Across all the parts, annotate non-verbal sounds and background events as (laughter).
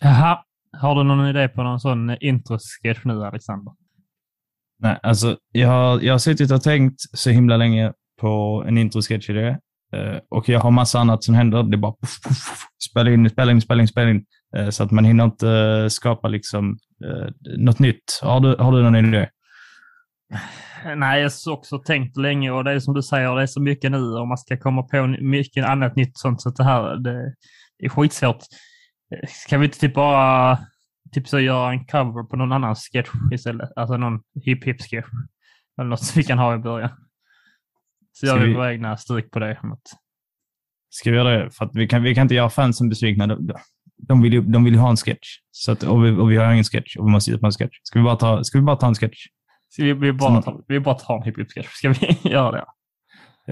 Jaha. Har du någon idé på någon sån introsketch nu, Alexander? Nej, alltså jag har, jag har suttit och tänkt så himla länge på en introsketch-idé eh, och jag har massa annat som händer. Det är bara puff, puff, spela in, spela in, spela in, spela in. Eh, så att man hinner inte eh, skapa liksom eh, något nytt. Har du, har du någon idé? Nej, jag har också tänkt länge och det är som du säger, det är så mycket nu och man ska komma på mycket annat nytt sånt så det här det är skitsvårt. Ska vi inte typ bara typ så göra en cover på någon annan sketch istället? Alltså någon hip-hip-sketch. Eller något som vi kan ha i början. Så gör Ska vi vi- våra egna stryk på det. Ska vi göra det? För att vi, kan, vi kan inte göra fansen besvikna. De, de, vill, ju, de vill ju ha en sketch. Så att, och, vi, och vi har ingen sketch och vi måste på en sketch. Ska vi bara ta, ska vi bara ta en sketch? Så vi, vi, bara, tar, vi bara tar en hip-hip-sketch. Ska vi (laughs) göra det?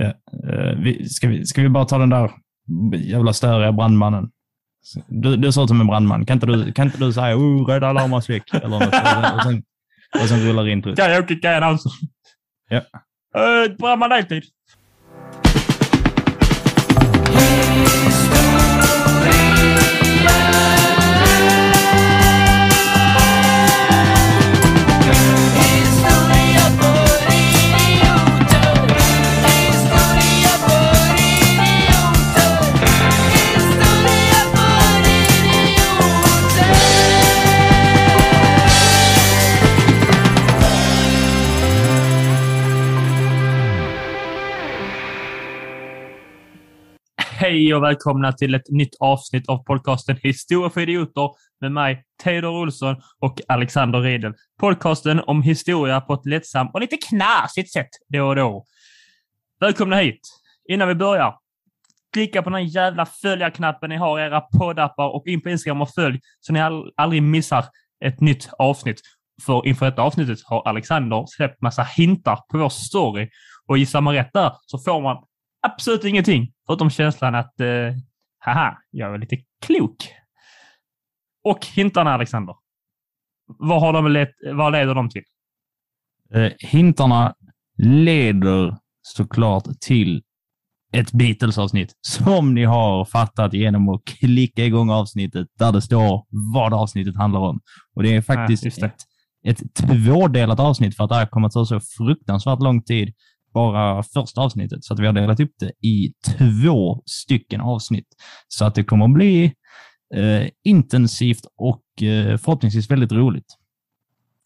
Eh, vi, ska, vi, ska vi bara ta den där jävla störiga brandmannen? Du, du ser ut som en brandman. Kan inte du, kan inte du säga oh, rädda alarmavslick eller något? Och sen, och sen, rullar introt. Kan jag alltså? Ja. Uh, Brandman deltid. Hej och välkomna till ett nytt avsnitt av podcasten Historia för idioter med mig, Teodor Olsson och Alexander Riedel. Podcasten om historia på ett lättsamt och lite knasigt sätt då och då. Välkomna hit! Innan vi börjar, klicka på den jävla följarknappen ni har i era poddappar och in på Instagram och följ så ni all, aldrig missar ett nytt avsnitt. För inför detta avsnittet har Alexander släppt massa hintar på vår story och gissar man rätt där så får man absolut ingenting, förutom känslan att eh, haha, jag är lite klok. Och hintarna, Alexander. Vad, har de lett, vad leder de till? Eh, hintarna leder såklart till ett Beatles-avsnitt som ni har fattat genom att klicka igång avsnittet där det står vad avsnittet handlar om. Och det är faktiskt Ja, det. ett, ett tvådelat avsnitt för att det här kommer att ta så fruktansvärt lång tid bara första avsnittet. Så att vi har delat upp det i två stycken avsnitt. Så att det kommer att bli eh, intensivt och eh, förhoppningsvis väldigt roligt.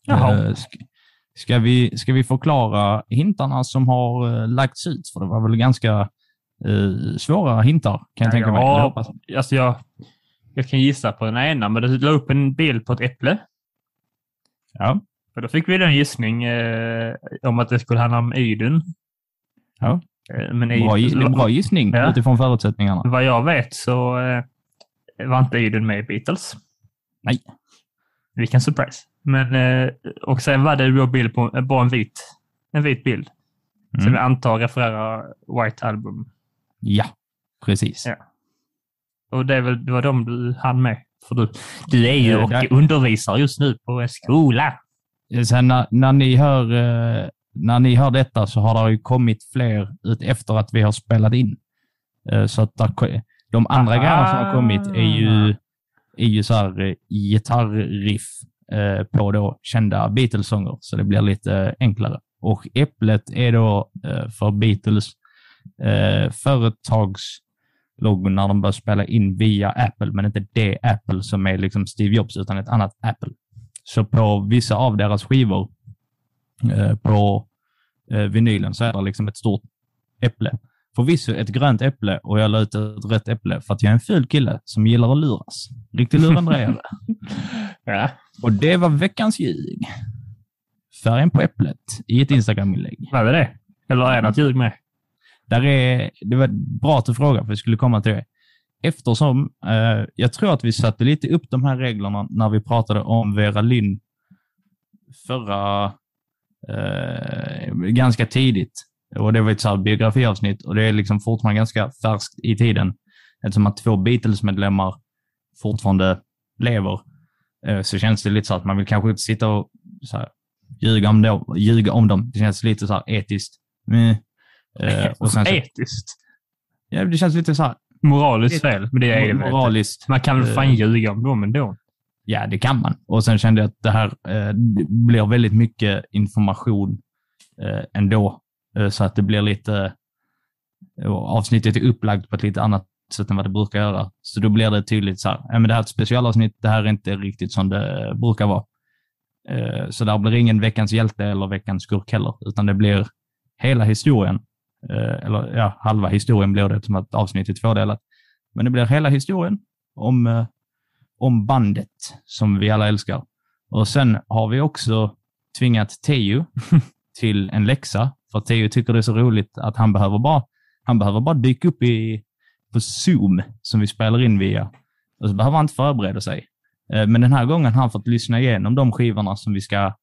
Jaha. Eh, sk- Ska vi, ska vi förklara hintarna som har eh, lagts ut? För det var väl ganska eh, svåra hintar, kan jag tänka mig. Ja, hoppas. alltså jag, jag kan gissa på den ena, men det la upp en bild på ett äpple. Ja, Och då fick vi en gissning eh, om att det skulle handla om Idun. ja. Eh, men Bra, gi- det är en bra gissning Ja. utifrån förutsättningarna. Vad jag vet så eh, var inte Idun med i Beatles. Nej. Vilken surprise. Men, eh, och sen var det då bild på eh, bara en vit, en vit bild. Som Mm. jag antar refererar White Album. Ja, precis. Ja. Och det, är väl, det var de du hann med. För du, du är ju Eh, och undervisar just nu på en skola. Sen när, när, ni hör, eh, när ni hör detta så har det ju kommit fler ut efter att vi har spelat in. Eh, Så att där, de andra Aha. grejerna som har kommit är ju, är ju så här eh, gitarriff eh, på då kända Beatles-sånger, så det blir lite enklare. Och äpplet är då eh, för Beatles eh, företagslogo när de börjar spela in via Apple, men inte det Apple som är liksom Steve Jobs, utan ett annat Apple. Så på vissa av deras skivor eh, på eh, vinylen så är det liksom ett stort äpple. Förvisso ett grönt äpple och jag la ut ett rött äpple för att jag är en ful kille som gillar att luras. Riktig lurendrejare. (laughs) Ja. och det var veckans ljug. Färgen på äpplet i ett Instagram-inlägg. Var det det? Eller är det ett ljug med? Där är, det var bra att du frågade, för vi skulle komma till det. Eftersom eh, jag tror att vi satte lite upp de här reglerna när vi pratade om Vera Lynn förra, eh, ganska tidigt. Och det var ett så här biografiavsnitt och det är liksom fortfarande ganska färskt i tiden. Eftersom att två Beatles-medlemmar fortfarande lever eh, så känns det lite så att man vill kanske inte sitta och så här, ljuga, om dem, ljuga om dem. Det känns lite så här etiskt. Mm. Eh, och (laughs) sen så, Etiskt. ja, det känns lite så här Moraliskt fel, men det är det moraliskt. Man kan väl fan Eh. ljuga om dem ändå. ja, det kan man. Och sen kände jag att det här eh, blir väldigt mycket information eh, ändå. Eh, så att det blir lite, och avsnittet är upplagt på ett lite annat sätt än vad det brukar göra. Så då blir det tydligt så här, ja, men det här är ett specialavsnitt, det här är inte riktigt som det brukar vara. Eh, så där blir ingen veckans hjälte eller veckans skurk heller, utan det blir hela historien. Eh, eller ja, halva historien blir det som ett avsnitt i tvådelat. Men det blir hela historien om, eh, om bandet som vi alla älskar. Och sen har vi också tvingat Teo (laughs) till en läxa, för Teo tycker det är så roligt att han behöver bara, han behöver bara dyka upp i, på Zoom som vi spelar in via. Och så behöver han inte förbereda sig. Eh, Men den här gången har han fått lyssna igenom de skivorna som vi ska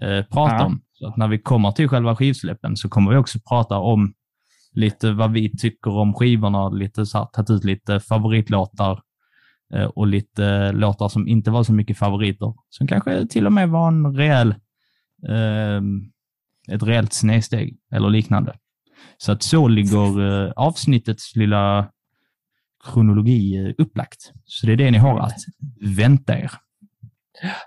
eh, prata Ja. om. Så att när vi kommer till själva skivsläppen så kommer vi också prata om lite vad vi tycker om skivorna, lite så här, tagit ut lite favoritlåtar eh, och lite eh, låtar som inte var så mycket favoriter. Som kanske till och med var en rejäl, eh, ett rejält snedsteg eller liknande. Så att så ligger eh, avsnittets lilla kronologi upplagt. Så det är det ni har att vänta er.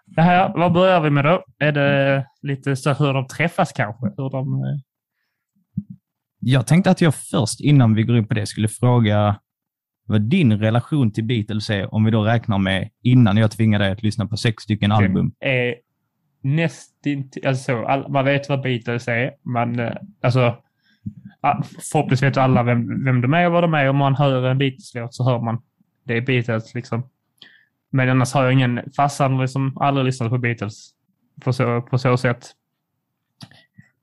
Det här, vad börjar vi med då? Är det lite så hur de träffas kanske? Hur de, eh, Jag tänkte att jag först, innan vi går in på det, skulle fråga vad din relation till Beatles är, om vi då räknar med innan jag tvingade dig att lyssna på sex stycken album. är nästintill... Alltså, så, all, man vet vad Beatles är. Man, eh, alltså, förhoppningsvis vet alla vem, vem de är och vad de är. Om man hör en Beatles-låt så hör man det är Beatles. Liksom. Men annars har jag ingen... Farsan liksom aldrig lyssnat på Beatles på så, på så sätt.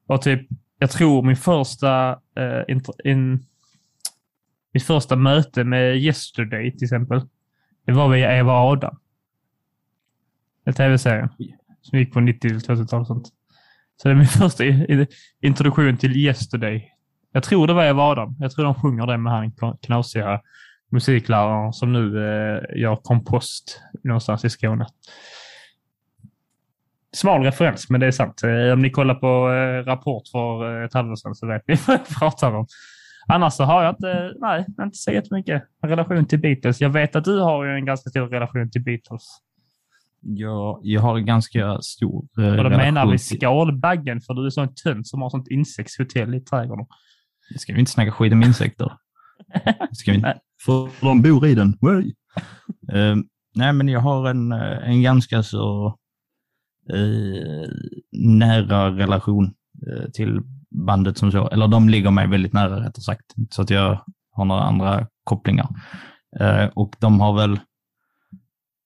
Och typ, jag tror min första... Eh, in, in, mitt första möte med Yesterday till exempel. Det var via Eva Adam. En tv-serie som gick på 90-20-talet sånt. Så det är min (laughs) första introduktion till Yesterday. Jag tror det var Eva Adam. Jag tror de sjunger det med han knasiga musikläraren som nu eh, gör kompost någonstans i Skåne. Smal referens, men det är sant. Eh, om ni kollar på eh, Rapport för eh, ett halvår sedan så vet ni (laughs) vad jag pratar om. Annars så har jag inte, nej, inte så jättemycket relation till Beatles. Jag vet att du har ju en ganska stor relation till Beatles. Jag, jag har en ganska stor eh, Och då menar vi skalbaggen, för du är sån tönt som har sånt insektshotell i trädgården. Ska vi inte snacka skit om insekter? (laughs) Ska vi? För de bor i den. Uh, nej, men jag har en, eh, en ganska så uh, nära relation uh, till bandet som så. Eller de ligger mig väldigt nära rättare sagt. Så att jag har några andra kopplingar. Och de har väl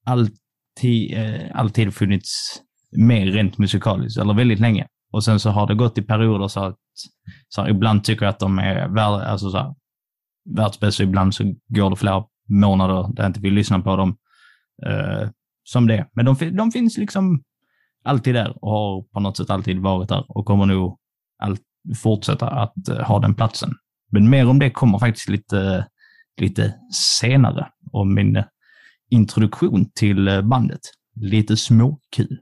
alltid, alltid funnits med rent musikaliskt, eller väldigt länge. Och sen så har det gått i perioder så att så här, ibland tycker jag att de är värda, alltså så här, världsbäst, och ibland så går det flera månader där jag inte vill lyssna på dem. Eh, som det. Men de, de finns liksom alltid där och har på något sätt alltid varit där och kommer nog allt, fortsätta att eh, ha den platsen. Men mer om det kommer faktiskt lite, lite senare. Om min eh, introduktion till eh, bandet. Lite småkul.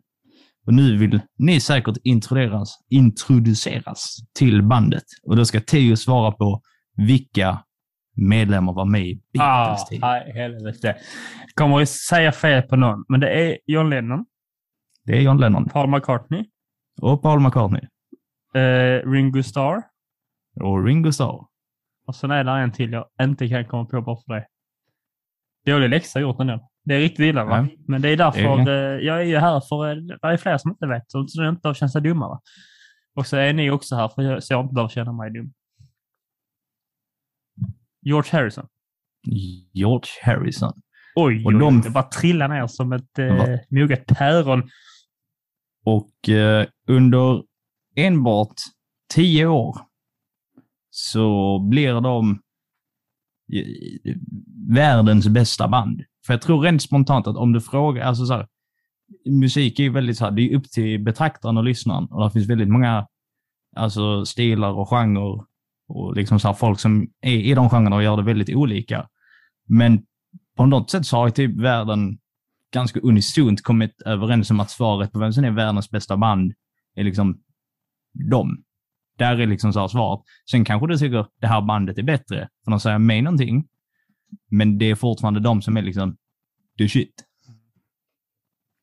Och nu vill ni säkert introduceras, introduceras till bandet. Och då ska Theo svara på vilka medlemmar var med i Ah, Beatles tid. nej, helvete. Kommer att säga fel på någon, men det är John Lennon, Det är John Lennon Paul McCartney, och Paul McCartney eh, Ringo Starr och Ringo Starr. och sen är det en till jag inte kan komma på bara för det. Dålig läxa gjort ändå. Det är riktigt illa va? Ja. Men det är därför Det eh, jag är ju här för eh, det är fler som inte vet, så det inte behöver känna sig dumma. Va? Och så är ni också här för jag, så jag inte behöver känna mig dum. George Harrison. George Harrison. Oj, Och de- det bara trillar ner som ett eh, moget päron. Och eh, under enbart tio år så blir de eh, världens bästa band. För jag tror rent spontant att om du frågar, alltså så här, musik är ju väldigt så här, det är upp till betraktaren och lyssnaren och det finns väldigt många alltså stilar och genrer och liksom så här, folk som är i de genrerna och gör det väldigt olika. Men på något sätt så har ju typ världen ganska unisont kommit överens om att svaret på vem som är världens bästa band är liksom dem. Där är liksom så här svaret. Sen kanske du tycker det här bandet är bättre, för de säger mig någonting. Men det är fortfarande de som är liksom the shit.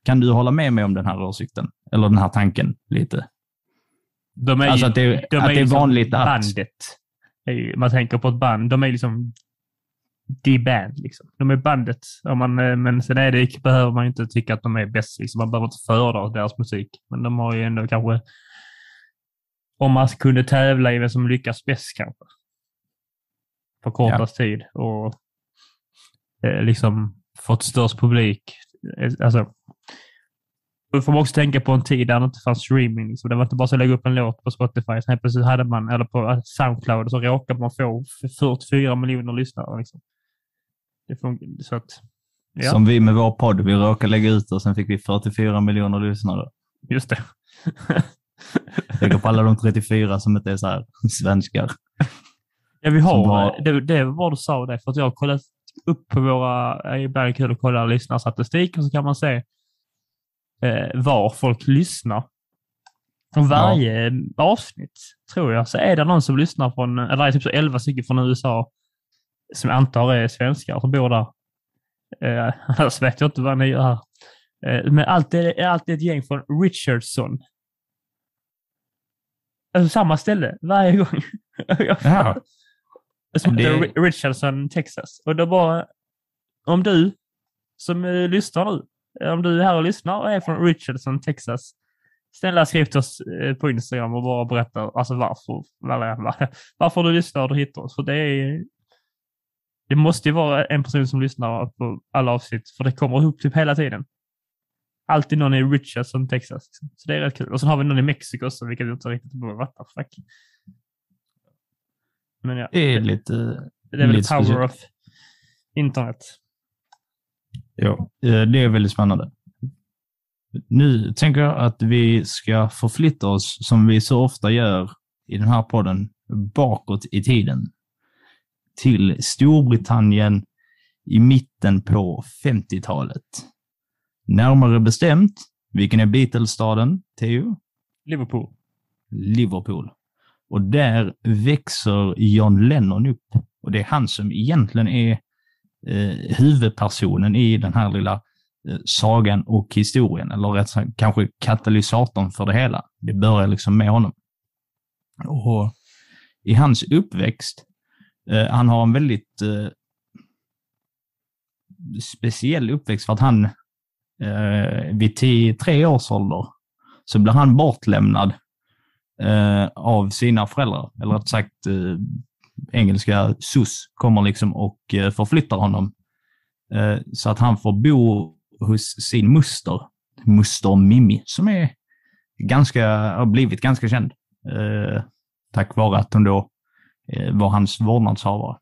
kan du hålla med mig om den här åsikten? Eller den här tanken lite? De är, Alltså ju- att det, de att det är liksom vanligt att... Bandet. är ju- Man tänker på ett band. De är liksom the band. Liksom. De är bandet. Om man, eh, men sen är det, behöver man inte tycka att de är bäst. Liksom. Man behöver inte föredra deras musik. Men de har ju ändå kanske... Om man kunde tävla i vem som lyckas bäst kanske. På kortast tid. Och eh, liksom fått störst publik. Eh, Alltså, då får man också tänka på en tid där det inte fanns streaming. Liksom. Det var inte bara så att lägga upp en låt på Spotify. Sen plötsligt hade man, eller på Soundcloud, så råkade man få 44 miljoner lyssnare. Liksom. Det så att... Ja, Som vi med vår podd. Vi råkade lägga ut och sen fick vi 44 miljoner lyssnare. just det. (laughs) Tänker på alla de 34 som inte är så här svenskar. Ja, vi har... var- Det, det var du sa det, för att jag har kollat upp på våra... Är ibland kul att kolla lyssnarstatistik och så kan man se eh, var folk lyssnar. Och varje avsnitt, tror jag, så är det någon som lyssnar från... Eller det är typ så 11 stycken från USA som jag antar är svenskar som bor där. Eh, annars (laughs) vet jag inte vad ni gör här. Eh, men alltid, är alltid ett gäng från Richardson. Alltså samma ställe varje gång. (laughs) Ja. som Det- Richardson, Texas. Och då bara, om du som eh, lyssnar nu, eh, om du är här och lyssnar och är från Richardson, Texas, snälla skriv till oss eh, på Instagram och bara berätta alltså varför, var- varför du lyssnar och du hittar oss. För det är, det måste ju vara en person som lyssnar på alla avsnitt, för det kommer ihop typ hela tiden. Alltid någon i Richardson, Texas. liksom. Så det är rätt kul. Och sen har vi någon i Mexiko också, vilket jag inte riktigt. What the fuck? Men ja. Det är lite... Det är väl Lite power speciellt. of internet. Ja, eh, det är väldigt spännande. Nu tänker jag att vi ska förflytta oss, som vi så ofta gör i den här podden, bakåt i tiden. Till Storbritannien i mitten på 50-talet. Närmare bestämt, vilken är Beatles-staden, Theo? Liverpool. Liverpool. Och där växer John Lennon upp. Och det är han som egentligen är eh, huvudpersonen i den här lilla eh, sagan och historien. Eller rätt sagt, kanske katalysatorn för det hela. Det börjar liksom med honom. Och i hans uppväxt, eh, han har en väldigt eh, speciell uppväxt för att han eh, vid tio, tre års ålder så blir han bortlämnad eh, av sina föräldrar. Eller rätt sagt, eh, engelska SUS kommer liksom och eh, förflyttar honom. Eh, så att han får bo hos sin muster, muster Mimmi, som är ganska, har blivit ganska känd. Eh, tack vare att hon då var hans vårdnadshavare.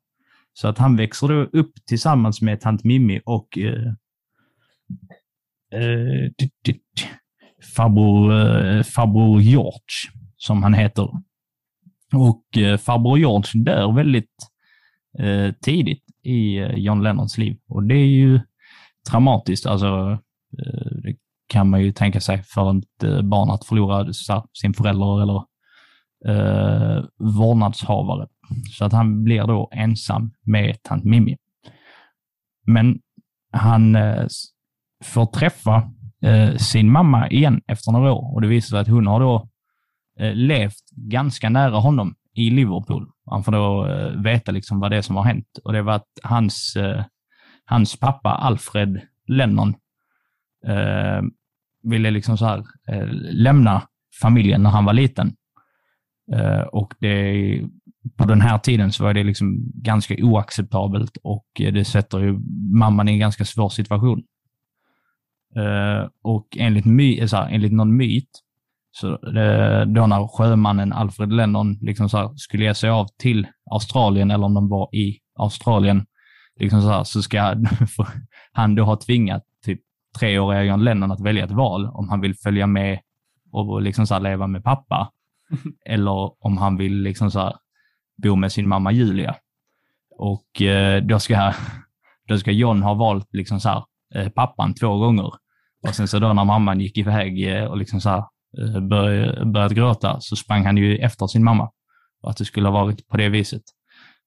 Så att han växer då upp tillsammans med tant Mimmi och eh, eh, farbror, eh, farbror George, som han heter. Och eh, farbror George dör väldigt eh, tidigt i eh, John Lennons liv. Och det är ju traumatiskt. Alltså, eh, det kan man ju tänka sig för ett eh, barn att förlora så, sin förälder eller eh, vårdnadshavare. Så att han blir då ensam med tant Mimmi. Men han eh, får träffa eh, sin mamma igen efter några år och det visar sig att hon har då Eh, levt ganska nära honom i Liverpool. Han får då eh, veta liksom vad det är som har hänt och det var att hans, eh, hans pappa Alfred Lennon eh, ville liksom så här, eh, lämna familjen när han var liten. Eh, och det, på den här tiden så var det liksom ganska oacceptabelt och det sätter ju mamman i en ganska svår situation. Och enligt, my, så här, enligt någon myt, så eh, då när sjömannen Alfred Lennon liksom så här, skulle ge sig av till Australien, eller om de var i Australien, liksom så, här, så ska (laughs) han då ha tvingat typ treåriga John Lennon att välja ett val om han vill följa med och liksom så här, leva med pappa, (laughs) eller om han vill liksom så här, bo med sin mamma Julia. Och eh, då, ska, (laughs) då ska John ha valt liksom så här, eh, pappan två gånger. Och sen så då när mamman gick iväg eh, och liksom så här, eh, börjat gråta så sprang han ju efter sin mamma. Och att det skulle ha varit på det viset.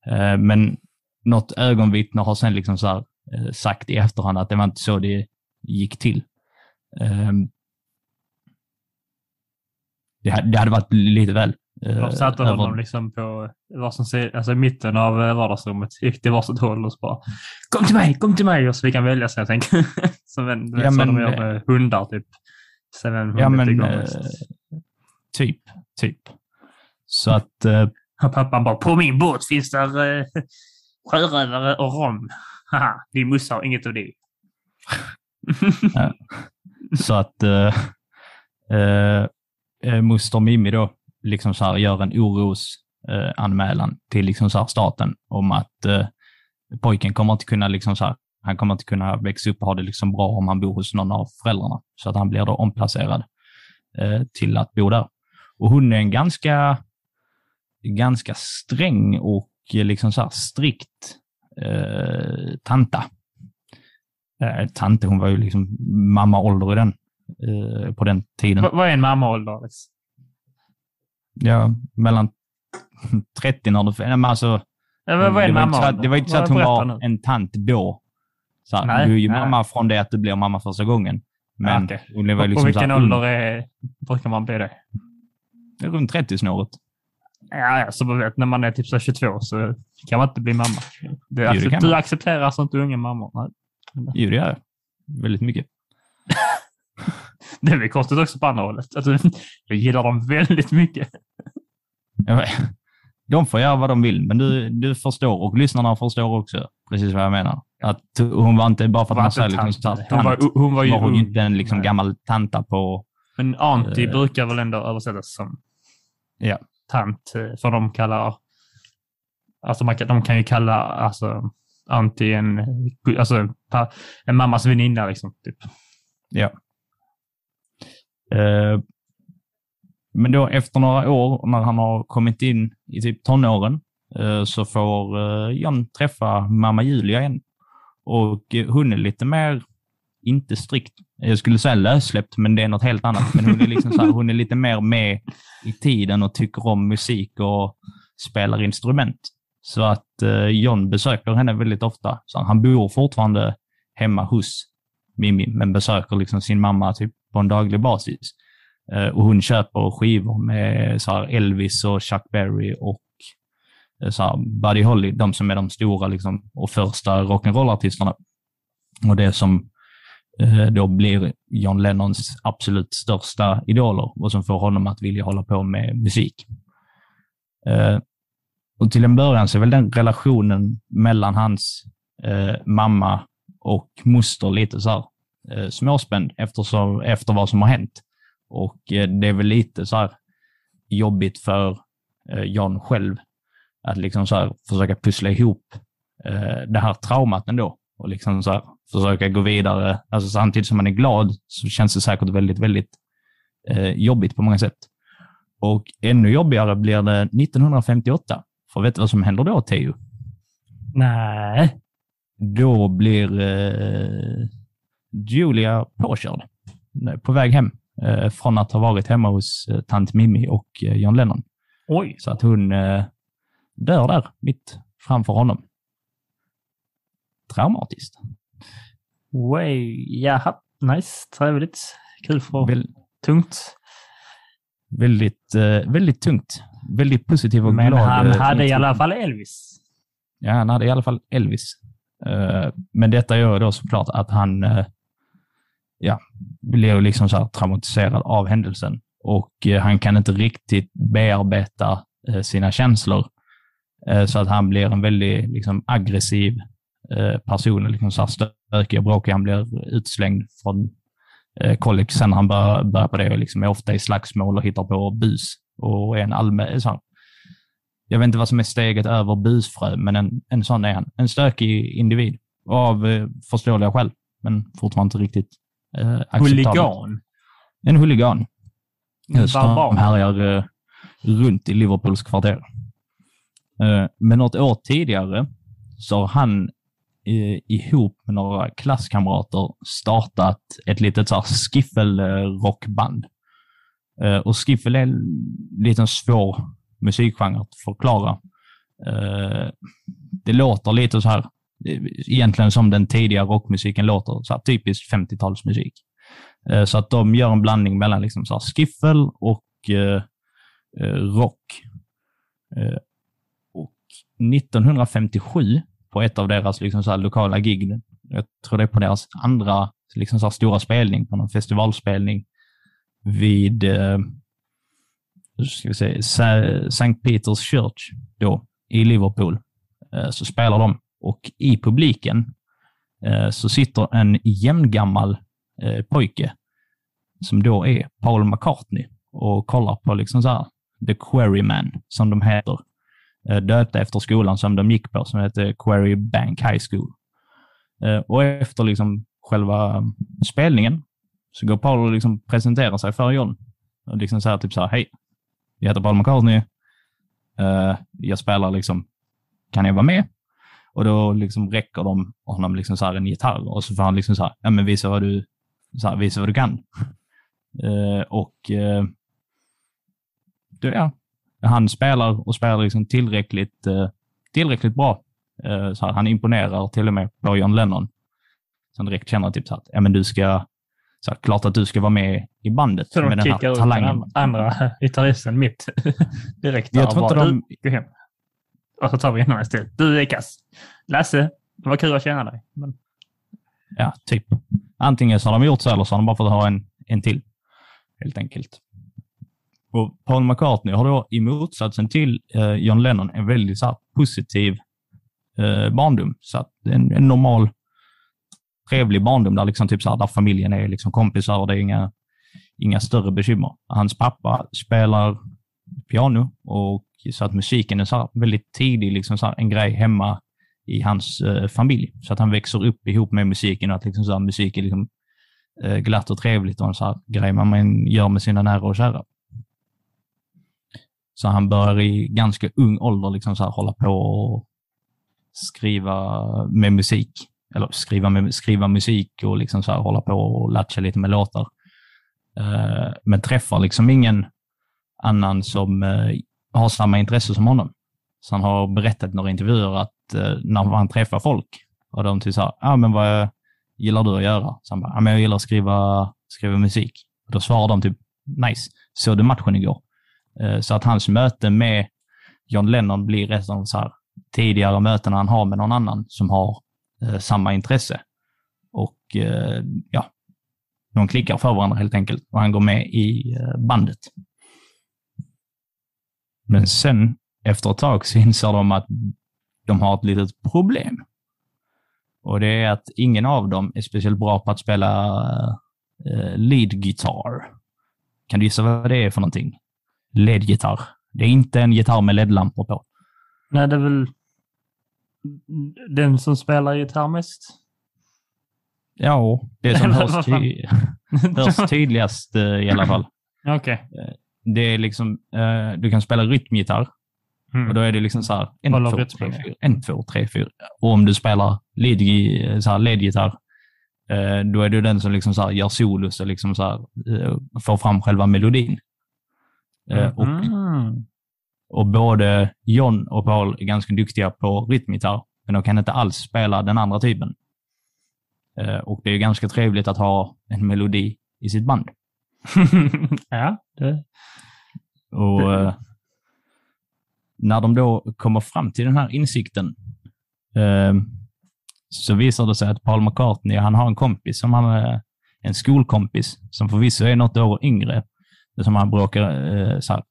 Eh, men något ögonvittne har sen liksom så här, eh, sagt i efterhand att det var inte så det gick till. Ehm, det, ha- det hade varit lite väl. De satte över- honom liksom på som ser, alltså i mitten av vardagsrummet. Gick till varsitt håll och så bara Kom till mig, kom till mig! Och så fick han välja sig, jag tänker. (laughs) Som en, Ja, men, de gör med hundar typ. Se vem Ja, hunden men eh, typ, typ. Så att, eh, pappan bara, på min båt finns där eh, sjörövare och rom. Haha, din morsa har inget av det. (laughs) så att eh, eh, eh, moster Mimmi då liksom så här gör en orosanmälan eh, anmälan till liksom så här staten om att eh, pojken kommer inte kunna liksom så här, han kommer inte kunna växa upp och ha det liksom bra om han bor hos någon av föräldrarna. Så att han blir då omplacerad eh, till att bo där. Och hon är en ganska, ganska sträng och eh, liksom så här strikt eh, tanta. Eh, tante, hon var ju liksom mammaålder i den, eh, på den tiden. V- vad är en mammaålder? Alex? Ja, mellan 30 när du... Nej, men alltså, Ja, vad vad är en mammaålder? det var inte så att hon var nu. en tant då. Så Nej, du är ju nej. mamma från det att du blir mamma första gången. Men Ja, hon På liksom så vilken här, ålder är, brukar man bli det? ung, runt 30-snåret. Ja, så man vet, när man är typ så här 22 så kan man inte bli mamma. Du, det accept, kan du accepterar alltså inte unga mammor? Nej. Jo, det gör jag. Väldigt mycket. (laughs) Det är väl konstigt också på andra hållet. Alltså, jag gillar dem väldigt mycket. De får göra vad de vill, men du, du förstår och lyssnarna förstår också precis vad jag menar. Att hon var inte, bara för att man säger liksom här, hon, var, tant, hon var ju var hon ung. inte en liksom Nej. gammal tanta på... Men anti Eh. brukar väl ändå översättas som Ja. tant, eh, för de kallar... Alltså man de kan ju kalla alltså, anti en, alltså, en mammas väninna. Liksom, typ. Ja. Eh, men då efter några år, när han har kommit in i typ tonåren, eh, så får eh, John träffa mamma Julia igen. Och eh, hon är lite mer, inte strikt, jag skulle säga lössläppt, men det är något helt annat. Men hon är, liksom så här, hon är lite mer med i tiden och tycker om musik och spelar instrument. Så att John besöker henne väldigt ofta. Så han bor fortfarande hemma hos Mimmi, men besöker liksom sin mamma typ på en daglig basis. Eh, och hon köper skivor med så här Elvis och Chuck Berry och eh, så här Buddy Holly, de som är de stora liksom, och första rock'n'roll-artisterna. Och det som eh, då blir John Lennons absolut största idoler och som får honom att vilja hålla på med musik. Och till en början så är väl den relationen mellan hans mamma och moster lite så här småspänd eftersom, efter vad som har hänt. Och eh, det är väl lite så här jobbigt för eh, John själv att liksom så här försöka pussla ihop eh, det här traumat ändå och liksom så här försöka gå vidare. Alltså samtidigt som man är glad så känns det säkert väldigt, väldigt jobbigt på många sätt. Och ännu jobbigare blir det 1958. För vet du vad som händer då, Teo? Nej. Då blir eh, Julia påkörd på väg hem från att ha varit hemma hos eh, tant Mimmi och eh, John Lennon. Oj. Så att hon eh, dör där mitt framför honom. Traumatiskt. Way. Jaha. Nice. Trevligt. Kul för Väl, tungt. väldigt, eh, väldigt tungt. Väldigt positiv och Men glad. han eh, hade i intro. alla fall Elvis. Ja, han hade i alla fall Elvis. Eh, men detta gör då såklart att han eh, ja, blir liksom så här traumatiserad av händelsen och eh, han kan inte riktigt bearbeta eh, sina känslor. Eh, så att han blir en väldigt liksom, aggressiv person, liksom så här stökig och bråkig. Han blir utslängd från eh, sen när han börjar, börjar på det och liksom är ofta i slagsmål och hittar på bus och är en allmän, så här, jag vet inte vad som är steget över busfrö, men en, en sån är han. En stökig individ. Av förståeliga skäl, men fortfarande inte riktigt eh, acceptabelt. Huligan. En huligan. Just Barbar. härjar eh, runt i Liverpools kvarter. Eh, men något år tidigare så har han eh, ihop med några klasskamrater startat ett litet så här skiffel-rockband. Eh, och skiffel är en liten svår musikgenre att förklara. Eh, det låter lite så här, egentligen som den tidiga rockmusiken låter, så här typisk 50-talsmusik. Eh, Så att de gör en blandning mellan liksom så här skiffel och eh, eh rock. Eh, och 1957, på ett av deras liksom så här lokala gig, jag tror det är på deras andra liksom så här stora spelning, på någon festivalspelning vid eh, ska vi säga, St. Peters Church då, i Liverpool, eh, så spelar de. Och i publiken eh, så sitter en jämngammal eh, pojke som då är Paul McCartney och kollar på liksom så här, The Quarryman, som de heter. Eh, Döpta efter skolan som de gick på, som heter Quarry Bank High School. Eh, Och efter liksom själva mm, spelningen så går Paul och liksom presenterar sig för John. Och liksom säger typ så här, hej, jag heter Paul McCartney. Uh, jag spelar liksom, kan jag vara med? Och då liksom räcker de honom liksom så här en gitarr och så får han liksom så här, ja men visa vad du, så här, visa vad du kan. (laughs) Eh, och eh, då, ja, han spelar och spelar liksom tillräckligt, eh, tillräckligt bra. Så här, han imponerar till och med på John Lennon. Så han direkt känner typ så att, ja men du ska, så här, klart att du ska vara med i bandet Så de med den kickar här ut talangen. den andra (laughs) gitarristen mitt (laughs) direkt. Jag tror inte de- hem. Och så tar vi en honom istället. Du är kass. Lasse, det var kul att känna dig. Men, Ja, typ. Antingen så har de gjort så eller så har de bara fått ha en, en till. Helt enkelt. Och Paul McCartney har då i motsatsen till eh, John Lennon en väldigt så här, positiv eh, barndom. Så att en, en normal, trevlig barndom där, liksom, typ, så här, där familjen är liksom, kompisar och det är inga, inga större bekymmer. Hans pappa spelar piano och så att musiken är så här, väldigt tidig, liksom, så här, en grej hemma i hans eh, familj. Så att han växer upp ihop med musiken och att liksom, så här, musik är liksom, eh, glatt och trevligt och en så här grej man- gör med sina nära och kära. Så han börjar i ganska ung ålder liksom så här, hålla på och skriva med musik. Eller skriva, med, skriva musik och liksom så här, hålla på och latcha lite med låtar. Eh, men träffar liksom ingen annan som eh, har samma intresse som honom. Så han har berättat i några intervjuer att eh, när han träffar folk och de typ så här, ah, men vad gillar du att göra? Så han bara, ah, men jag gillar att skriva, skriva musik. Och då svarar de typ, nice, såg du matchen igår? Eh, så att hans möte med John Lennon blir ett av så här tidigare möten han har med någon annan som har eh, samma intresse. Och eh, ja, de klickar för varandra helt enkelt och han går med i eh, bandet. Men sen efter ett tag så inser de att de har ett litet problem. Och det är att ingen av dem är speciellt bra på att spela eh, lead guitar. Kan du gissa vad det är för någonting? LED-gitarr. Det är inte en gitarr med LED-lampor på. nej, det är väl den som spelar gitarr mest. Ja, det som hörs, ty (laughs) hörs tydligast eh, i alla fall. (laughs) Okej. Det är liksom, eh, du kan spela rytmgitarr Mm. och då är det liksom så här, en, två, tre, fyra, en, två, tre, fyra. Och om du spelar lead- så här ledgitarr, eh, då är det den som liksom så här gör solos och liksom så här, eh, får fram själva melodin. Eh, och, Mm. och både John och Paul är ganska duktiga på rytmgitarr, men de kan inte alls spela den andra typen. Eh, och det är ganska trevligt att ha en melodi i sitt band. (laughs) ja, det... Och eh, när de då kommer fram till den här insikten eh, så visar det sig att Paul McCartney, han har en kompis som han är en skolkompis som förvisso är något år yngre, som han brukar, eh, så här,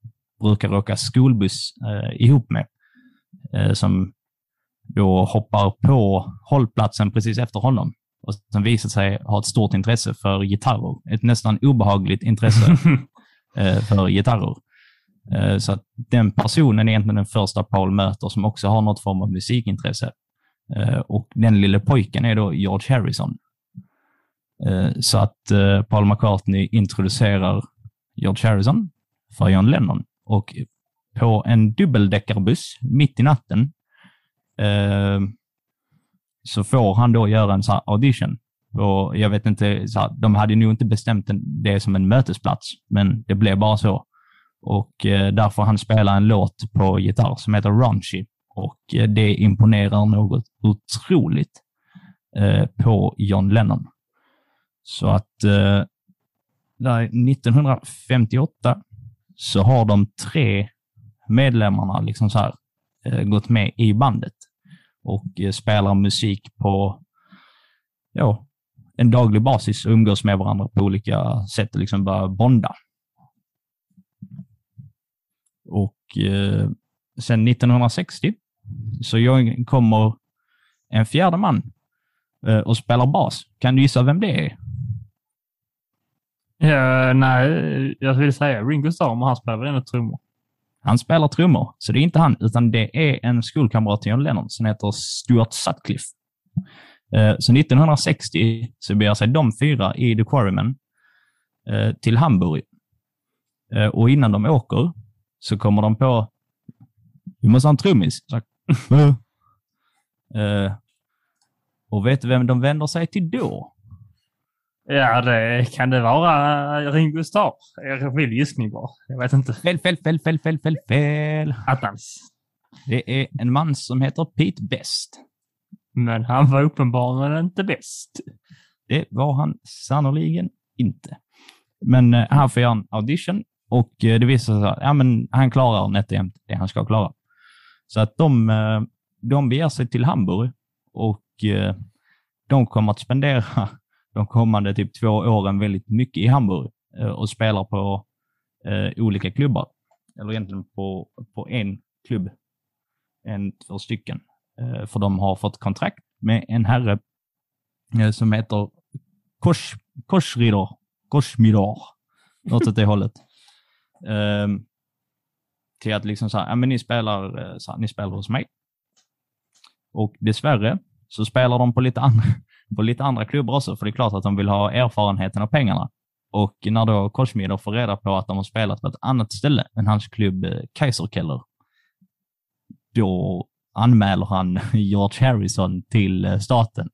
brukar åka skolbuss eh, ihop med. Eh, som då hoppar på hållplatsen precis efter honom och som visar sig ha ett stort intresse för gitarrer. Ett nästan obehagligt intresse (laughs) eh, för gitarrer. Eh, så att den personen är egentligen den första Paul möter som också har något form av musikintresse. Eh, och den lille pojken är då George Harrison. Eh, så att Paul McCartney introducerar George Harrison för John Lennon. Och på en dubbeldäckarbuss mitt i natten så får han då göra en så här audition. Och jag vet inte, så här, de hade nog inte bestämt det som en mötesplats, men det blev bara så. Och eh, där får han spela en låt på gitarr som heter Raunchy. Och eh, det imponerar något otroligt eh, på John Lennon. Så att där 1958 så har de tre medlemmarna liksom så här, gått med i bandet och spelar musik på ja, en daglig basis och umgås med varandra på olika sätt och liksom börjar bonda. Och eh, sen 1960 så jag- kommer en fjärde man eh, och spelar bas. Kan du gissa vem det är? Ja, nej, jag vill säga Ringo Starr, men han spelar väl ändå trummor. Han spelar trummor, så det är inte han, utan det är en skolkamrat till John Lennon som heter Stuart Sutcliffe. Eh, Så 1960 så beger sig de fyra i The Quarrymen eh, till Hamburg. Eh, Och innan de åker så kommer de på, vi måste ha en trummis. (laughs) Eh, Och vet du vem de vänder sig till då? Ja, det kan det vara Ringo Starr. Jag vill gissning bara. Jag vet inte. Fel, fel, fel, fel, fel, fel, fel. Attans. Det är en man som heter Pete Best. Men han var uppenbarligen inte bäst. Det var han sannoliken inte. Men eh, han får göra en audition och eh, det visar sig att ja, men han klarar nätt och jämnt det han ska klara. Så att de, eh, de beger sig till Hamburg och eh, de kommer att spendera (laughs) de kommande typ två åren väldigt mycket i Hamburg och spelar på olika klubbar. Eller egentligen på, på en klubb. En, två stycken. För de har fått kontrakt med en herre som heter Kors, Korsridor. Korsmidor. Något åt det hållet. Eh, till att liksom så här, ja men ni spelar, eh, så här, ni spelar hos mig. Och dessvärre så spelar de på lite, andra, (laughs) på lite andra klubbar också, för det är klart att de vill ha erfarenheten och pengarna. Och när då Korsmider får reda på att de har spelat på ett annat ställe än hans klubb eh, Kaiserkeller, då anmäler han (laughs) George Harrison till eh, staten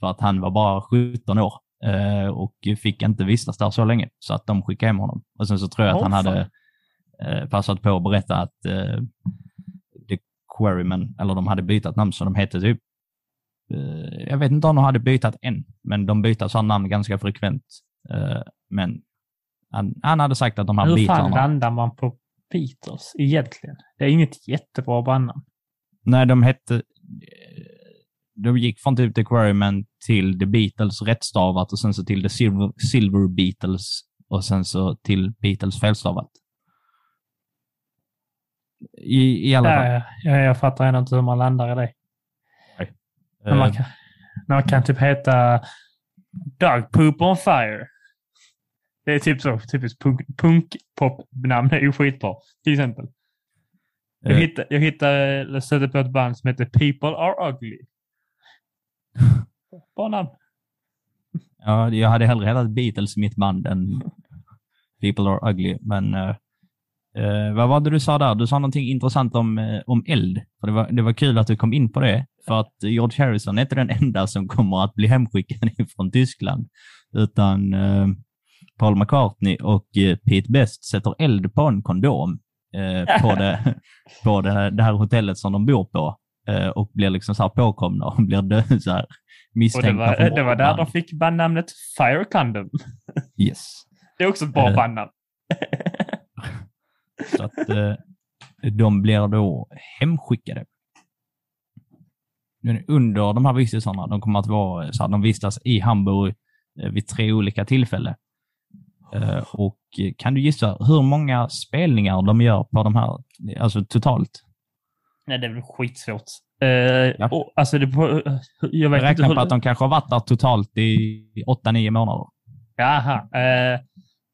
för att han var bara 17 år eh, och fick inte vistas där så länge, så att de skickade hem honom. Och sen så tror jag att Åh, han fan. hade eh, passat på att berätta att eh, The Quarrymen, eller de hade bytt namn, så de hette typ, eh, jag vet inte om de hade bytt än, men de byter sådana namn ganska frekvent. Eh, men han, han hade sagt att de här Hur fan Beatlarna, landar man på Beatles egentligen? Det är inget jättebra bandnamn. nej de hette, de gick från typ The Quarrymen till The Beatles rättstavat och sen så till The Silver, Silver Beatles och sen så till Beatles felstavat. I, i alla fall. Ja, ja, jag fattar ändå inte hur man landar i det. Men man Eh, kan, man kan typ heta Dog Poop on Fire. Det är typ så. Typiskt punk, punk-pop-namn. Det är ju skitbra. Till exempel. Jag Eh. hittade, jag hittade, stötte på ett band som heter People Are Ugly. Bra namn. Ja, jag hade hellre hetat Beatles mitt band än People Are Ugly. Men eh, eh, vad var det du sa där? Du sa någonting intressant om, eh, om eld. För det, var, det var kul att du kom in på det. För att George Harrison är inte den enda som kommer att bli hemskickad (laughs) från Tyskland. Utan eh, Paul McCartney och eh, Pete Best sätter eld på en kondom eh, på, det, (laughs) på det, det här hotellet som de bor på. Eh, och blir liksom så här påkomna och (laughs) blir dö, så här, Och det misstänkta var, för det var där de fick bandnamnet Fire Condom. (laughs) Yes. Det är också ett bra Eh. bandnamn. (laughs) Så att eh, de blir då hemskickade. Under de här vistelserna, de kommer att vara så här, de vistas i Hamburg vid tre olika tillfällen. Och kan du gissa hur många spelningar de gör på de här, alltså totalt? Nej, det är väl skitsvårt. Uh, och, alltså det, på- jag Jag vet inte räknar på att de kanske har varit där totalt i åtta, nio månader. Jaha. Eh,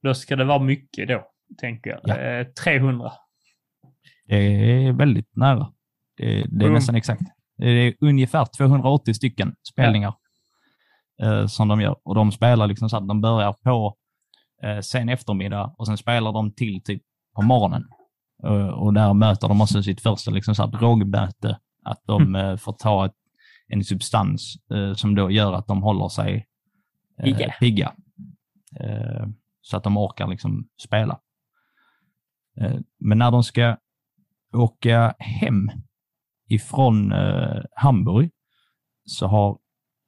då ska det vara mycket då, tänker jag. Ja. Eh, 300. Det är väldigt nära. Det, det är Mm. nästan exakt. Det är ungefär 280 stycken spelningar eh, som de gör. Och de spelar liksom så att de börjar på eh, sen eftermiddag och sen spelar de till typ på morgonen. Eh, och där möter de också sitt första liksom så här drogmöte. Att de eh, får ta ett, en substans eh, som då gör att de håller sig eh, Pigga. pigga. Eh, så att de orkar liksom spela. Eh, men när de ska åka hem ifrån Hamburg så har,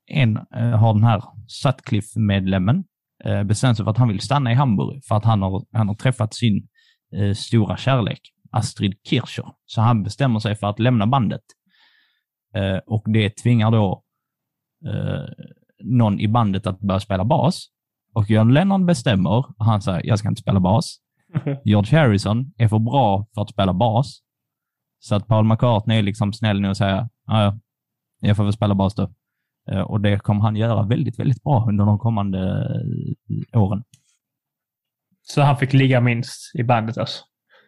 en, har den här Sutcliffe-medlemmen eh, bestämt sig för att han vill stanna i Hamburg för att han har, han har träffat sin eh, stora kärlek, Astrid Kircher. Så han bestämmer sig för att lämna bandet. Eh, och det tvingar då eh, någon i bandet att börja spela bas. Och John Lennon bestämmer, och han säger jag ska inte spela bas. (laughs) George Harrison är för bra för att spela bas. Så att Paul McCartney är liksom snäll nu och säger, "Ja, ja, jag får väl spela bas då. Och det kommer han göra väldigt, väldigt bra under de kommande åren. Så han fick ligga minst i bandet alltså.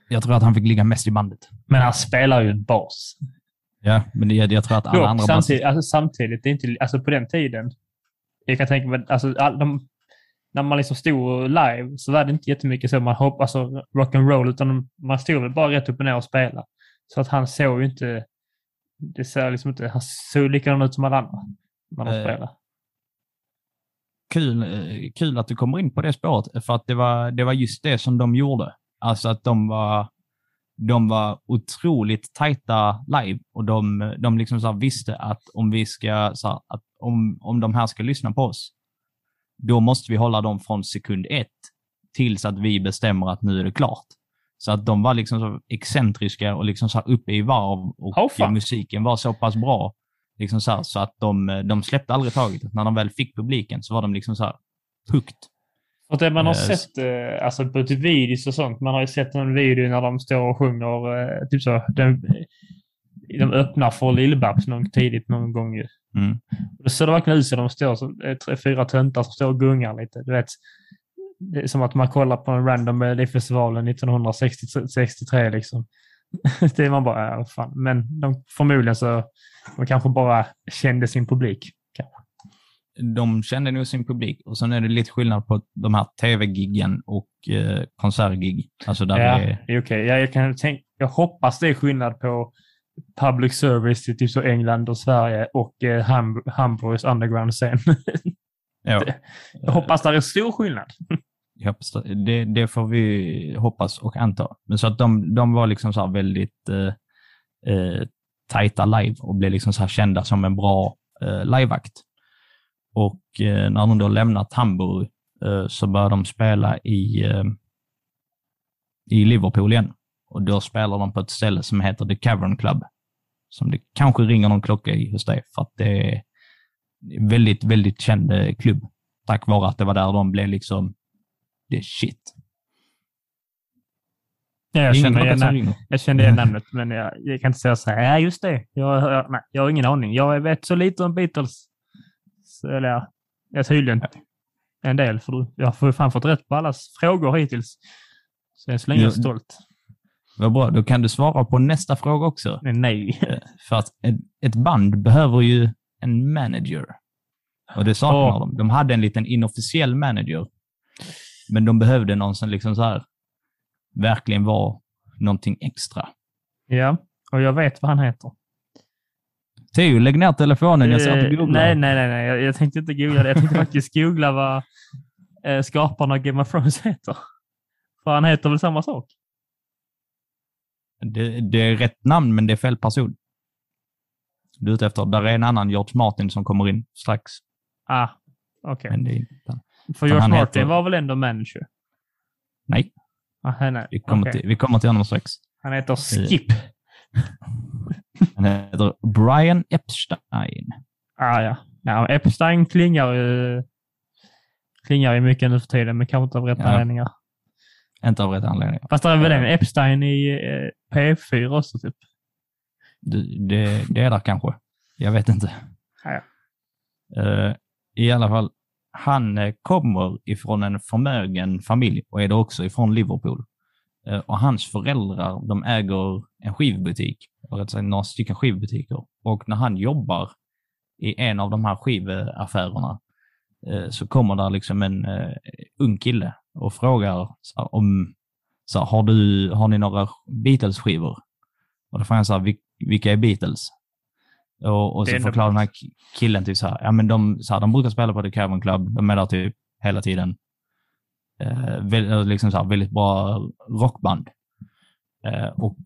Jag tror att han fick ligga mest i bandet. Men han spelar ju bas. Ja, men det, jag tror att alla Dock, andra samtidigt, alltså, samtidigt, det är inte, alltså på den tiden, jag kan tänka mig, alltså, all, de, när man liksom stod live så var det inte jättemycket så man hoppas alltså, rock'n'roll, utan man stod väl bara rätt upp och ner och spelade. Så att han såg ju inte, det ser liksom inte, han såg likadan ut som alla andra när de Eh, spelade. Kul, eh, kul att du kommer in på det spåret, för att det var, det var just det som de gjorde. Alltså att de var, de var otroligt tajta live och de, de liksom så visste att om vi ska, så här, att om, om de här ska lyssna på oss, då måste vi hålla dem från sekund ett tills att vi bestämmer att nu är det klart. Så att de var liksom så excentriska och liksom så här uppe i varv och Oh, musiken var så pass bra liksom så, här, så att de, de släppte aldrig taget. När de väl fick publiken så var de liksom så här hooked. Och det man har eh, sett, eh, alltså på typ videos och sånt, man har ju sett en video när de står och sjunger, eh, typ så, de, de öppnar för Lill-Babs någon tidigt någon gång ju. Mm. Då ser det verkligen ut som de står som eh, tre, fyra töntar som står och gungar lite. Du vet, det är som att man kollar på en random Melodifestivalen 1963 liksom. (laughs) det man bara, ja, fan. Men de, förmodligen så, de kanske bara kände sin publik. De kände nog sin publik och sen är det lite skillnad på de här tv-giggen och eh, konsertgig. Alltså där ja, det är, det är okej. Jag, jag, kan tänka, jag hoppas det är skillnad på public service i typ så England och Sverige och eh, Ham, Hamburgs underground-scen. ja, (laughs) jag hoppas det är stor skillnad det, det, det får vi hoppas och anta. Men så att de, de var liksom så här väldigt eh, eh, tajta live och blev liksom så här kända som en bra eh, liveakt. Och eh, när de då lämnat Hamburg eh, så började de spela i, eh, i Liverpool igen. Och då spelar de på ett ställe som heter The Cavern Club. Som det kanske ringer någon klocka i hos dig, för att det är en väldigt, väldigt känd eh, klubb. Tack vare att det var där de blev liksom det är shit. Ja, jag, känner igen, jag kände igen namnet, men jag, jag kan inte säga så här. Ja, just det. Jag, jag, nej, jag har ingen aning. Jag vet så lite om Beatles. Så, eller ja, jag tydligen en del. För jag har fan fått rätt på allas frågor hittills. Så än så länge är jag Ja. stolt. Vad bra, då kan du svara på nästa fråga också. Men nej. Eh, För att ett, ett band behöver ju en manager. Och det saknar Ja. de. De hade en liten inofficiell manager. Men de behövde någon som liksom så här verkligen var någonting extra. Ja, och jag vet vad han heter. Theo, lägg ner telefonen. Jag ser att Eh, du googlar. Nej, nej, nej. nej. Jag, jag tänkte inte googla det. Jag tänkte faktiskt googla vad eh, skaparna av Game of Thrones heter. För han heter väl samma sak? Det, det är rätt namn, men det är fel person. Du är ute efter, där är en annan George Martin som kommer in strax. Ah, okej. Men det är inte han. För George Martin heter- var väl ändå manager? Nej, Ah, nej. vi kommer, okej. till, vi kommer till honom strax. Han heter Skip. Han heter Brian Epstein. Ah, ja. ja. Epstein klingar ju klingar ju mycket nu för tiden, men kanske inte av rätta Ja. anledningar. Inte av rätt anledning. Fast det är väl en Epstein i eh, P4 också, typ. Det, det, det är där kanske. Jag vet inte. Ja, Eh, I alla fall, han eh, kommer ifrån en förmögen familj och är då också ifrån Liverpool. Eh, och hans föräldrar, de äger en skivbutik, eller rätt sagt några stycken skivbutiker. Och när han jobbar i en av de här skivaffärerna eh, så kommer där liksom en ung kille och frågar så här, om, så här, har, du, har ni några Beatles-skivor? Och då frågar han så här, vilka är Beatles? Och, och så förklarar den här ki- killen typ så här, ja men de, så här, de brukar spela på The Cavern Club, de är där typ hela tiden. Eh, väldigt, liksom så här, väldigt bra rockband. Eh, och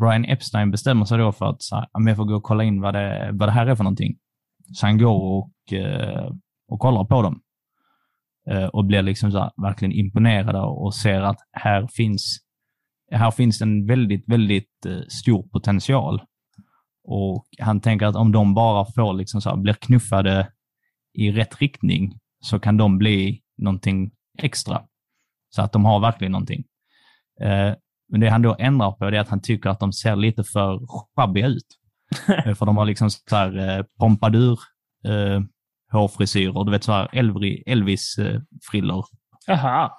Brian Epstein bestämmer sig då för att så här, jag får gå och kolla in vad det, vad det här är för någonting. Så han går och, eh, och kollar på dem. eh, och blir liksom så här, verkligen imponerade och ser att här finns, här finns en väldigt, väldigt eh, stor potential. Och han tänker att om de bara får liksom så här, blir knuffade i rätt riktning så kan de bli någonting extra. Så att de har verkligen någonting. Eh, men det han då ändrar på är att han tycker att de ser lite för schabbiga ut. (laughs) Eh, för de har liksom så här eh, pompadur, eh, hårfrisyrer, du vet så här Elvi- Elvis-frillor Jaha.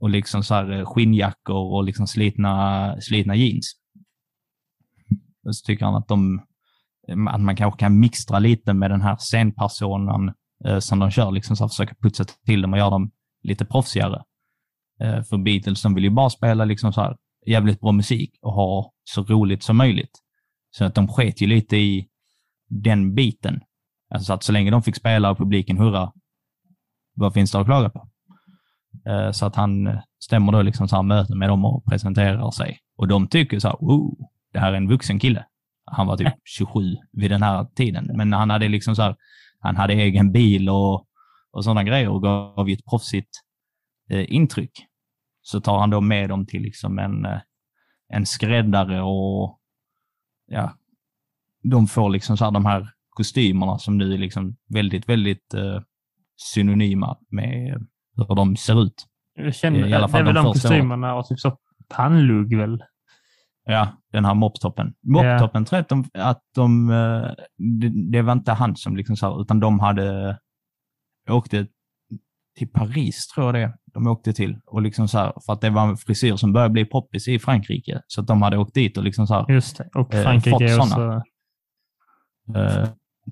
och liksom så här eh, skinnjackor och liksom slitna, slitna jeans. Så tycker han att, de, att man kanske kan mixtra lite med den här scenpersonen eh, som de kör, liksom så här, försöka putsa till dem och göra dem lite proffsigare. Eh, för Beatles, de vill ju bara spela liksom så här jävligt bra musik och ha så roligt som möjligt. Så att de sket ju lite i den biten. Alltså så att så länge de fick spela och publiken hurra, vad finns det att klaga på? Eh, så att han eh, stämmer då liksom så här möten med dem och presenterar sig. Och de tycker så här, wow, det här är en vuxen kille. Han var typ (laughs) 27 vid den här tiden, men han hade liksom så här, han hade egen bil och, och sådana grejer och gav ju ett proffsigt eh, intryck. Så tar han då med dem till liksom en, eh, en skräddare och ja, de får liksom så här de här kostymerna som nu är liksom väldigt, väldigt eh, synonyma med hur de ser ut. Jag känner, I alla fall det är väl de de kostymerna och typ så pannlugg väl? Ja, den här moptoppen. Moptoppen tror jag att de, att de eh, det, det var inte han som liksom sa, utan de hade åkte till Paris, tror jag det de åkte till. Och liksom så här, för att det var en frisyr som började bli poppis i Frankrike. Så att de hade åkt dit och liksom så här, Just det. Och Eh, Frankrike fått är såna. också... eh,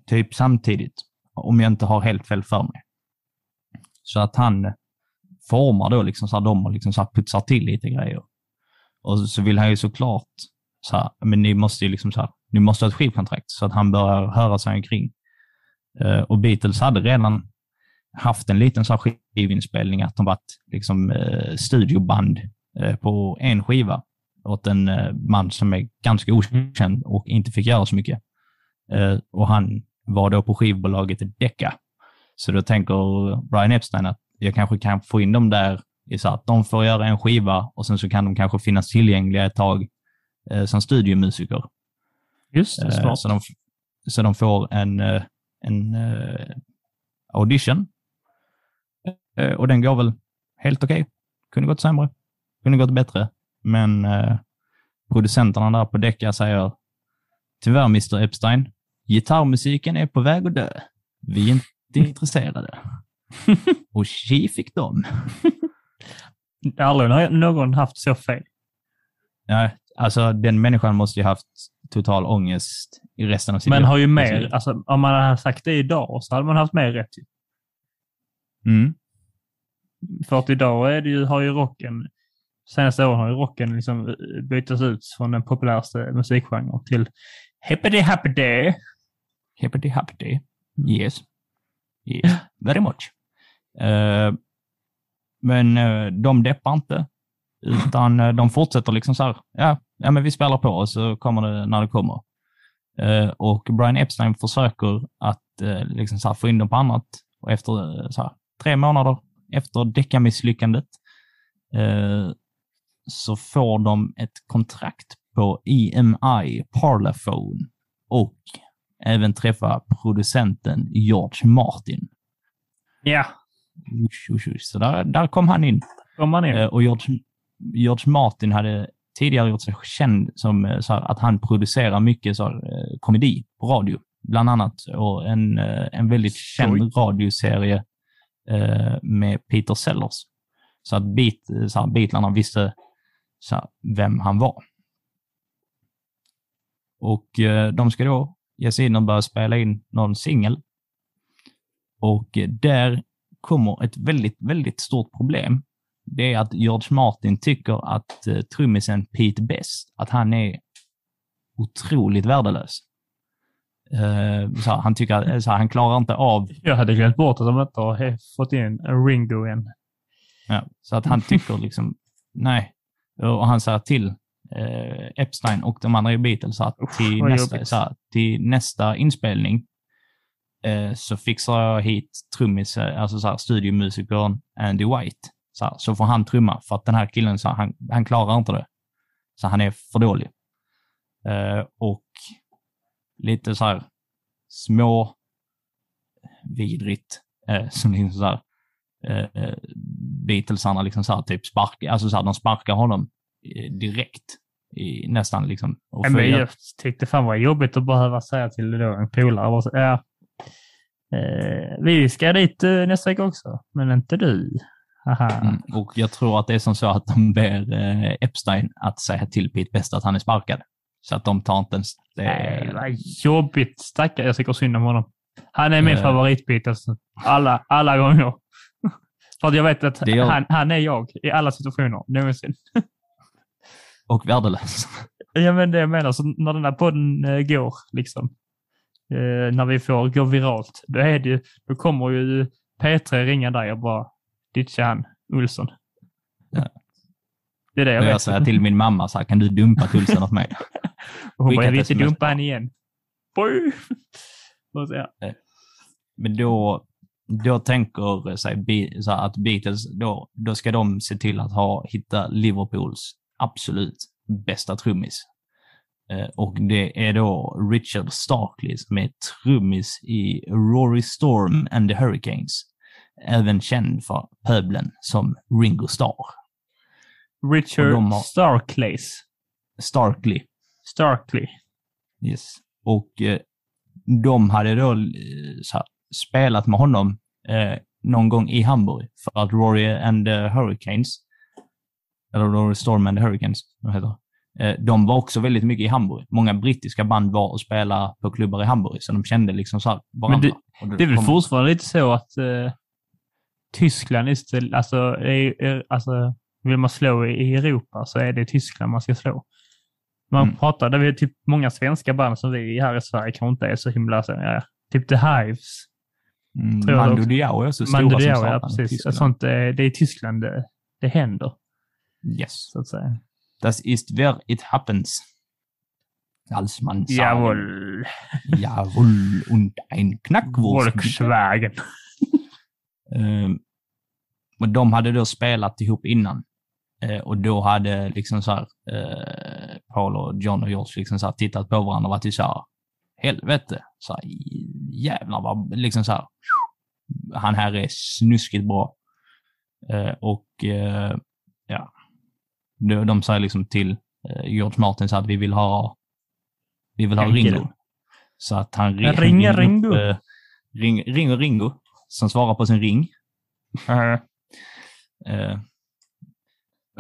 typ samtidigt, om jag inte har helt fel för mig. Så att han formar då liksom så här, dem och liksom så här putsar till lite grejer. Och så vill han ju såklart så här, men ni måste ju liksom så här, ni måste ha ett skivkontrakt så att han börjar höra sig omkring. Eh, och Beatles hade redan haft en liten så här skivinspelning, att de varit liksom eh, studioband eh, på en skiva åt en eh, man som är ganska okänd och inte fick göra så mycket. Eh, och han var då på skivbolaget Decca. Så då tänker Brian Epstein att jag kanske kan få in dem där så att de får göra en skiva och sen så kan de kanske finnas tillgängliga ett tag eh, som studiomusiker. Just det, Eh, smart. så, de, så de får en, eh, en eh, audition. Eh, och den går väl helt okej. Kunde gått sämre, kunde gått bättre. Men eh, producenterna där på Decca säger Tyvärr Mr Epstein, gitarrmusiken är på väg att dö. Vi är inte (laughs) intresserade. (laughs) och tji fick de. Aldrig har någon haft så fel. Ja, alltså den människan måste ju haft total ångest i resten av sitt Men liv. har ju mer, alltså, om man hade sagt det idag så hade man haft mer rätt. Mm. För att idag är det ju, har ju rocken, senaste åren har ju rocken liksom eh, bytts ut från den populäraste musikgenren till hippity happity. Hippity happity. Yes. Yes. (laughs) Very much. Eh, men eh, de deppar inte, utan eh, de fortsätter liksom så här, ja, ja, men vi spelar på och så kommer det när det kommer. Eh, och Brian Epstein försöker att eh, liksom så här, få in dem på annat och efter eh, så här, tre månader efter deckarmisslyckandet, eh, så får de ett kontrakt på EMI Parlophone och även träffa producenten George Martin. Ja, Usch, usch, usch. Så där, där kom han in. om man är. Eh, och George, George Martin hade tidigare gjort sig känd som eh, så här, att han producerar mycket så här, eh, komedi på radio, bland annat. Och en, en väldigt känd radioserie eh, med Peter Sellers. Så att Beat, så här, Beatlarna visste så här, vem han var. Och eh, de ska då ge sig in och börja spela in någon singel. Och eh, där kommer ett väldigt, väldigt stort problem. Det är att George Martin tycker att eh, trummisen Pete Best, att han är otroligt värdelös. Eh, så han tycker eh, så han klarar inte av, Jag hade glömt bort att de inte har fått in en Ringo än. ja, så att han tycker liksom, nej. Och han säger till eh, Epstein och de andra i Beatles att till, nästa, här, till nästa inspelning eh, så fixar jag hit trummis, eh, alltså så här, studiomusikern Andy White. Så, här, så får han trumma, för att den här killen, så här, han, han klarar inte det. Så han är för dålig. Eh, och lite så här små vidrigt, eh, (laughs) som liksom så här, eh, Beatlesarna liksom så här, typ sparkar, alltså så här, de sparkar honom eh, direkt i nästan liksom. Och men jag tyckte fan vad jobbigt att behöva säga till då en polare. Ja, eh, vi ska dit eh, nästa vecka också, men inte du. Mm, och jag tror att det är som så att de ber eh, Epstein att säga till Pete Best att han är sparkad. Så att de tar inte ens det. Nej, vad jobbigt. Stackare, jag tycker synd om honom. Han är min Eh. favoritbit alltså. alla, alla gånger. (laughs) För att jag vet att gör- han, han är jag i alla situationer någonsin. Och värdelös. (laughs) Ja, men det jag menar, så när den där podden eh, går, liksom, eh, när vi får gå viralt, då, är det, då kommer ju P3 ringa dig och bara ditcha han, Olsson. Ja. Det är det jag vet. jag säger till min mamma så här, kan du dumpa tulsen åt mig? och (laughs) hon skicka bara, jag vill inte dumpa han igen. Ja. (laughs) Men då, då tänker sig Be- så här, att Beatles, då, då ska de se till att ha, hitta Liverpools absolut bästa trummis. Eh, och det är då Richard Starkley som är trummis i Rory Storm and the Hurricanes. Även känd för pöbeln som Ringo Starr. Richard har- Starklays. Starkley. Starkley. Yes. Och eh, de hade då eh, här, spelat med honom eh, någon gång i Hamburg för att Rory and the Hurricanes, eller Rory Storm and the Hurricanes, vad heter det? De var också väldigt mycket i Hamburg. Många brittiska band var och spelade på klubbar i Hamburg, så de kände liksom så varandra. Och Det är väl kom- fortfarande lite så att eh, Tyskland, just, det- alltså, är, är, alltså, vill man slå i, Europa så är det Tyskland man ska slå. Man Mm. pratar, det är typ många svenska band som vi här i Sverige kanske inte är så himla, så, ja, typ The Hives. Mm, tror Mando också. Diao är så stora Mando som Diao, satan ja precis. Sånt, eh, det är i Tyskland det, det händer, Yes. så att säga. Das ist wer it happens. Als man sagt. Jawohl. Jawohl. Und ein Knackwurst. Volkswagen. Eh, (laughs) och de hade då spelat ihop innan. Eh, och då hade liksom så här, eh, Paul och John och George liksom så tittat på varandra och varit så här, helvete, så här, jävlar vad, liksom så här, han här är snuskigt bra. Eh, och eh, ja, de, de säger liksom till eh, George Martin så att vi vill ha, vi vill ha Ringo. Så att han ri- Ringa ringer Ringo. Upp, eh, ring, ringer Ringo, som svarar på sin ring. (laughs) Eh,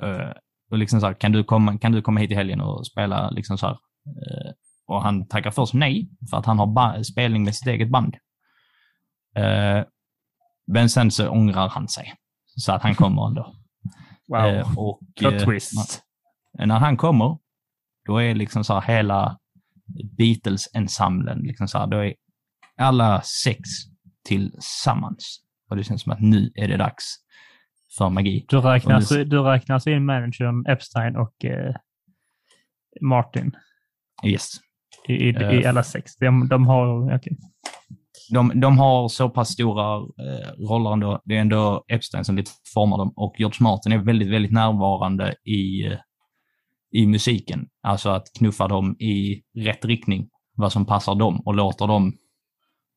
eh, och liksom så här, kan du, komma, kan du komma hit i helgen och spela liksom så här? Eh, och han tackar först nej, för att han har spelning med sitt eget band. Men sen så ångrar han sig, så att han kommer ändå. (laughs) Wow. Eh, och, (laughs) Plot eh, twist. när han kommer, då är liksom så här hela Beatles-ensemblen, liksom så här, då är alla sex tillsammans. Och det känns som att nu är det dags för magi. Du räknas, det- du räknas in managern Epstein och eh, Martin Yes. i, i, i Eh. alla sex. De, de har... okej. De, de har så pass stora eh, roller ändå. Det är ändå Epstein som lite formar dem och George Martin är väldigt, väldigt närvarande i, eh, i musiken. Alltså att knuffa dem i rätt riktning, vad som passar dem och låter dem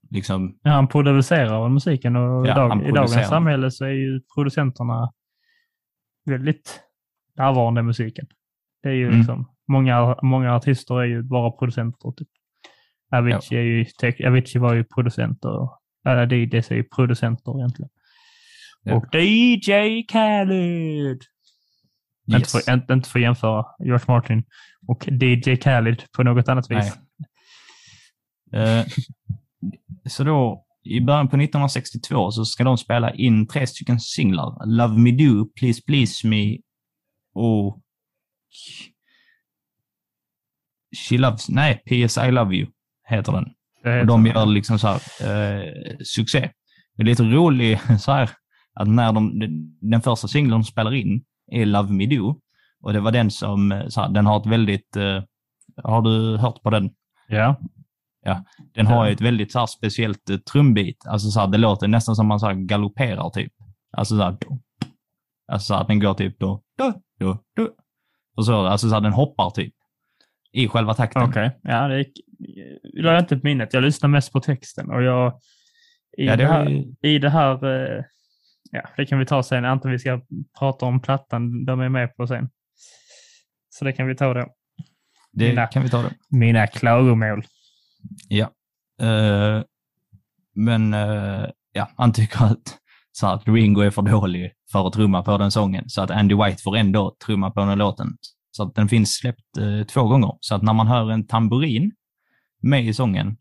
liksom Ja, han producerar musiken och Ja, dag, i dagens samhälle så är ju producenterna väldigt närvarande i musiken. Det är ju Mm. liksom, många, många artister är ju bara producenter. Typ. Avicii, är ju, Avicii var ju producent och alla DJs är ju producenter egentligen. Ja. Och DJ Khaled! Inte, Yes. för, inte, inte för att jämföra George Martin och DJ Khaled på något annat vis. Eh, så då, i början på 1962 så ska de spela in tre stycken singlar. Love Me Do, Please Please Me och She Loves, nej, PS I Love You heter den. Det Och heter- de gör liksom så här, eh, succé. Det är lite roligt (laughs) så här, att när de, den första singeln de spelar in är Love Me Do. Och det var den som, eh, så här, den har ett väldigt, eh, har du hört på den? Ja. ja, den har ju ett väldigt så här, speciellt eh, trumbit. Alltså så här, det låter nästan som man så här, galopperar typ. Alltså så här, do, alltså så här, den går typ då, då, då, då. Och så, alltså så här, den hoppar typ. I själva takten. Okej, ja, det det la jag inte på minnet. Jag lyssnar mest på texten och jag... I, Ja, det, det var här, ju- I det här... eh, Ja, det kan vi ta sen. Antar vi ska prata om plattan de är med på sen. Så det kan vi ta då. Det mina- kan vi ta då. Mina klagomål. Ja. Eh, men eh, ja, han tycker att, så här, att Ringo är för dålig för att trumma på den sången, så att Andy White får ändå trumma på den här låten. Så att den finns släppt eh, två gånger. Så att när man hör en tamburin med i sången,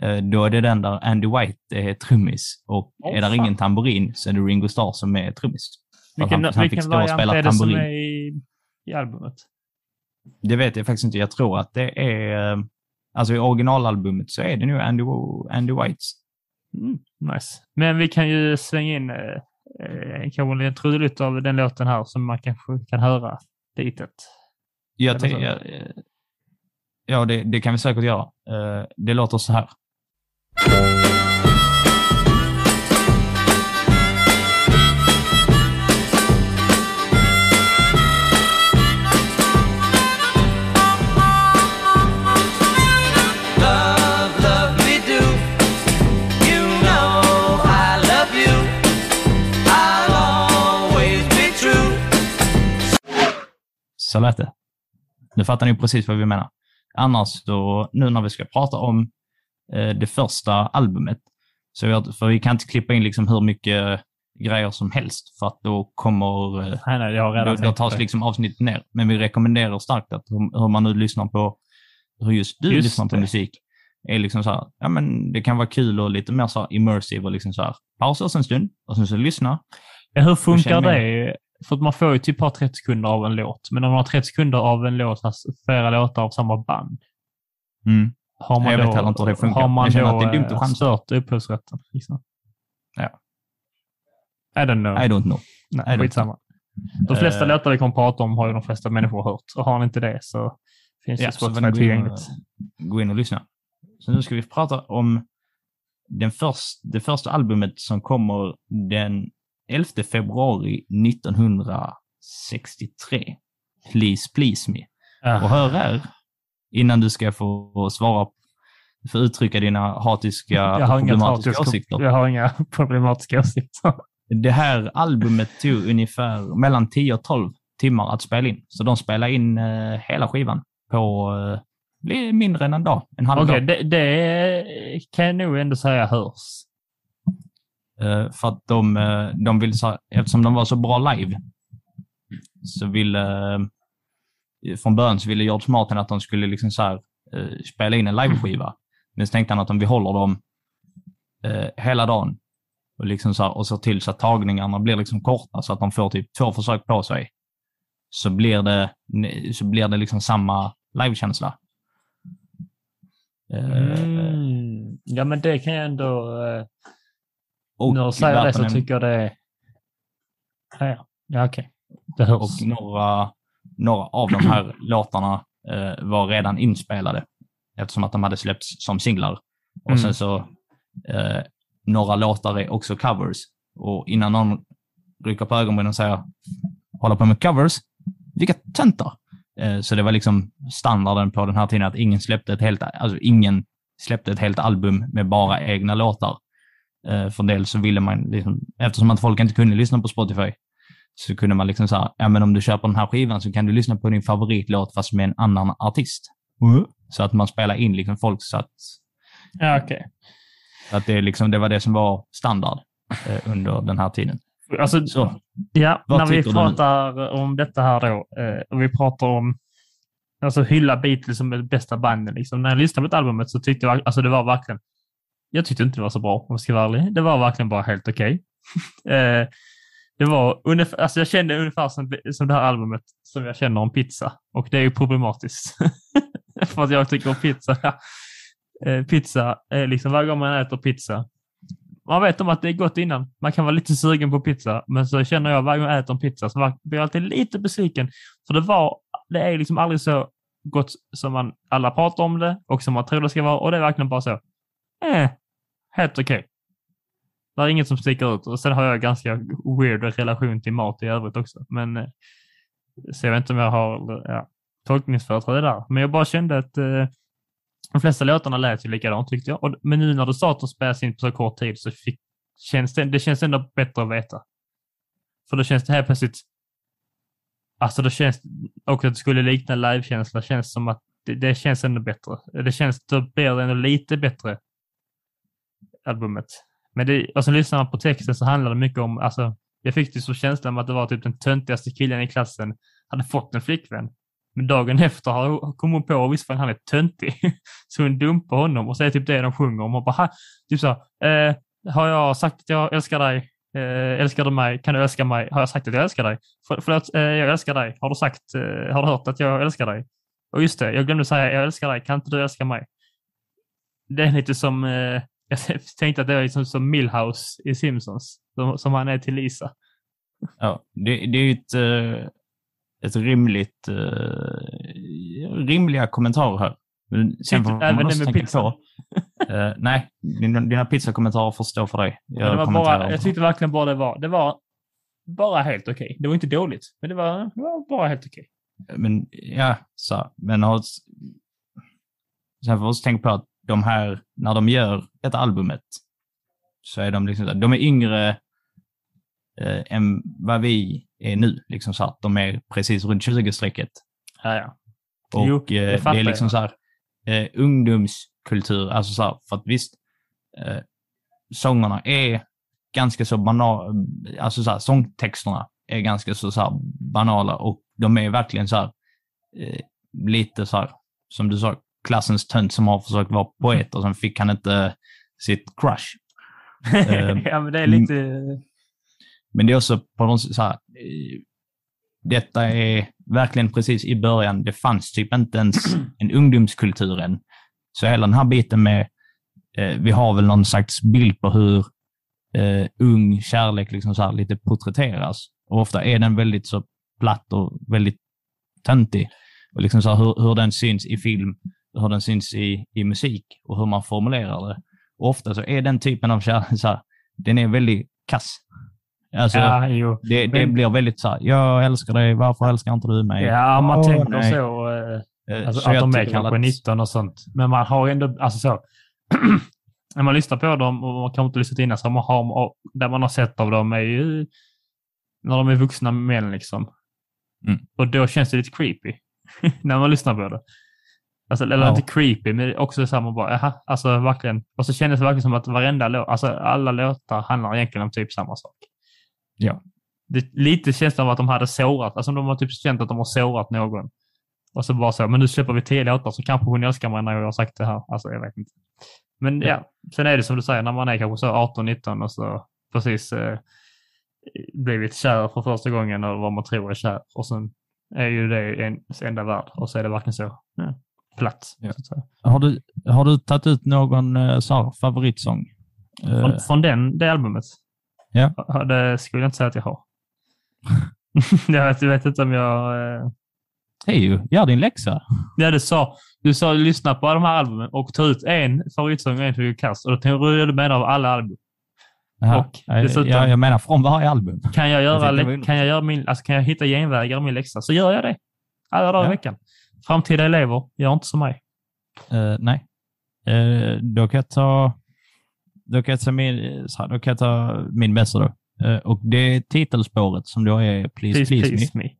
eh, då är det den där Andy White är trummis. Och Åh, är där ingen tamburin så är det Ringo Starr som är trummis. Vilken, han, han vilken variant spela är det som tamburin. är i, i albumet? Det vet jag faktiskt inte. Jag tror att det är, eh, alltså i originalalbumet så är det nu Andy, Andy Whites. Mm, nice. Men vi kan ju slänga in eh, eh, kanske en trudelutt av den låten här som man kanske kan höra litet. Jag eh, ja, det, det kan vi säkert göra. Eh, Det låter så här. Love, love me do. You know I love you. I'll always be true. Så lät det. Nu fattar ni precis vad vi menar. Annars då, nu när vi ska prata om eh, det första albumet, så för vi kan inte klippa in liksom hur mycket grejer som helst, för att då kommer eh, Nej, nej, jag har redan Då, då tas liksom avsnittet ner. Men vi rekommenderar starkt att hur, man nu lyssnar på, hur just du Just lyssnar på det. musik, är liksom så här, ja men det kan vara kul och lite mer så här immersive och liksom så här, pausa oss en stund och sen så lyssna. Ja, hur funkar det? För att man får ju typ bara 30 sekunder av en låt. Men om man har 30 sekunder av en låt, alltså flera låtar av samma band. Mm. Har man Jag då, vet heller inte hur det funkar. Har man Jag då att det är dumt att eh, chansa. stört upphovsrätten? Liksom? Ja. I don't know. I don't know. Nej, skitsamma. De flesta Eh. låtar vi kommer att prata om har ju de flesta människor hört. Och har ni inte det så finns Ja, det Spotify ni gå in, och, tillgängligt. gå in och lyssna. Så nu ska vi prata om den först, det första albumet som kommer den 11 februari 1963. Please Please Me. Och Ah, hör här, innan du ska få svara, få uttrycka dina hatiska jag, och har problematiska hatiska- åsikter. jag har inga (laughs) problematiska åsikter. Det här albumet tog ungefär mellan 10 och 12 timmar att spela in. Så de spelade in eh, hela skivan på eh, mindre än en dag, en halv Okej, dag. det, det kan jag nog ändå säga hörs. Eh, för att de, eh, de ville, eftersom de var så bra live, så ville, eh, från början så ville George Martin att de skulle liksom så här, spela in en liveskiva. Men så tänkte han att om vi håller dem hela dagen och, liksom så här, och ser till så att tagningarna blir liksom korta så att de får typ två försök på sig, så blir det, så blir det liksom samma livekänsla. Mm. Ja, men det kan jag ändå... Och när du säger det så tycker jag det är... Ja, ja. okej. Det hörs. Och några, några av de här (clears throat) låtarna eh, var redan inspelade eftersom att de hade släppts som singlar. Och Mm. sen så, eh, några låtar är också covers. Och innan någon rycker på ögonbrynen och säger hålla på med covers, vilka töntar! Eh, så det var liksom standarden på den här tiden att ingen släppte ett helt, alltså ingen släppte ett helt album med bara egna låtar. Eh, för dels så ville man, liksom, eftersom att folk inte kunde lyssna på Spotify, så kunde man liksom säga, ja men om du köper den här skivan så kan du lyssna på din favoritlåt fast med en annan artist. Så att man spelar in liksom folk så att, Ja, okej. så att det, liksom, det var det som var standard eh, under den här tiden. Alltså, Så, ja, när vi tycker du pratar om detta här då, eh, och vi pratar om alltså hylla Beatles som det bästa bandet. Liksom. När jag lyssnade på ett albumet så tyckte jag, alltså det var verkligen, jag tyckte inte det var så bra om jag ska vara ärlig. Det var verkligen bara helt okej. (laughs) eh, det var ungefär, alltså jag kände ungefär som, som det här albumet som jag känner om pizza. Och det är ju problematiskt. (laughs) För att jag tycker om pizza. eh, pizza, liksom varje gång man äter pizza, man vet om att det är gott innan. Man kan vara lite sugen på pizza, men så känner jag varje gång jag äter en pizza så blir jag alltid lite besviken. För det var, det är liksom aldrig så gott som man alla pratar om det och som man tror det ska vara och det är verkligen bara så. Eh, helt okej. Det är inget som sticker ut och sen har jag ganska weird relation till mat i övrigt också. Men eh, så jag vet inte om jag har ja, tolkningsföreträde där. Men jag bara kände att eh, de flesta låtarna lät ju likadant tyckte jag. Och, men nu när du sa att de spelas in på så kort tid så fick, känns det, det känns ändå bättre att veta. För då känns det här plötsligt, alltså det känns, och att det skulle likna livekänsla känns som att det, det känns ändå bättre. Det känns, då blir det ändå lite bättre, albumet. Men det, och sen lyssnar man på texten så handlar det mycket om, alltså, jag fick det så känslan av att det var typ den töntigaste killen i klassen hade fått en flickvän. Men dagen efter har kom hon på och visste att han är töntig. (laughs) Så hon dumpar honom och säger typ det de sjunger om. Och bara, typ så, eh, har jag sagt att jag älskar dig? Eh, älskar du mig? Kan du älska mig? Har jag sagt att jag älskar dig? För, förlåt, eh, jag älskar dig. Har du sagt, eh, har du hört att jag älskar dig? Och just det, jag glömde säga jag älskar dig. Kan inte du älska mig? Det är lite som, eh, jag tänkte att det var liksom som Millhouse i Simpsons, som, som han är till Lisa. Ja, det, det är ju ett, eh, ett rimligt, eh, rimliga kommentarer här. Sen får även man det också tänka pizzan. på, eh, nej, dina, dina pizzakommentarer får stå för dig. Men det bara, jag tyckte verkligen bara det var, det var bara helt okej. Det var inte dåligt, men det var, det var bara helt okej. Men ja, så. Men har, sen får vi också tänka på att de här, när de gör detta albumet, så är de liksom, de är yngre eh, än vad vi är nu. Liksom så att de är precis runt 20-strecket. Ja, ja. Och Jo, eh, det är liksom jag. så här, eh, ungdomskultur, alltså så här, för att visst, eh, sångerna är ganska så banala, alltså så här, sångtexterna är ganska så, så här, banala och de är verkligen så här, eh, lite så här, som du sa, klassens tönt som har försökt vara poet och sen fick han inte sitt crush. (laughs) Ja, men det är lite... Men det är också på något sätt så här, eh, detta är verkligen precis i början. Det fanns typ inte ens (clears throat) en ungdomskultur än. Så hela den här biten med, eh, vi har väl någon slags bild på hur eh, ung kärlek liksom så här lite porträtteras. Och ofta är den väldigt så platt och väldigt töntig. Och liksom så här, hur, hur den syns i film, hur den syns i, i musik och hur man formulerar det. Och ofta så är den typen av kärlek, (laughs) så här, den är väldigt kass. Alltså, ja, det, det blir väldigt så här, jag älskar dig, varför älskar inte du mig? Ja, man Åh, tänker nej. så. Eh, Eh, alltså, så att de är kanske att- 19 och sånt. Men man har ändå, alltså så. (clears throat) när man lyssnar på dem, och man kanske inte lyssnat innan, så man har, och där man har sett av dem är ju när de är vuxna män liksom. Mm. Och då känns det lite creepy (laughs) när man lyssnar på det. Alltså, eller Ja. inte creepy, men också man bara, jaha, alltså verkligen. Och så kändes det verkligen som att varenda låt, alltså alla låtar handlar egentligen om typ samma sak. Ja. Det, lite känns det som att de hade sårat, alltså de har typ känt att de har sårat någon. Och så bara så, men nu släpper vi tio låtar så kanske hon älskar mig när jag har sagt det här. Alltså jag vet inte. Men ja, Ja. sen är det som du säger, när man är kanske så 18-19 och så precis eh, blivit kär för första gången och vad man tror är kär. Och sen är ju det ens enda värld och så är det verkligen så ja, platt. Ja. Har du, har du tagit ut någon eh, så här, favoritsång? Eh, Från, från den, det albumet? Ja. Det skulle jag inte säga att jag har. (laughs) jag, vet, jag vet inte om jag... Eh, ju, gör din läxa. Ja, du sa, du sa lyssna på de här albumen och ta ut en favoritsång och en tycker kast. Och då tänkte jag, du menar av alla album. Jaha. Och dessutom- ja, jag menar från varje album. Kan jag, göra, Jag kan jag, göra min, alltså kan jag hitta genvägar i min läxa så gör jag det. Alla dagar i Ja. veckan. Framtida elever, gör inte som mig. Eh, nej. Eh, då kan jag ta, då kan jag ta min, så här, då kan jag ta min bästa då. Eh, och det är titelspåret som då är Please Please, Please, Me. me.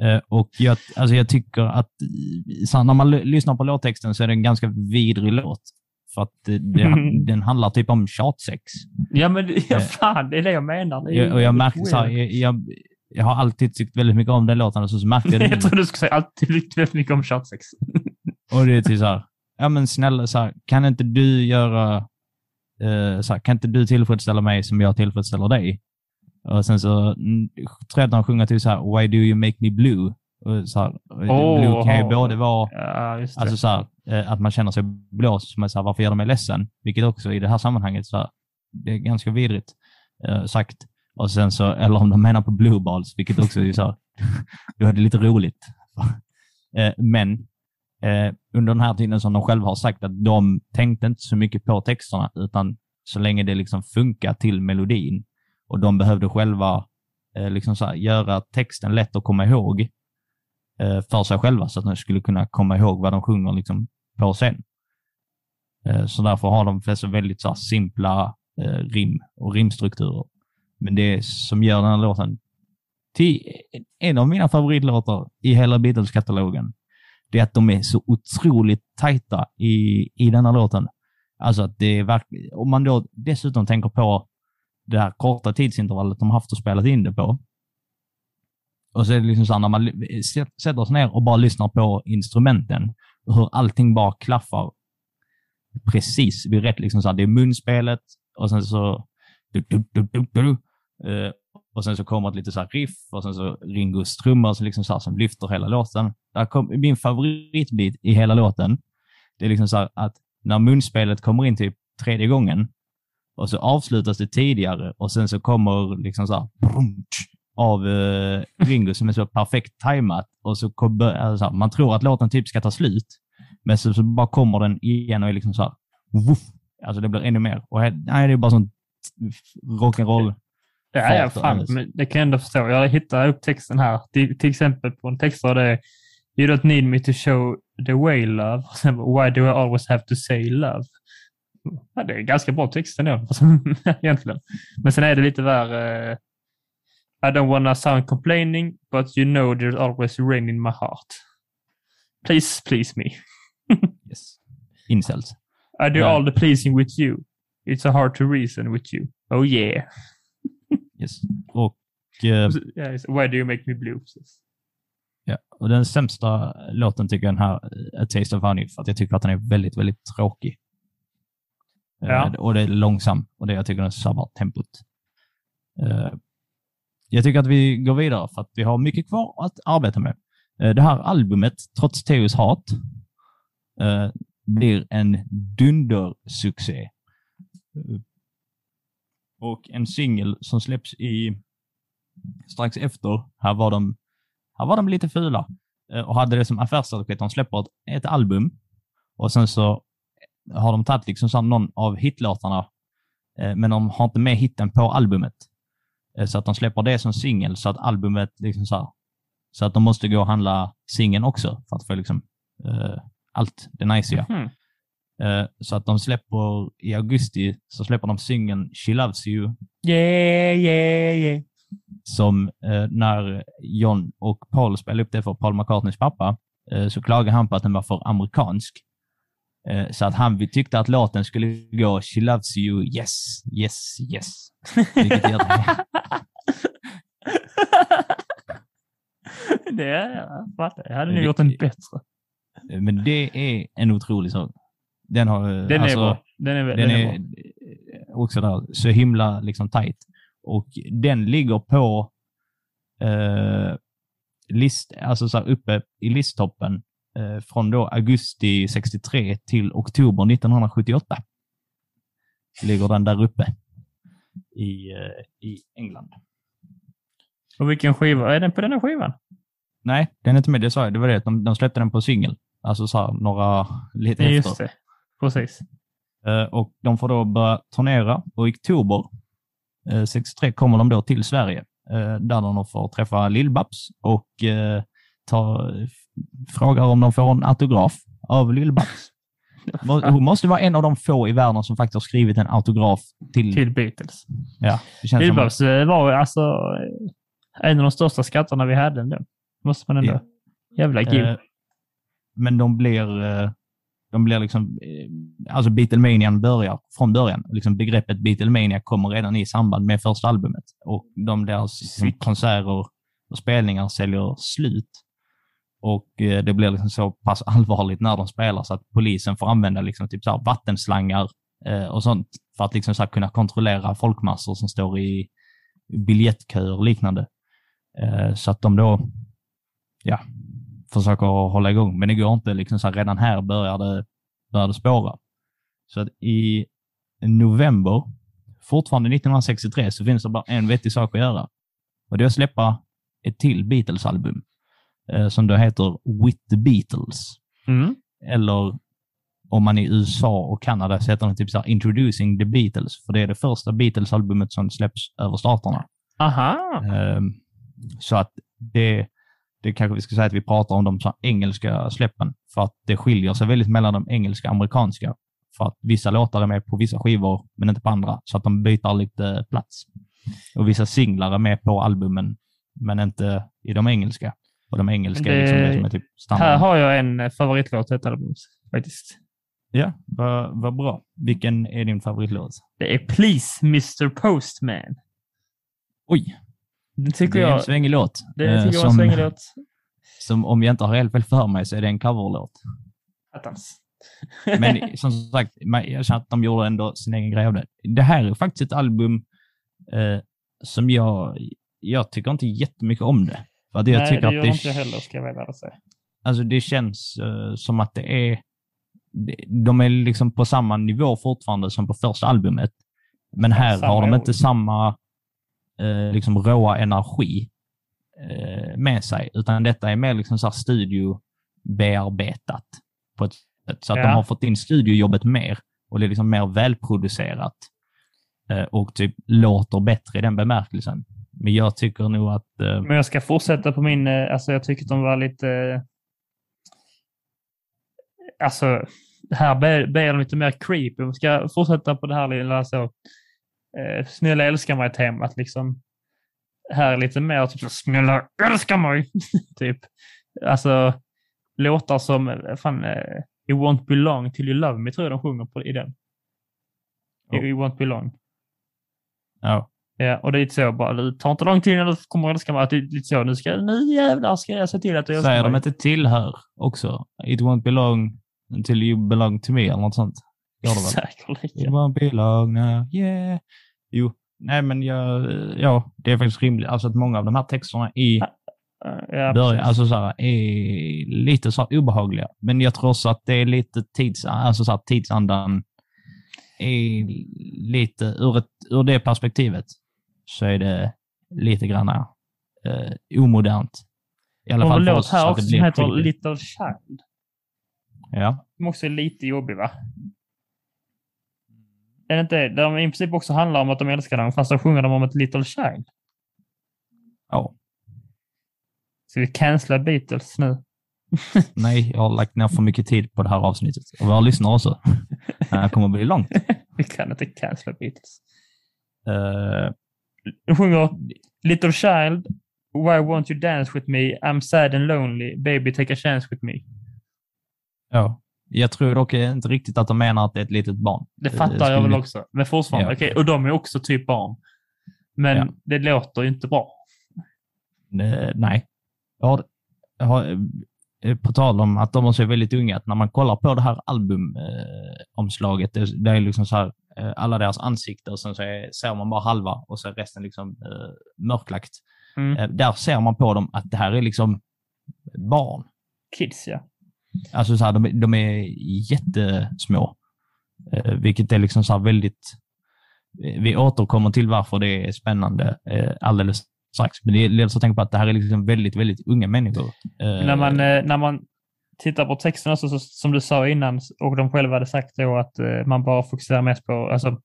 Eh, och jag, alltså jag tycker att här, när man lyssnar på låttexten så är det en ganska vidrig låt. För att det, det, (laughs) den handlar typ om tjatsex. Ja, men ja, fan, det är det jag menar. Det Jag, och jag märker så här, jag, jag, jag har alltid tyckt väldigt mycket om den låten och så, så märkte jag det (laughs) Jag tror du skulle säga alltid tyckt väldigt mycket om tjatsex. (laughs) Och det är till så här, ja men snälla, så här, kan inte du göra, eh, så här, kan inte du tillfredsställa mig som jag tillfredsställer dig? Och sen så mm, tror jag att de sjunger till så här, why do you make me blue? Och så här, Åh, blue kan ju både vara Ja. Alltså så här, eh, att man känner sig blåst, som är så här, varför gör de mig ledsen? Vilket också i det här sammanhanget, så här, det är ganska vidrigt eh, sagt. Och sen så, eller om de menar på blue balls, vilket också är så (laughs) du hade lite roligt. (laughs) Eh, men eh, under den här tiden som de själva har sagt att de tänkte inte så mycket på texterna, utan så länge det liksom funkar till melodin och de behövde själva eh, liksom så här, göra texten lätt att komma ihåg för sig själva så att de skulle kunna komma ihåg vad de sjunger liksom, på scen. Så därför har de flesta väldigt så här, simpla rim och rimstrukturer. Men det som gör den här låten till en av mina favoritlåtar i hela Beatles-katalogen, det är att de är så otroligt tajta i, i denna låten. Alltså att det är verkligen, om man då dessutom tänker på det här korta tidsintervallet de haft och spelat in det på. Och så är det liksom så här, när man sätter sig ner och bara lyssnar på instrumenten och hur allting bara klaffar precis vid rätt, liksom så här, det är munspelet och sen så du, du, du, du, du, eh, och sen så kommer ett lite så här riff och sen så Ringos trummor som, liksom så här, som lyfter hela låten. Där kom, min favoritbit i hela låten, det är liksom så här att när munspelet kommer in typ tredje gången och så avslutas det tidigare och sen så kommer liksom så här av eh, Ringo som är så perfekt tajmat och så kom, alltså, man tror att låten typ ska ta slut, men så, så bara kommer den igen och är liksom så här, woof, alltså det blir ännu mer. Och nej, det är bara sån rock'n'roll. Ja, ja, fan, det kan jag ändå förstå. Jag hittar upp texten här. Till, till exempel på en text där det är You don't need me to show the way love. Why do I always have to say love? Ja, det är ganska bra text ändå, (laughs) egentligen. Men sen är det lite där... eh, I don't wanna sound complaining, but you know there's always rain in my heart. Please, please me. (laughs) Yes. Incels. I do Ja. all the pleasing with you. It's a hard to reason with you. Oh yeah. Yes. Och, eh, Why do you make me blue? ja. och den sämsta låten tycker jag den här A Taste of Honey, för att jag tycker att den är väldigt, väldigt tråkig. Eh, Ja. och det är långsam och det jag tycker den sabbar tempot. Eh, jag tycker att vi går vidare för att vi har mycket kvar att arbeta med. Eh, det här albumet, trots Theos hat, blir en dundersuccé. Och en singel som släpps i strax efter, här var de, här var de lite fula eh, och hade det som affärsstrategi att de släpper ett, ett album och sen så har de tagit liksom så någon av hitlåtarna, eh, men de har inte med hitten på albumet. Eh, så att de släpper det som singel så att albumet liksom så här, så att de måste gå och handla singeln också för att få liksom uh, allt det najsiga. Hmm. Eh, så att de släpper i augusti så släpper de singeln She Loves You Yeah, yeah, yeah. som eh, när John och Paul spelade upp det för Paul McCartneys pappa eh, så klagade han på att den var för amerikansk. Så att han tyckte att låten skulle gå She loves you, yes, yes, yes. Vilket gör det. (laughs) jag fattar. Jag hade nog gjort den bättre. Men det är en otrolig sång. Den har... Den alltså, är bra. Den är, Den, den är, är, också där, så himla liksom tight. Och den ligger på eh, list, alltså så uppe i listtoppen eh, från då augusti 63 till oktober 1978. Ligger den där uppe i, eh, i England. Och vilken skiva? Är den på den här skivan? Nej, den är inte med. Det sa jag. Det var det. De, de släppte den på singel. Alltså så här, några lite Ja, efter. just det. Precis. Eh, och de får då börja turnera och i oktober eh, 63 kommer de då till Sverige eh, där de får träffa Lill-Babs och eh, ta, frågar om de får en autograf av Lill-Babs. (laughs) Hon måste vara en av de få i världen som faktiskt har skrivit en autograf till... Till Beatles. Ja, som, Lill-Babs eh, var alltså eh, en av de största skatterna vi hade ändå. Måste man ändå. Ja. Jävla eh, Men de blir... De blir liksom... Eh, alltså Beatlemanian börjar från början. Liksom begreppet Beatlemania kommer redan i samband med första albumet. Och de deras liksom, konserter och spelningar säljer slut. Och eh, det blir liksom så pass allvarligt när de spelar så att polisen får använda liksom typ så vattenslangar eh, och sånt för att liksom så kunna kontrollera folkmassor som står i biljettköer och liknande. Eh, så att de då ja, försöker hålla igång. Men det går inte. Liksom så här, redan här börjar det, börjar det spåra. Så att i november, fortfarande 1963, så finns det bara en vettig sak att göra. Och det är att släppa ett till Beatles-album. eh, som då heter With the Beatles. Mm. Eller om man i USA och Kanada så heter den typ så här Introducing the Beatles, för det är det första Beatles-albumet som släpps över staterna. Aha. Ehm, Så att det, det kanske vi ska säga att vi pratar om de här engelska släppen, för att det skiljer sig väldigt mellan de engelska och amerikanska. För att vissa låtar är med på vissa skivor, men inte på andra, så att de byter lite plats. Och vissa singlar är med på albumen, men inte i de engelska. Och de engelska är liksom Det- det som är typ Här standard. har jag en eh, favoritlåt till ett album faktiskt. Ja, vad, vad bra. Vilken är din favoritlåt? Det är Please Mr Postman. Oj, Det tycker det är en jag, svängig låt. det Eh, tycker jag var en som, svängig låt. (laughs) som om jag inte har helt fel för mig så är det en coverlåt. Attans. Men (laughs) som sagt, jag känner att de gjorde ändå sin egen grej av det. Det här är faktiskt ett album eh, som jag, jag tycker inte jättemycket om det. För att jag Nej, tycker det att gör det, inte jag heller, ska jag väl säga. alltså det känns eh, som att det är, de är liksom på samma nivå fortfarande som på första albumet. Men här samma har de inte samma eh, liksom råa energi eh, med sig, utan detta är mer liksom så här studiobearbetat på ett sätt. Så att Ja. de har fått in studiojobbet mer och det är liksom mer välproducerat eh, och typ låter bättre i den bemärkelsen. Men jag tycker nog att eh, Men jag ska fortsätta på min, eh, alltså jag tycker att de var lite, eh, alltså här blir blir de lite mer creepy. Vi ska fortsätta på det här lilla så, eh, snälla älska mig-temat liksom. Här är lite mer typ snälla älska mig, (laughs) typ. Alltså låtar som, eh, fan, eh, You won't belong till you love me tror jag de sjunger på, i den. Ja. You won't belong. ja, Ja, och det är lite så bara, det tar inte lång tid innan du kommer att älska mig. Att det är lite så, nu, ska, nu jävlar ska jag se till att du älskar säger de mig. inte tillhör också? It won't belong until you belong to me eller något sånt. Gör det väl? Säkerligen. won't belong now, yeah. Jo, nej men jag, ja, det är faktiskt rimligt. Alltså att många av de här texterna i Ja, början, alltså så här, är lite så här obehagliga. Men jag tror också att det är lite tids, alltså så här, tidsandan är lite, ur, ett, ur det perspektivet, så är det lite grann eh, omodernt. I alla Och fall en för oss, här också det som heter creepy. Little Child. Ja, Som också är lite jobbig va? Är det inte det? De i princip också handlar om att de älskar den, fast då sjunger de om ett Little Child. ja. Ska vi cancella Beatles nu? (laughs) Nej, jag har lagt ner för mycket tid på det här avsnittet. Och våra lyssnare också. Det här kommer att bli långt. (laughs) Vi kan inte cancella Beatles. Eh, De sjunger Little Child, Why won't you dance with me? I'm sad and lonely. Baby take a chance with me. ja. Jag tror dock inte riktigt att de menar att det är ett litet barn. Det Eh, fattar jag skulle väl också. Men fortfarande, Ja. okej. Och de är också typ barn. Men Ja. det låter ju inte bra. Eh, nej. Jag har, jag har, eh, på tal om att de också är väldigt unga, att när man kollar på det här albumomslaget, det, det är liksom så här, eh, alla deras ansikten och sen så är, ser man bara halva och så är resten liksom eh, mörklagt. Mm. Eh, där ser man på dem att det här är liksom barn. Kids, ja. Alltså så här, de, är- de är jättesmå. Eh, vilket är liksom så här väldigt... eh, Vi återkommer till varför det är spännande eh, alldeles strax. Men det leder så att tänka på att det här är liksom väldigt, väldigt unga människor. Eh, När man, eh, när man tittar på texten också, så, som du sa innan, och de själva hade sagt då att eh, man bara fokuserar mest på alltså,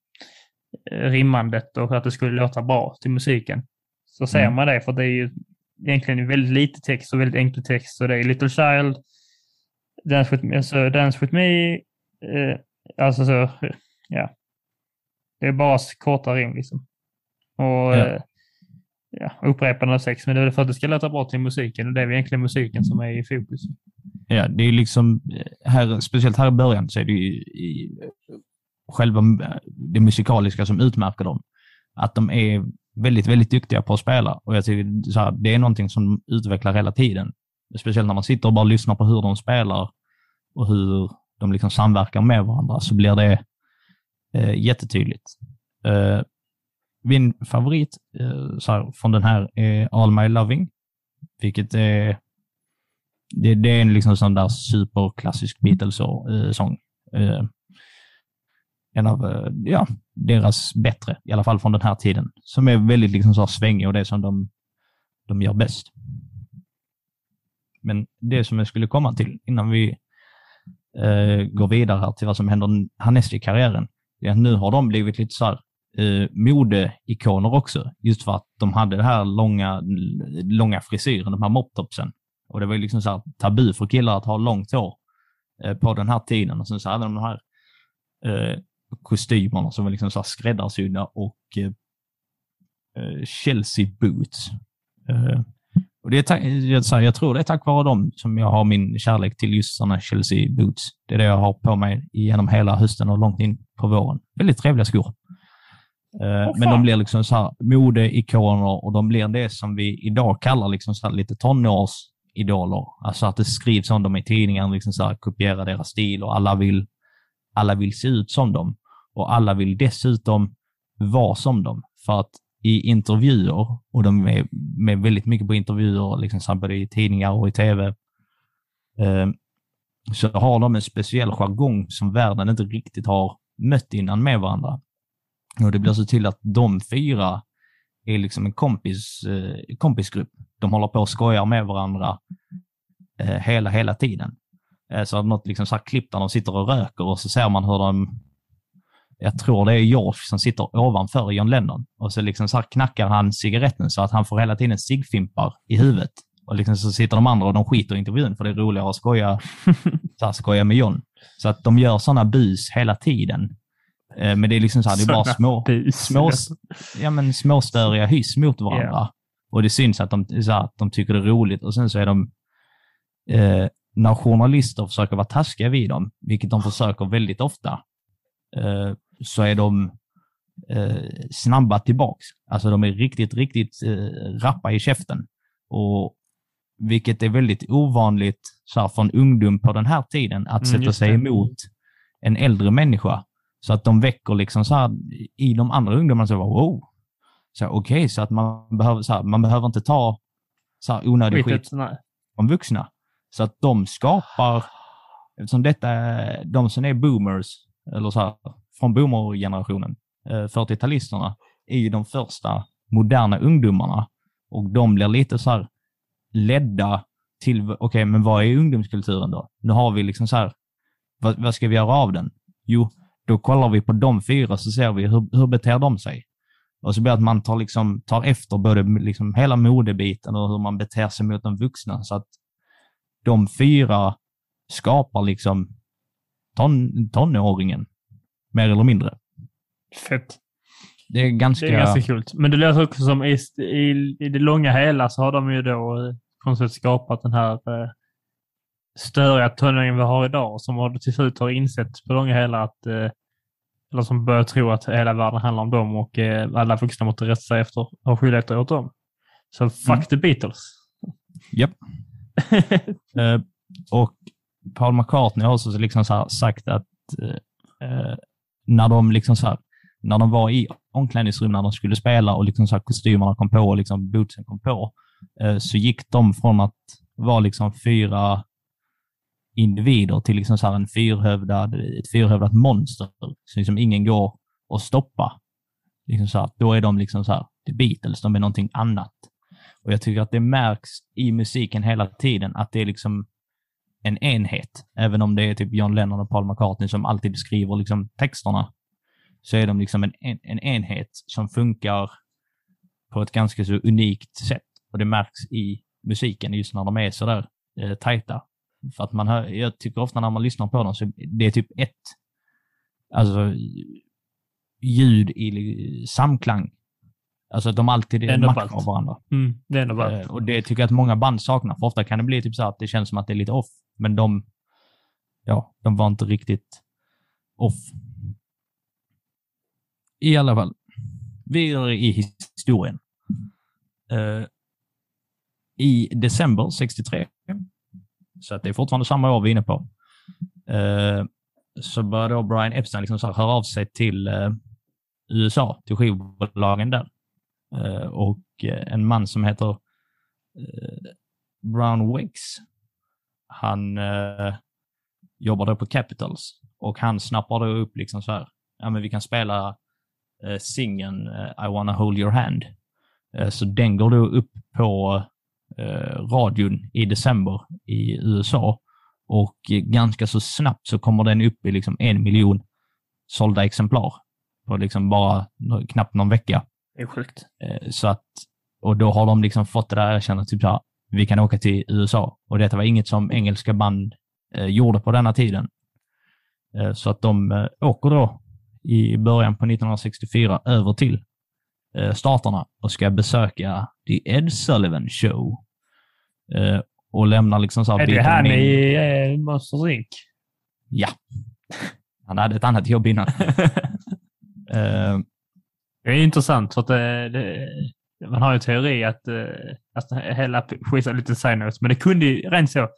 rimmandet och att det skulle låta bra till musiken. Så ser Mm. man det, för det är ju egentligen väldigt lite text och väldigt enkel text. Så det är Little Child, Dance with me, alltså, dance with me eh, alltså så, ja. Det är bara korta rim liksom. Och Ja. eh, ja, upprepande av sex, men det är för att det ska låta bra till musiken och det är egentligen musiken som är i fokus. Ja, det är liksom, eh, här, speciellt här i början så är det ju i, själva eh, det musikaliska som utmärker dem. Att de är väldigt, väldigt duktiga på att spela och jag tycker så här, det är någonting som de utvecklar hela tiden. Speciellt när man sitter och bara lyssnar på hur de spelar och hur de liksom samverkar med varandra så blir det eh, jättetydligt. Eh, min favorit eh, så här, från den här är All My Loving, vilket är det, det är en liksom sån där superklassisk Beatles-sång. Eh, eh, en av eh, ja, deras bättre, i alla fall från den här tiden. Som är väldigt liksom så här svängig och det som de, de gör bäst. Men det som jag skulle komma till innan vi eh, går vidare här till vad som händer härnäst i karriären, är att nu har de blivit lite så här eh, modeikoner också. Just för att de hade det här långa, långa frisyren, de här moptopsen. Och det var ju liksom så här tabu för killar att ha långt hår eh, på den här tiden. Och sen så hade de de här eh, kostymerna som var liksom så här skräddarsydda och eh, eh, Chelsea boots. Eh, och det är jag, tror det är tack vare dem som jag har min kärlek till just sådana Chelsea boots. Det är det jag har på mig genom hela hösten och långt in på våren. Väldigt trevliga skor. Eh, men de blir liksom så här modeikoner och de blir det som vi idag kallar liksom så här lite tonårsidoler. Alltså att det skrivs om dem i tidningen, liksom så här, kopiera deras stil och alla vill, alla vill se ut som dem. Och alla vill dessutom vara som dem. För att i intervjuer, och de är med väldigt mycket på intervjuer, liksom både i tidningar och i tv, eh, så har de en speciell jargong som världen inte riktigt har mött innan med varandra. Och det blir så till att de fyra är liksom en kompis, eh, kompisgrupp. De håller på och skojar med varandra eh, hela, hela tiden. Eh, så något liksom så här klipp där de sitter och röker och så ser man hur de, jag tror det är George som sitter ovanför John Lennon och så liksom så här knackar han cigaretten så att han får hela tiden ciggfimpar i huvudet. Och liksom så sitter de andra och de skiter i intervjun för det är roligare att skoja, (laughs) så här, skoja med John. Så att de gör sådana bus hela tiden. Eh, Men det är liksom så här, det är bara små, bus. små, ja, men småstöriga hyss mot varandra. Ja. Och det syns att de, så här, att de tycker det är roligt och sen så är de, eh, när journalister försöker vara taskiga vid dem, vilket de försöker väldigt ofta, eh, så är de eh, snabba tillbaks. Alltså de är riktigt, riktigt eh, rappa i käften. Och vilket är väldigt ovanligt så här, för en ungdom på den här tiden att Mm, sätta sig emot en äldre människa. Så att de väcker liksom så här, i de andra ungdomarna så wow. Okej, så att man behöver, så här, man behöver inte ta så här, onödig skit nej. från vuxna. Så att de skapar, eftersom detta de som är boomers, eller så här, från boomergenerationen, eh, 40-talisterna, är ju de första moderna ungdomarna. Och de blir lite så här ledda till, okej, men vad är ungdomskulturen då? Nu har vi liksom så här, vad, vad ska vi göra av den? Jo, då kollar vi på de fyra så ser vi hur, hur beter de sig? Och så blir det att man tar, liksom, tar efter både liksom hela modebiten och hur man beter sig mot de vuxna. Så att de fyra skapar liksom ton, tonåringen, mer eller mindre. Fett. Det är ganska... Det är ganska kul. Men det låter också som i, i, i det långa hela så har de ju då eh, på något sätt skapat den här eh, störiga tonåringen vi har idag som har till slut har insett på långa hela att eh, eller som börjar tro att hela världen handlar om dem och eh, alla vuxna måste rätta sig efter och skyldigheter åt dem. Så fuck Mm. the Beatles. Japp. (laughs) Eh, och Paul McCartney har också liksom sagt att eh, eh, när de liksom så här, när de var i omklädningsrum när de skulle spela och liksom så här kostymerna kom på och liksom bootsen kom på, eh, så gick de från att vara liksom fyra individer till liksom så här en fyrhövdad, ett fyrhövdat monster som liksom ingen går att stoppa. Liksom så här, då är de liksom så här, The Beatles, de är någonting annat. Och jag tycker att det märks i musiken hela tiden att det är liksom en enhet. Även om det är typ John Lennon och Paul McCartney som alltid skriver liksom texterna, så är de liksom en, en, en enhet som funkar på ett ganska så unikt sätt. Och det märks i musiken just när de är sådär eh, tajta. För att man hör, jag tycker ofta när man lyssnar på dem så det är typ ett alltså, ljud i samklang. Alltså att de alltid är matchar varandra. Mm, det är bara... Eh, och det tycker jag att många band saknar. För ofta kan det bli typ så att det känns som att det är lite off. Men de, ja, de var inte riktigt off. I alla fall. Vidare i historien. Eh, I december 63, så att det är fortfarande samma år vi är inne på, eh, så började då Brian Epstein liksom så här höra av sig till eh, USA, till skivbolagen där. Eh, och eh, en man som heter eh, Brown Wicks, han eh, jobbar då på Capitals och han snappar då upp liksom så här, ja men vi kan spela eh, singeln I wanna hold your hand. Eh, så den går då upp på eh, radion i december i USA och ganska så snabbt så kommer den upp i liksom en miljon sålda exemplar på liksom bara knappt någon vecka. Det är sjukt. Eh, Så att, och då har de liksom fått det där erkännandet, typ så här, vi kan åka till USA. Och detta var inget som engelska band eh, gjorde på denna tiden. Eh, så att de eh, åker då i början på 1964 över till eh, staterna och ska besöka The Ed Sullivan Show. Eh, och lämnar liksom så här Är det han i eh, Monsters Inc? Ja. Han hade ett annat jobb innan. (laughs) Eh, Det är intressant för att det, det, man har ju en teori att, eh, att hela skiten är lite notes, men det kunde ju rent så,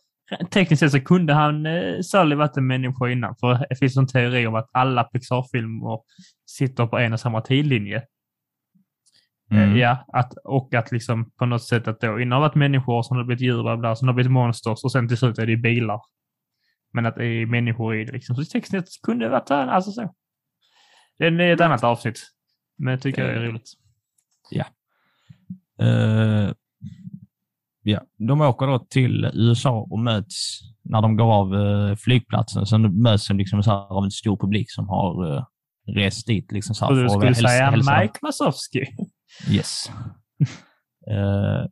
tekniskt sett så kunde han eh, Sully varit en människa innan, för det finns en teori om att alla Pixar-filmer sitter på en och samma tidlinje. Eh, mm. Ja, att, och att liksom på något sätt att då innan har varit människor, sen har blivit djur, bla, bla, sen har blivit monsters och sen till slut är det bilar. Men att det är människor i det liksom. Så tekniskt kunde det varit alltså så. Det är ett annat avsnitt. Men jag tycker det är roligt. Eh, ja, de åker då till USA och möts när de går av eh, flygplatsen. Sen möts de liksom så av en stor publik som har eh, rest dit. Liksom så här, Och du skulle hälsa- säga hälsa. Mike Masovski. Yes. (laughs) Eh,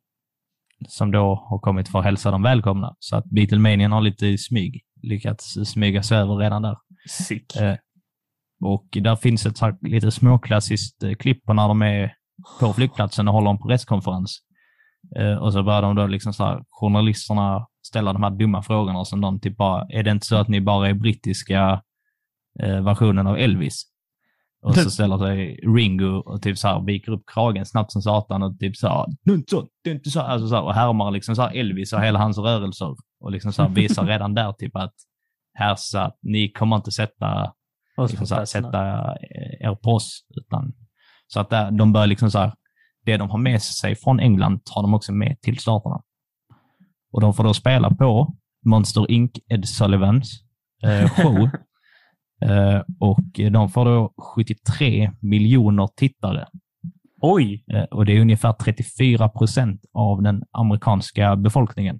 som då har kommit för att hälsa dem välkomna. Så att Beatlemanian har lite i smyg lyckats smyga sig över redan där. Sick. Eh, och där finns ett här lite småklassiskt eh, klipp på när de är på flygplatsen och håller en presskonferens. Eh, och så börjar de då liksom så här, journalisterna ställa de här dumma frågorna som de typ bara, är det inte så att ni bara är brittiska eh, versionen av Elvis? Och så (laughs) ställer sig Ringo och typ så här viker upp kragen snabbt som satan och typ så här, det är inte så, det är inte så, alltså så här, och härmar liksom så här Elvis och hela hans rörelser och liksom så här visar redan där typ att här så att ni kommer inte sätta liksom så här, sätta eh, er på oss. Utan, så att där, de bör liksom så här, det de har med sig från England tar de också med till staterna. Och de får då spela på Monster Inc. Ed Sullivans eh, show. (laughs) eh, och de får då 73 miljoner tittare. Oj! Eh, och det är ungefär 34 procent av den amerikanska befolkningen.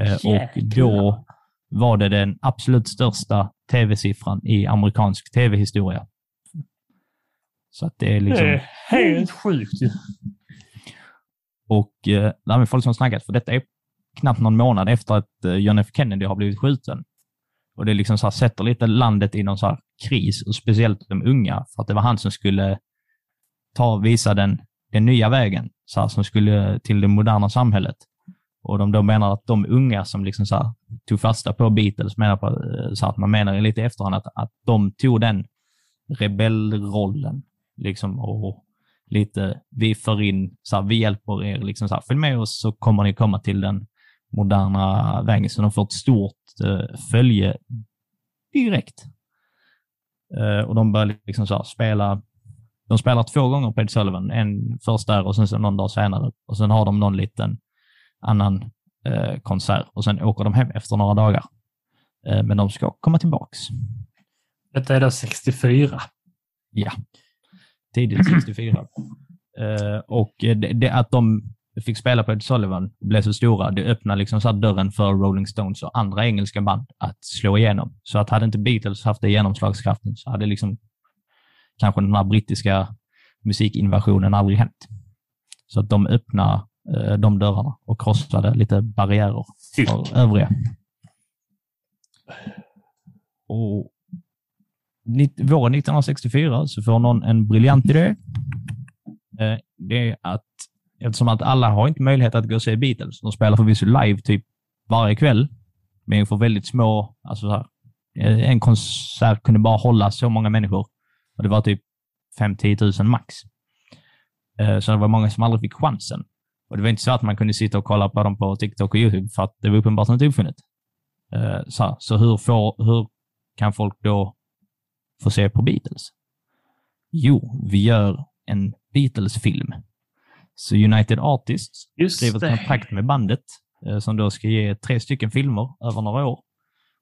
Eh, och då var det den absolut största tv-siffran i amerikansk tv-historia. Så att det är liksom... Det är helt sjukt ju. Och eh, det här med folk som snackat, för detta är knappt någon månad efter att eh, John F Kennedy har blivit skjuten. Och det liksom så här, sätter lite landet i någon så här kris, och speciellt de unga, för att det var han som skulle ta visa den, den nya vägen, så här, som skulle till det moderna samhället. Och de då menar att de unga som liksom så här, tog fasta på Beatles, menar på, eh, så att man menar lite i efterhand att, att de tog den rebellrollen liksom, och lite, vi för in, så här, vi hjälper er, liksom så här, följ med oss så kommer ni komma till den moderna vägen. Så de får ett stort eh, följe direkt. Eh, och de börjar liksom så här, spela, de spelar två gånger på Ed Sullivan, en först där och sen så någon dag senare. Och sen har de någon liten annan eh, konsert och sen åker de hem efter några dagar. Eh, men de ska komma tillbaks. Detta är då 64. Ja, tidigt 64. Eh, och det, det att de fick spela på Ed Sullivan och blev så stora, det öppnade liksom så dörren för Rolling Stones och andra engelska band att slå igenom. Så att hade inte Beatles haft det genomslagskraften så hade liksom kanske den här brittiska musikinvasionen aldrig hänt. Så att de öppnade eh, de dörrarna och krossade lite barriärer för övriga. Och våren 1964 så får någon en briljant idé. Eh, Det är att eftersom att alla har inte möjlighet att gå och se Beatles, de spelar förvisso live typ varje kväll, men för väldigt små, alltså så här, eh, en konsert kunde bara hålla så många människor. Och det var typ 5-10 000 max. Eh, Så det var många som aldrig fick chansen. Och det var inte så att man kunde sitta och kolla på dem på TikTok och YouTube, för att det var uppenbart inte uppfunnet. Eh, Så, så hur, får, hur kan folk då få se på Beatles? Jo, vi gör en Beatles-film. Så United Artists Just skriver ett kontrakt med bandet eh, som då ska ge tre stycken filmer över några år.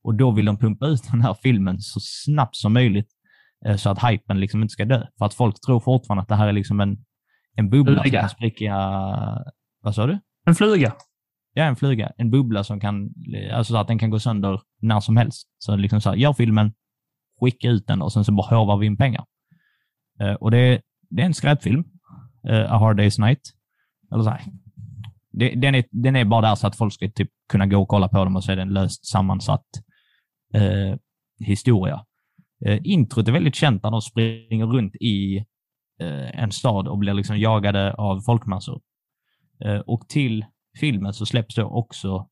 Och då vill de pumpa ut den här filmen så snabbt som möjligt eh, så att hypen liksom inte ska dö. För att folk tror fortfarande att det här är liksom en, en bubbla som Fluga. kan spricka... Vad sa du? En fluga. ja, en fluga, en bubbla som kan, alltså så att den kan gå sönder när som helst. Så liksom så här, gör filmen, skicka ut den och sen så bara hovar vi in pengar. Eh, och det, det är en skräpfilm, eh, A Hard Day's Night. Eller så här. Det, den, är, den är bara där så att folk ska typ kunna gå och kolla på dem och så är det en löst sammansatt eh, historia. Eh, introt är väldigt känt när de springer runt i Eh, en stad och blir liksom jagade av folkmassor. Eh, och till filmen så släpps då också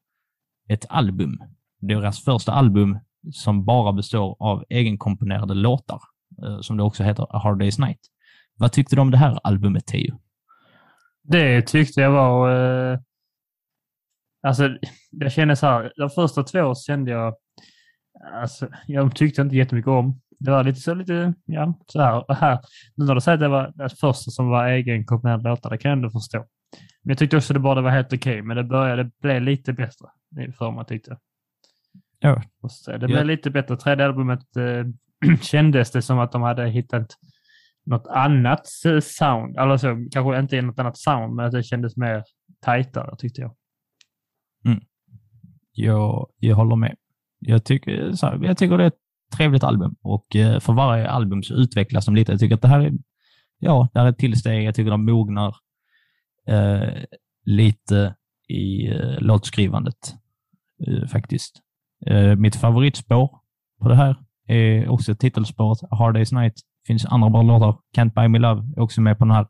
ett album. Deras första album som bara består av egenkomponerade låtar, eh, som det också heter A Hard Day's Night. Vad tyckte du om det här albumet, Teo? Det tyckte jag var... Eh, alltså, jag kände så här, de första två kände jag... Alltså, jag tyckte inte jättemycket om. Det var lite så, lite, ja, så här. Och här nu när du säger att det var det första som var egenkomponerade låtar, det kan jag ändå förstå. Men jag tyckte också det bara var helt okej, men det började bli lite bättre för mig tyckte jag. Ja. Det blev Ja. lite bättre. Tredje albumet eh, (clears throat) kändes det som att de hade hittat något annat sound. Alltså kanske inte något annat sound, men att det kändes mer tajtare tyckte jag. Jag, jag håller med. Jag tycker, jag tycker det är ett trevligt album och eh, för varje album så utvecklas de lite. Jag tycker att det här är, ja, det här är ett till steg. Jag tycker de mognar eh, lite i eh, låtskrivandet eh, faktiskt. Eh, mitt favoritspår på det här är också titelspåret A Hard Day's Night. finns andra bra låtar. Can't Buy Me Love är också med på den här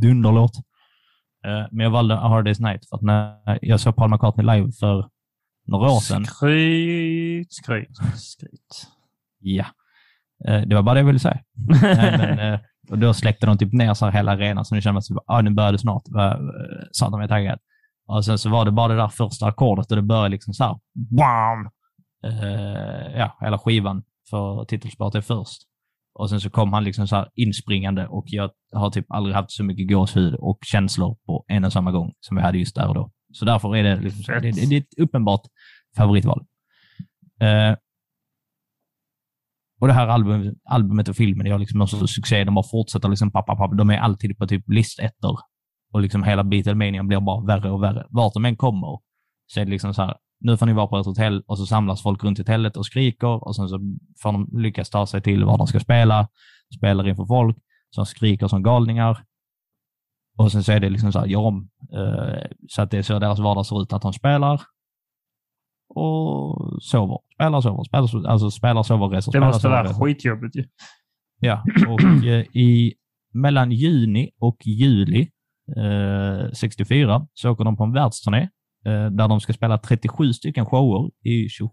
dunderlåt. Eh, men jag valde A Hard Day's Night för att när jag såg Paul McCartney live för några år sedan. Skryt, skryt, skryt. Ja, Eh, det var bara det jag ville säga. Nej, (laughs) men, eh, och då släckte de typ ner så här hela arenan, så nu kände man sig, ah, nu börjar det snart. Eh, Satan, jag är taggad. Och sen så var det bara det där första ackordet och det började liksom så här, bam! Eh, ja, hela skivan för titelspåret är först. Och sen så kom han liksom så här inspringande och jag har typ aldrig haft så mycket gåshud och känslor på en och samma gång som jag hade just där och då. Så därför är det, liksom, det, det är ett uppenbart favoritval. Eh, och det här album, albumet och filmen gör liksom också succé. De bara fortsätter liksom, pappa, pappa. De är alltid på typ listettor. Och liksom hela Beatlemania blir bara värre och värre. Vart de än kommer så är det liksom så här, nu får ni vara på ett hotell och så samlas folk runt hotellet och skriker och sen så får de lyckas ta sig till var de ska spela, spelar inför folk som skriker som galningar. Och sen så är det liksom så här, gör om. Eh, så att det är så deras vardag ser ut, att de spelar och sover. Spelar, sover, spelar, sover, alltså spelar, sover, reser, Det måste sover, vara skitjobbigt ju. Ja, och eh, i, mellan juni och juli eh, 64 så åker de på en världsturné eh, där de ska spela 37 stycken shower i 20,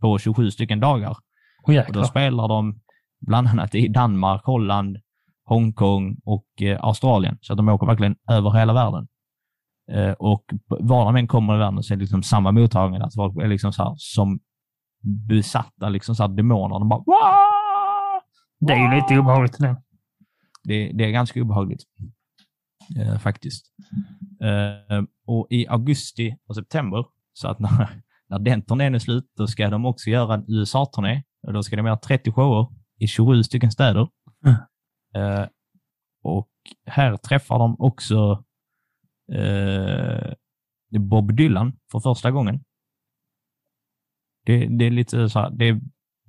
på 27 stycken dagar. Åh Och då spelar de bland annat i Danmark, Holland, Hongkong och eh, Australien. Så de åker verkligen över hela världen. Eh, och var de än kommer i världen så är det liksom samma mottagande. Att folk är liksom så här, som besatta liksom så här demoner. De bara Wah! Det är ju lite obehagligt. Det. Det, det är ganska obehagligt. Eh, faktiskt. Eh, och i augusti och september, så att (laughs) när, när den turnén är slut, då ska de också göra en USA-turné. Och då ska de göra 30 shower i 27 stycken städer. Mm. Eh, och här träffar de också eh, Bob Dylan för första gången. Det, det är lite så här, det,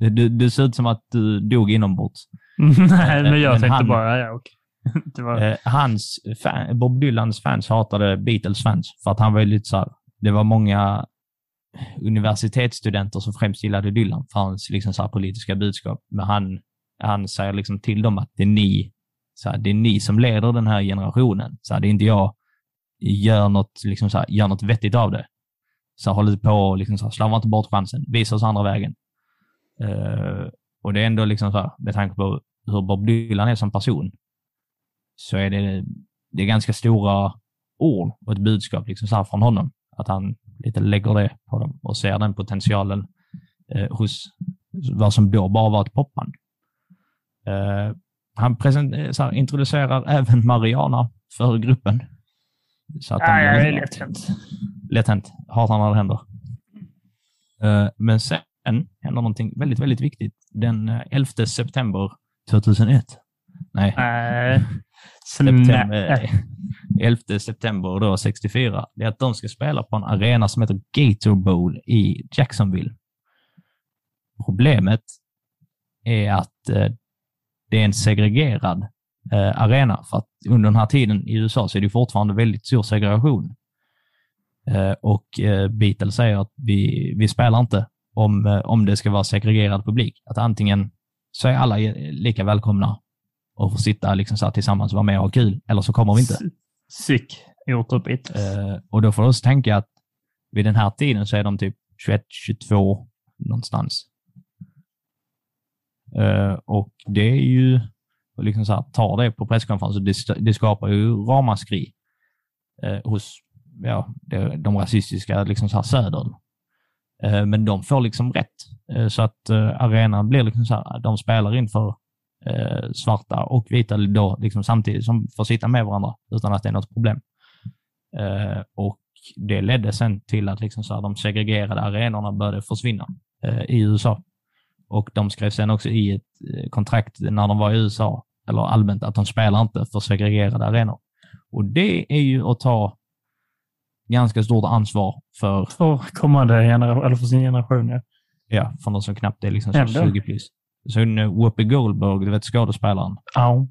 det, det, ser ut som att du dog inombords. (laughs) Nej, men jag Men tänkte han- bara, ja. (laughs) Det var, Eh, hans fan, Bob Dylans fans hatade Beatles fans för att han var ju lite så här, det var många universitetsstudenter som främst gillade Dylan för hans liksom så här politiska budskap. Men han, han säger liksom till dem att det är ni, så här, det är ni som leder den här generationen. Så här, det är inte jag. Gör något, liksom så här, gör något vettigt av det. Så håll inte på och liksom så här, slarva inte bort chansen. Visa oss andra vägen. Uh, och det är ändå liksom så här, med tanke på hur Bob Dylan är som person, så är det, det är ganska stora ord och ett budskap liksom så här från honom. Att han lite lägger det på dem och ser den potentialen uh, hos vad som då bara var ett popband. Uh, han present, så här, introducerar även Mariana för gruppen. Så att ja, ja, det är lätt hänt. lätt hänt. Hatar när det händer. Eh, men sen händer någonting väldigt, väldigt viktigt. Den eh, 11 september 2001. Nej, Nej. (laughs) september, Nej. 11 september då 64, det är att de ska spela på en arena som heter Gator Bowl i Jacksonville. Problemet är att eh, det är en segregerad eh, arena, för att under den här tiden i USA så är det fortfarande väldigt stor segregation. Eh, och eh, Beatles säger att vi, vi spelar inte om, eh, om det ska vara segregerad publik. Att antingen så är alla lika välkomna och får sitta liksom så tillsammans och vara med och ha kul, eller så kommer vi inte. Sick gjort Beatles. Eh, och då får du också tänka att vid den här tiden så är de typ 21, 22 någonstans. Eh, och det är ju, och liksom så här, tar det på presskonferens, det, det skapar ju ramaskri eh, hos ja, det, de rasistiska liksom så här södern. Eh, men de får liksom rätt. Eh, så att eh, arenan blir liksom så här, de spelar inför eh, svarta och vita då liksom samtidigt som får sitta med varandra utan att det är något problem. Eh, och det ledde sen till att liksom så här, de segregerade arenorna började försvinna eh, i USA. Och de skrev sen också i ett eh, kontrakt när de var i USA, eller allmänt, att de spelar inte för segregerade arenor. Och det är ju att ta ganska stort ansvar för, För kommande generation, eller för sin generation, ja. ja, för någon som knappt är liksom så Ändå. 20 plus. Så hon, Whoopi Goldberg, du vet skådespelaren, Ja.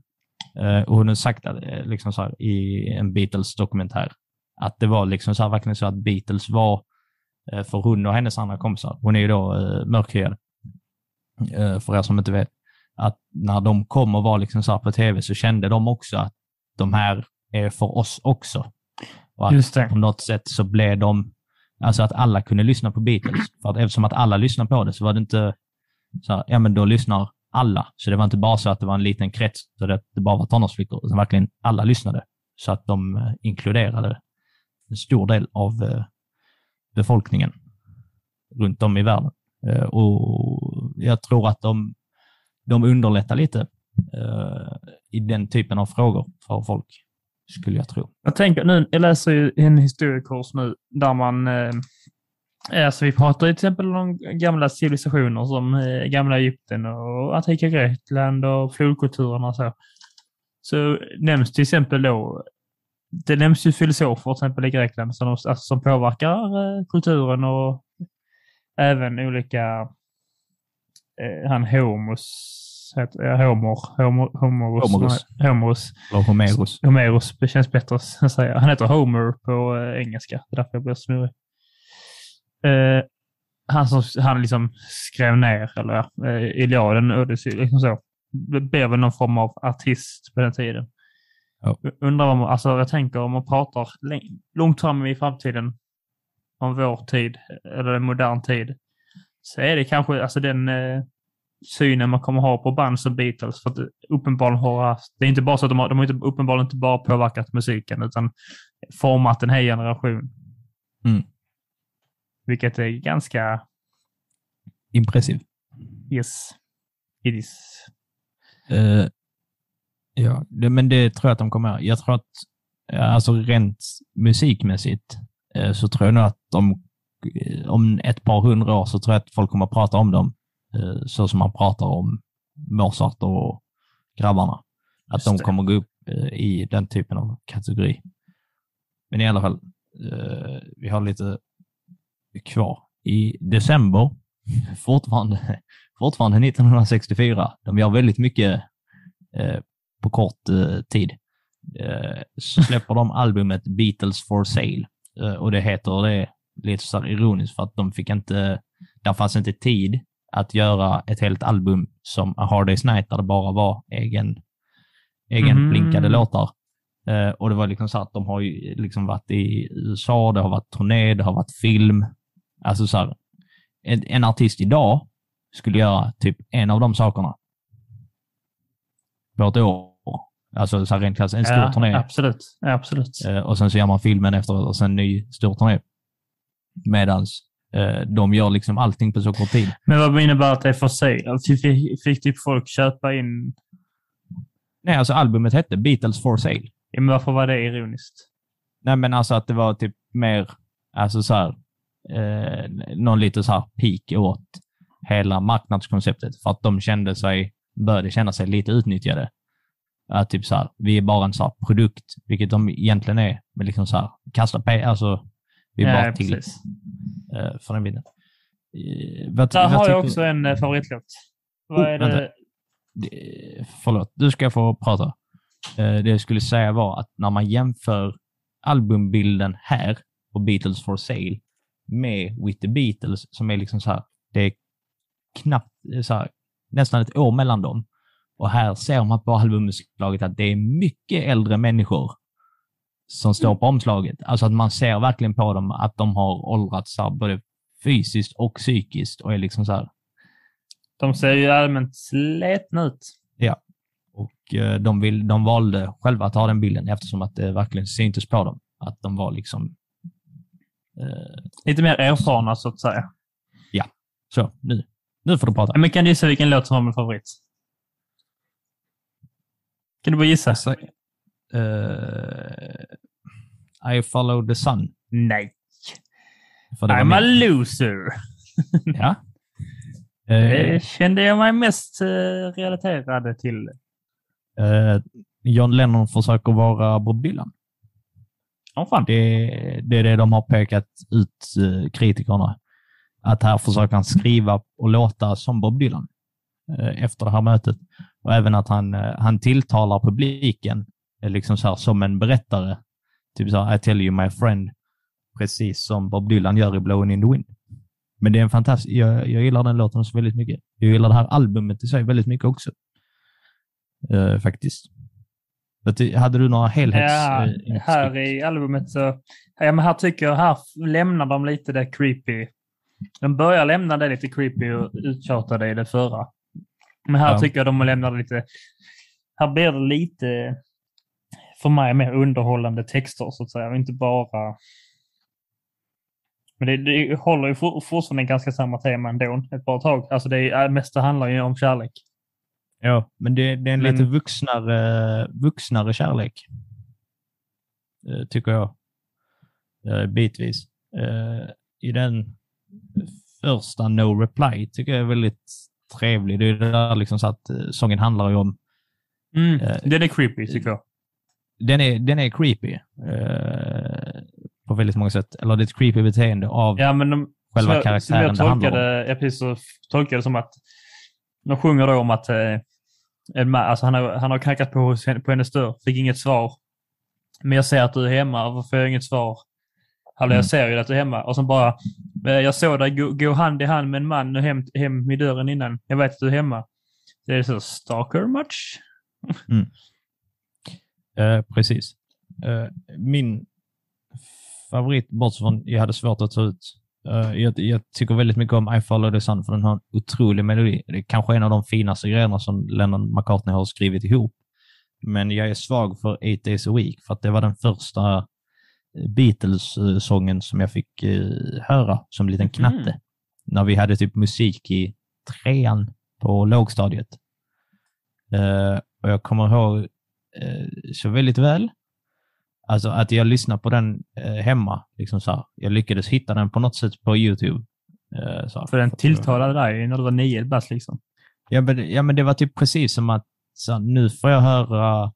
Eh, och hon har sagt eh, liksom så här, i en Beatles-dokumentär att det var liksom så här, verkligen så att Beatles var, för hon och hennes andra kompisar, hon är ju då mörkhyad, för er som inte vet, att när de kom och var liksom så på tv så kände de också att de här är för oss också. Och att Just det. på något sätt så blev de, alltså att alla kunde lyssna på Beatles. För att eftersom att alla lyssnade på det så var det inte så här, ja men då lyssnar alla. Så det var inte bara så att det var en liten krets, så det, det bara var tonårsflickor, utan verkligen alla lyssnade. Så att de eh, inkluderade en stor del av eh, befolkningen runt om i världen. Eh, och jag tror att de, de underlättar lite eh, i den typen av frågor för folk, skulle jag tro. Jag tänker nu, jag läser ju en historiekurs nu där man, alltså vi pratar till exempel om gamla civilisationer som eh, gamla Egypten och antika Grekland och flodkulturerna och så. Så nämns till exempel då, det nämns ju filosofer till exempel i Grekland som, alltså, som påverkar eh, kulturen och även olika, eh, han Homos, heter, ja, Homer, Homer, Homerus, Homerus. Homerus Eller Homerus. Homerus, det känns bättre att (laughs) säga. Han heter Homer på eh, engelska, det är därför jag blir snurrig. Eh, han som han liksom skrev ner, eller eh, Iliaden, Odyssey, liksom så. Det Blev väl någon form av artist på den tiden. Ja. Undrar om, alltså jag tänker om man pratar långt fram i framtiden om vår tid, eller en modern tid, så är det kanske alltså den eh, synen man kommer ha på band som Beatles. För att det uppenbarligen har det är inte bara så att de har, de har inte, uppenbarligen inte bara påverkat musiken utan format en hel generation. Mm. Vilket är ganska, Impressiv. yes, it is. Eh, ja, det, men det tror jag att de kommer Jag tror att, eh, alltså rent musikmässigt, eh, så tror jag nog att de, eh, om ett par hundra år så tror jag att folk kommer att prata om dem eh, så som man pratar om Mozart och grabbarna. Att Just de det. kommer gå upp eh, i den typen av kategori. Men i alla fall, eh, vi har lite kvar. I december, (laughs) fortfarande, fortfarande 1964, de gör väldigt mycket eh, på kort eh, tid, eh, så släpper de albumet Beatles for Sale. Eh, och det heter det lite så ironiskt för att de fick inte, där fanns inte tid att göra ett helt album som A Hard Day's Night där det bara var egen, egen Mhm. blinkade låtar. Eh, och det var liksom så att de har ju liksom varit i USA, det har varit turné, det har varit film. Alltså så här, en, en artist idag skulle göra typ en av de sakerna på ett år. Alltså så här rent krasst, en stor ja, turné. Absolut, absolut. Eh, och sen så gör man filmen efteråt och sen en ny stor turné. Medans eh, de gör liksom allting på så kort tid. Men vad innebär att det är för sig? Fick, fick, fick typ folk köpa in, Nej, alltså albumet hette Beatles for Sale. ja, men varför var det ironiskt? Nej, men alltså att det var typ mer, alltså så här, eh, någon lite så här peak åt hela marknadskonceptet för att de kände sig, började känna sig lite utnyttjade. Att typ så här, vi är bara en så här produkt, vilket de egentligen är, men liksom så här, kasta pengar, alltså, vi är Ja, bara till precis. eh, för den bilden. Eh, vad, Där vad har jag också en eh, favoritlåt. Vad Oh, är vänta. det? förlåt, du ska få prata. Det jag skulle säga var att när man jämför albumbilden här på Beatles for Sale med With the Beatles, som är liksom så här, det är knappt så här, nästan ett år mellan dem. Och här ser man på albumomslaget att det är mycket äldre människor som står på omslaget. Alltså att man ser verkligen på dem att de har åldrats både fysiskt och psykiskt och är liksom så här, De ser ju allmänt sletna ut. Och eh, de, vill, de valde själva att ta den bilden eftersom att det verkligen syntes på dem att de var liksom... Eh, Lite mer erfarna så att säga. så, nu. Nu får du prata. Men kan du gissa vilken låt som var min favorit? Kan du bara gissa? Alltså, eh, I follow the sun. Nej. Det I'm a loser. (laughs) Ja. Eh, Det kände jag mig mest eh, relaterad till. eh, John Lennon försöker vara Bob Dylan. Åh fan. Det, det är det de har pekat ut, eh, kritikerna. Att här försöker han skriva och låta som Bob Dylan eh, efter det här mötet. Och även att han, eh, han tilltalar publiken eh, liksom så här, som en berättare. Typ så här, I tell you my friend, precis som Bob Dylan gör i Blowing in the wind. Men det är en fantastisk, jag, jag gillar den låten så väldigt mycket. Jag gillar det här albumet i sig väldigt mycket också. Eh, faktiskt. Du, Hade du några helhets... Ja, här i albumet så... Ja, men här tycker jag, här lämnar de lite det creepy. De börjar lämna det lite creepy och uttjatade i det förra. Men här Ja. tycker jag de lämnar det lite... Här blir det lite, för mig, mer underhållande texter så att säga. och Inte bara... Men det, det håller ju for, fortfarande ganska samma tema ändå ett bra tag. Alltså det är, mesta handlar ju om kärlek. Ja, men det, det är en Men- lite vuxnare, vuxnare kärlek. Eh, tycker jag. Eh, bitvis. Eh, I den första No Reply tycker jag är väldigt trevlig. Det är det där liksom så att eh, sången handlar ju om... Mm. Eh, Den är creepy tycker jag. Den är, den är creepy. Eh, på väldigt många sätt. Eller det är ett creepy beteende av... Ja, men de, Själva jag, karaktären som det jag handlar tolkade, jag precis så tolkade det som att de sjunger då om att eh, en man, alltså han, har, han har knackat på, hos henne- på hennes dörr, fick inget svar. Men jag ser att du är hemma, varför får jag inget svar? Hallå, Mm. jag ser ju att du är hemma. Och så bara, eh, Eh, jag såg dig gå, gå hand i hand med en man och hem, hem i dörren innan. Jag vet att du är hemma. Det är så stalker much? (laughs) Mm. Eh, precis. Eh, min favorit, bortsett från jag hade svårt att ta ut, eh, jag, jag tycker väldigt mycket om I follow the sun för den har en otrolig melodi. Det är kanske en av de finaste grejerna som Lennon McCartney har skrivit ihop. Men jag är svag för Eight Days a Week för att det var den första Beatles-sången som jag fick eh, höra som liten knatte. Mhm. När vi hade typ musik i trean på lågstadiet. Eh, och jag kommer ihåg eh, så väldigt väl. Alltså att jag lyssnade på den hemma. Liksom så här. Jag lyckades hitta den på något sätt på YouTube. Här. För den tilltalade dig när du var nio bast liksom. Ja men, ja, men det var typ precis som att så här, nu får jag höra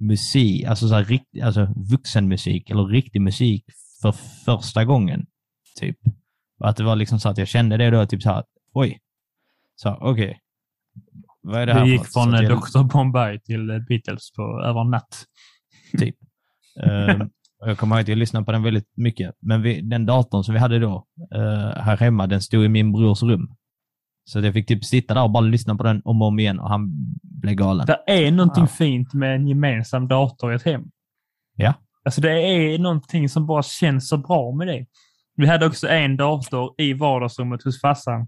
musik, alltså, så här, rikt, alltså vuxenmusik eller riktig musik för första gången. Typ. Och att det var liksom så att jag kände det då, typ så här, oj. Så okej. Vad är det här Du gick från eh, jag- Dr. Bombay till eh, Beatles på över en natt. typ. Och jag kommer ihåg att jag lyssnade på den väldigt mycket. Men vi, den datorn som vi hade då, eh, här hemma, den stod i min brors rum. Så jag fick typ sitta där och bara lyssna på den om och om igen och han blev galen. Det är någonting Wow. fint med en gemensam dator i ett hem. Ja. Alltså det är någonting som bara känns så bra med det. Vi hade också en dator i vardagsrummet hos farsan.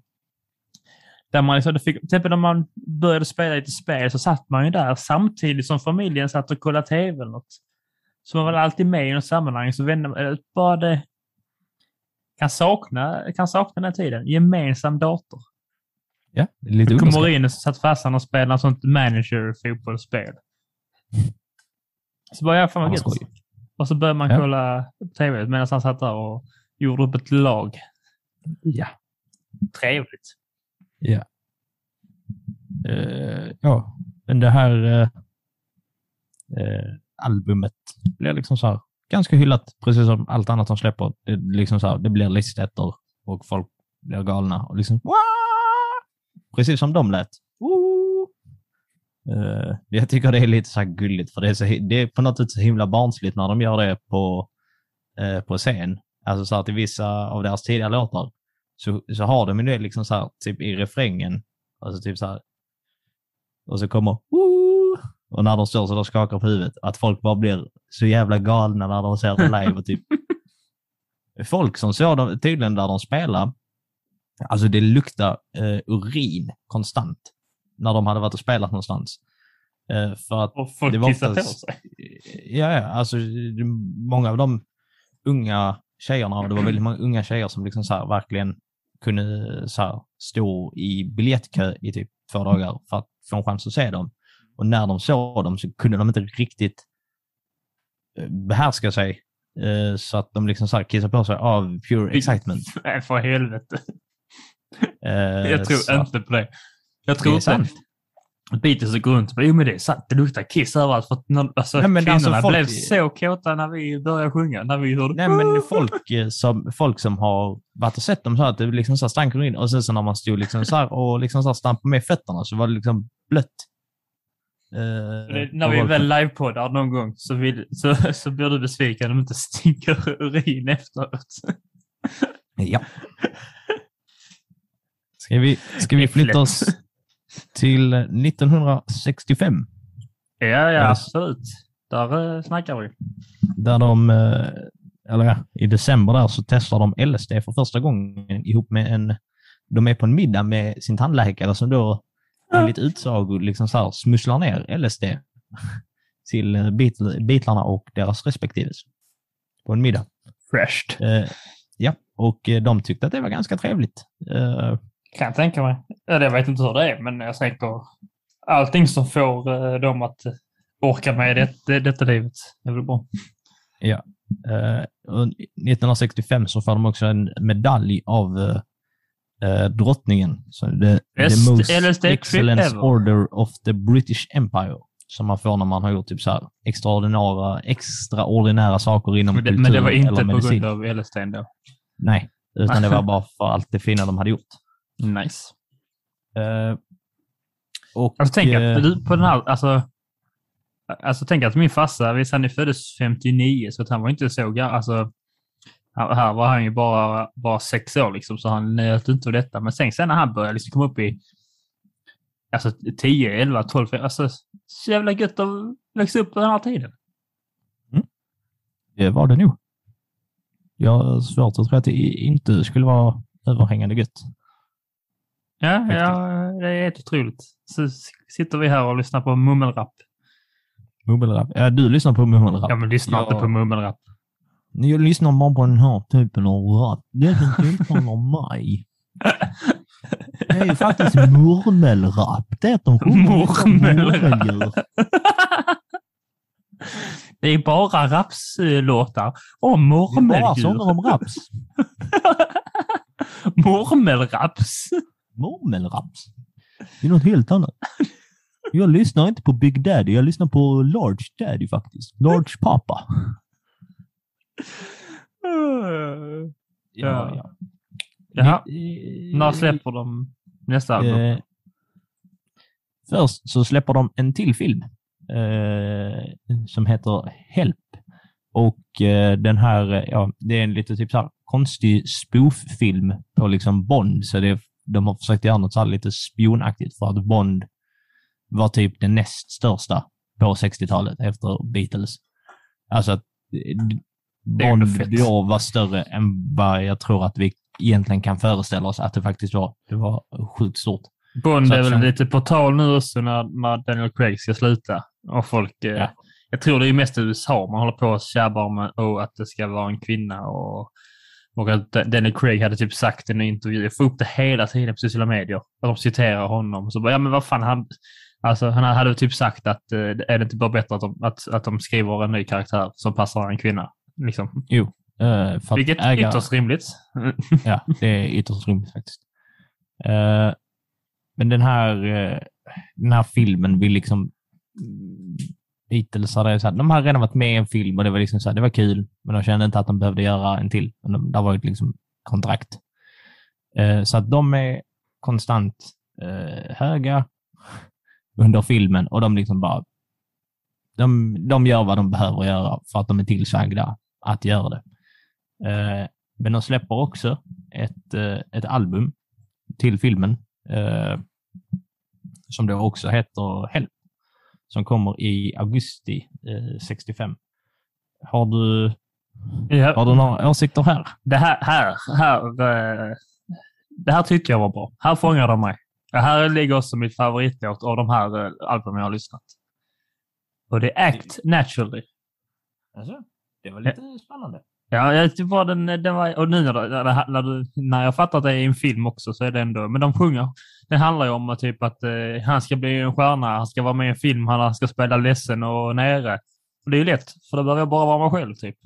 Där man liksom, fick, till exempel när man började spela lite spel så satt man ju där samtidigt som familjen satt och kollade tv eller något. Så man var alltid med i något sammanhang. Så vände, man- bara det kan sakna, kan sakna den här tiden. Gemensam dator. Ja, lite Du kommer in och satt farsan och spelade något sånt manager-fotbollsspel. Så bara, ja, fan vad Ja, gött. Och så började man Ja. kolla tv medan han satt där och gjorde upp ett lag. Ja. Trevligt. Eh, ja. Men det här eh, eh, albumet blir liksom så här ganska hyllat, precis som allt annat de släpper. Det, liksom så här, det blir listettor och folk blir galna och liksom "Wah!" Precis som de lät. Woo! Eh, jag tycker det är lite så här gulligt, för det är, så, det är på något sätt så himla barnsligt när de gör det på, eh, på scen. Alltså så att i vissa av deras tidiga låtar så, så har de ju det liksom så här, typ i refrängen. Alltså typ så här. Och så kommer Woo! och när de står så de skakar på huvudet. Att folk bara blir så jävla galna när de ser det live. Och typ. (laughs) Folk som såg dem tydligen där de spelar, alltså det luktar eh, urin konstant när de hade varit och spelat någonstans. Eh, för att Och folk det var kissar på oftast- sig. Ja, ja, alltså många av de unga tjejerna, och det var väldigt många unga tjejer som liksom så här, verkligen kunde så här, stå i biljettkö i typ två dagar för att få en chans att se dem. Och när de såg dem så kunde de inte riktigt eh, behärska sig. eh, Så att de liksom så här kissade på sig av pure excitement. Nej, för helvete. Eh, Jag tror så att inte på det. Jag det tror är inte sant. Beatles går runt och bara, jo men det är sant, det luktar kiss överallt. För att alltså, Nej, men kvinnorna alltså, folk- blev så kåta när vi började sjunga. När vi hörde Nej, men folk eh, som, folk som har varit och sett dem sa att det liksom så här stank urin och sen så när man stod liksom så här och liksom så här stampade med fötterna så var det liksom blött. Eh, Det- när vi väl livepoddar någon gång så, vill, så, så blir du besviken om det inte (laughs) stinker urin efteråt. Ja. Ska vi, ska vi flytta oss till 1965 Ja, ja, absolut. Där uh, snackar vi. där de, eh, eller ja, i december där så testar de LSD för första gången ihop med en, de är på en middag med sin tandläkare som då enligt utsago liksom så här smusslar ner LSD till eh, Beatlarna och deras respektive på en middag. Freshed. Eh, ja, och eh, de tyckte att det var ganska trevligt. Eh, Kan jag tänka mig. Eller jag vet inte hur det är, men jag tänker allting som får eh, dem att eh, orka med det, det, detta livet är väl bra. Eh, och 1965 så får de också en medalj av eh, eh, drottningen. Så det, Best the most LSD excellence order of the British Empire. Som man får när man har gjort typ så här extraordinära, extraordinära saker inom Men det, kultur men det var inte eller på medicin. grund av LSD ändå. Nej, utan det var (laughs) bara för allt det fina de hade gjort. Nice. Eh, och, Alltså tänk eh, att du på den här, alltså, alltså tänk att min farsa, visst han är föddes 59, så att han var inte så gammal, alltså, här var han ju bara, bara sex år liksom, så han njöt inte av detta. Men sen, sen när han började liksom komma upp i alltså 10, 11, 12, alltså så jävla gött att växa upp på den här tiden. Det var det nog. Jag har svårt att tro att det inte skulle vara överhängande gött. Ja, ja, det är helt otroligt. Så sitter vi här och lyssnar på mummelrap. Mummelrap. Ja, du lyssnar på mummelrap. Ja, men lyssna Ja. inte på mummelrap. Jag lyssnar bara på den här typen av rap. Det som tilltalar mig. Det är ju faktiskt murmelrap. Det är att de murmeldjur. Det är bara rapslåtar om Det är bara sånger murmeldjur. om raps. (laughs) Murmelraps. Murmelraps. Det är något helt annat. Jag lyssnar inte på Big Daddy, jag lyssnar på Large Daddy faktiskt. Large Papa. Ja. ja. Jaha, när släpper de nästa album? Eh, först så släpper de en till film eh, som heter Help. Och eh, den här, ja, det är en lite typ så här konstig spoof-film på liksom Bond. Så det, de har försökt göra något så här lite spionaktigt för att Bond var typ den näst största på 60-talet efter Beatles. Alltså att eh, Bond då var större än vad jag tror att vi egentligen kan föreställa oss att det faktiskt var. Det var sjukt stort. Bond är väl som- lite på tal nu också när, när Daniel Craig ska sluta. Och folk... Eh, Ja. Jag tror det är mest i USA man håller på och tjabbar om oh, att det ska vara en kvinna och, och att Daniel Craig hade typ sagt i en intervju, jag får upp det hela tiden på sociala medier, att de citerar honom. Så bara, ja men vad fan, han, alltså, han hade typ sagt att eh, är det inte bara bättre att de, att, att de skriver en ny karaktär som passar en kvinna? Liksom. Jo. att Vilket äga, ytterst rimligt. (laughs) Ja, det är ytterst rimligt faktiskt. Eh, men den här, eh, den här filmen vill liksom... Beatles hade så här, de hade redan varit med i en film och det var liksom så här, det var kul, men de kände inte att de behövde göra en till. De, det var ju liksom kontrakt. Eh, så att de är konstant eh, höga (laughs) under filmen och de liksom bara... De, de gör vad de behöver göra för att de är tillsagda att göra det. Eh, men de släpper också ett, eh, ett album till filmen eh, som då också heter Help, som kommer i augusti eh, 65. Har du, Ja, har du några åsikter här? det här, här, här, eh, det här tyckte jag var bra. Här fångar de mig. Det här ligger också mitt favoritlåt av de här eh, albumen jag har lyssnat. Och det är Act Naturally. Alltså, det var lite spännande. Ja, jag tyckte bara den, den var, och nu när, det- när, du, när jag fattar att det är en film också så är det ändå, men de sjunger. Det handlar ju om typ att eh, han ska bli en stjärna, han ska vara med i en film, han ska spela ledsen och nere. Och det är ju lätt, för då behöver jag bara vara mig själv typ.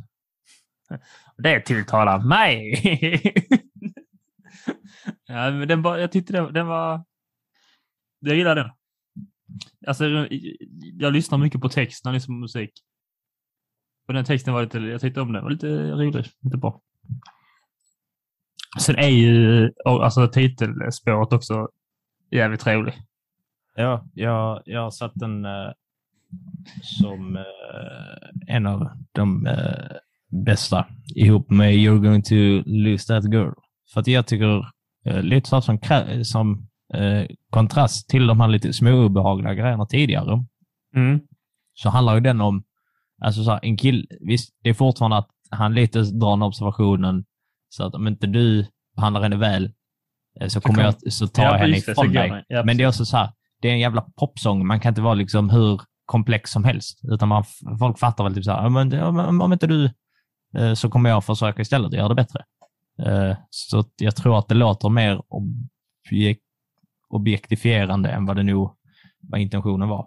(laughs) Det tilltalar mig. (laughs) ja, men den bara, jag tyckte den, den var... Jag gillar den. Alltså, jag lyssnar mycket på text när jag lyssnar på musik. Och den texten var lite, jag tyckte om den, var lite rolig, lite bra. Sen är ju alltså titelspåret också jävligt trevlig. Ja, jag, jag har satt den eh, som eh, en av de eh, bästa ihop med You're going to lose that girl. För att jag tycker, eh, lite så som, som eh, kontrast till de här lite småobehagliga grejerna tidigare, Mm. så handlar ju den om, alltså så här, en kill, visst, det är fortfarande att han lite drar den observationen, så att om inte du behandlar henne väl, eh, så kommer kom- jag, så tar jag henne ifrån dig. Ja, Men det är också så här, det är en jävla popsång. Man kan inte vara liksom hur komplex som helst. Utan man, folk fattar väl typ så här, "Ja, men, det- om, om inte du, eh, så kommer jag försöka istället att göra det bättre. Eh, Så jag tror att det låter mer objek, objektifierande än vad det nog vad intentionen var.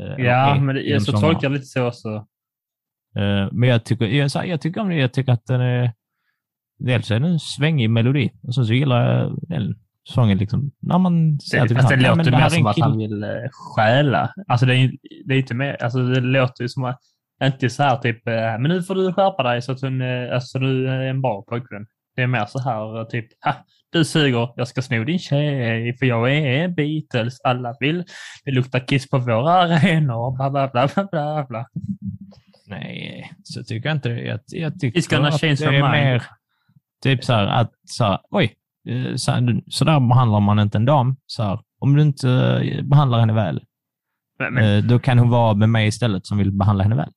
Eh, ja men det, jag så sångerna. tolkar jag lite så också. Eh, Men jag tycker, jag, jag tycker om det. Jag tycker att den är... Dels är det en svängig melodi och sen så gillar jag den sången liksom. När man säger Det, fast det "Ja, låter men här mer som att kille." han vill eh, stjäla. Alltså det är, det är inte mer, alltså det låter ju som att, inte så här typ, men nu får du skärpa dig så att hon, alltså du är en bra pojkvän. Det är mer så här typ, ha, du suger, jag ska sno din tjej, för jag är Beatles, alla vill, det luktar kiss på våra arenor, bla bla bla bla bla bla. Nej, så tycker jag inte. Jag, jag tycker It's gonna att det är mind. mer typ så här att så här, oj, eh, så, här, så där behandlar man inte en dam. Så här, om du inte eh, behandlar henne väl, Men, men, eh, då kan hon vara med mig istället som vill behandla henne väl.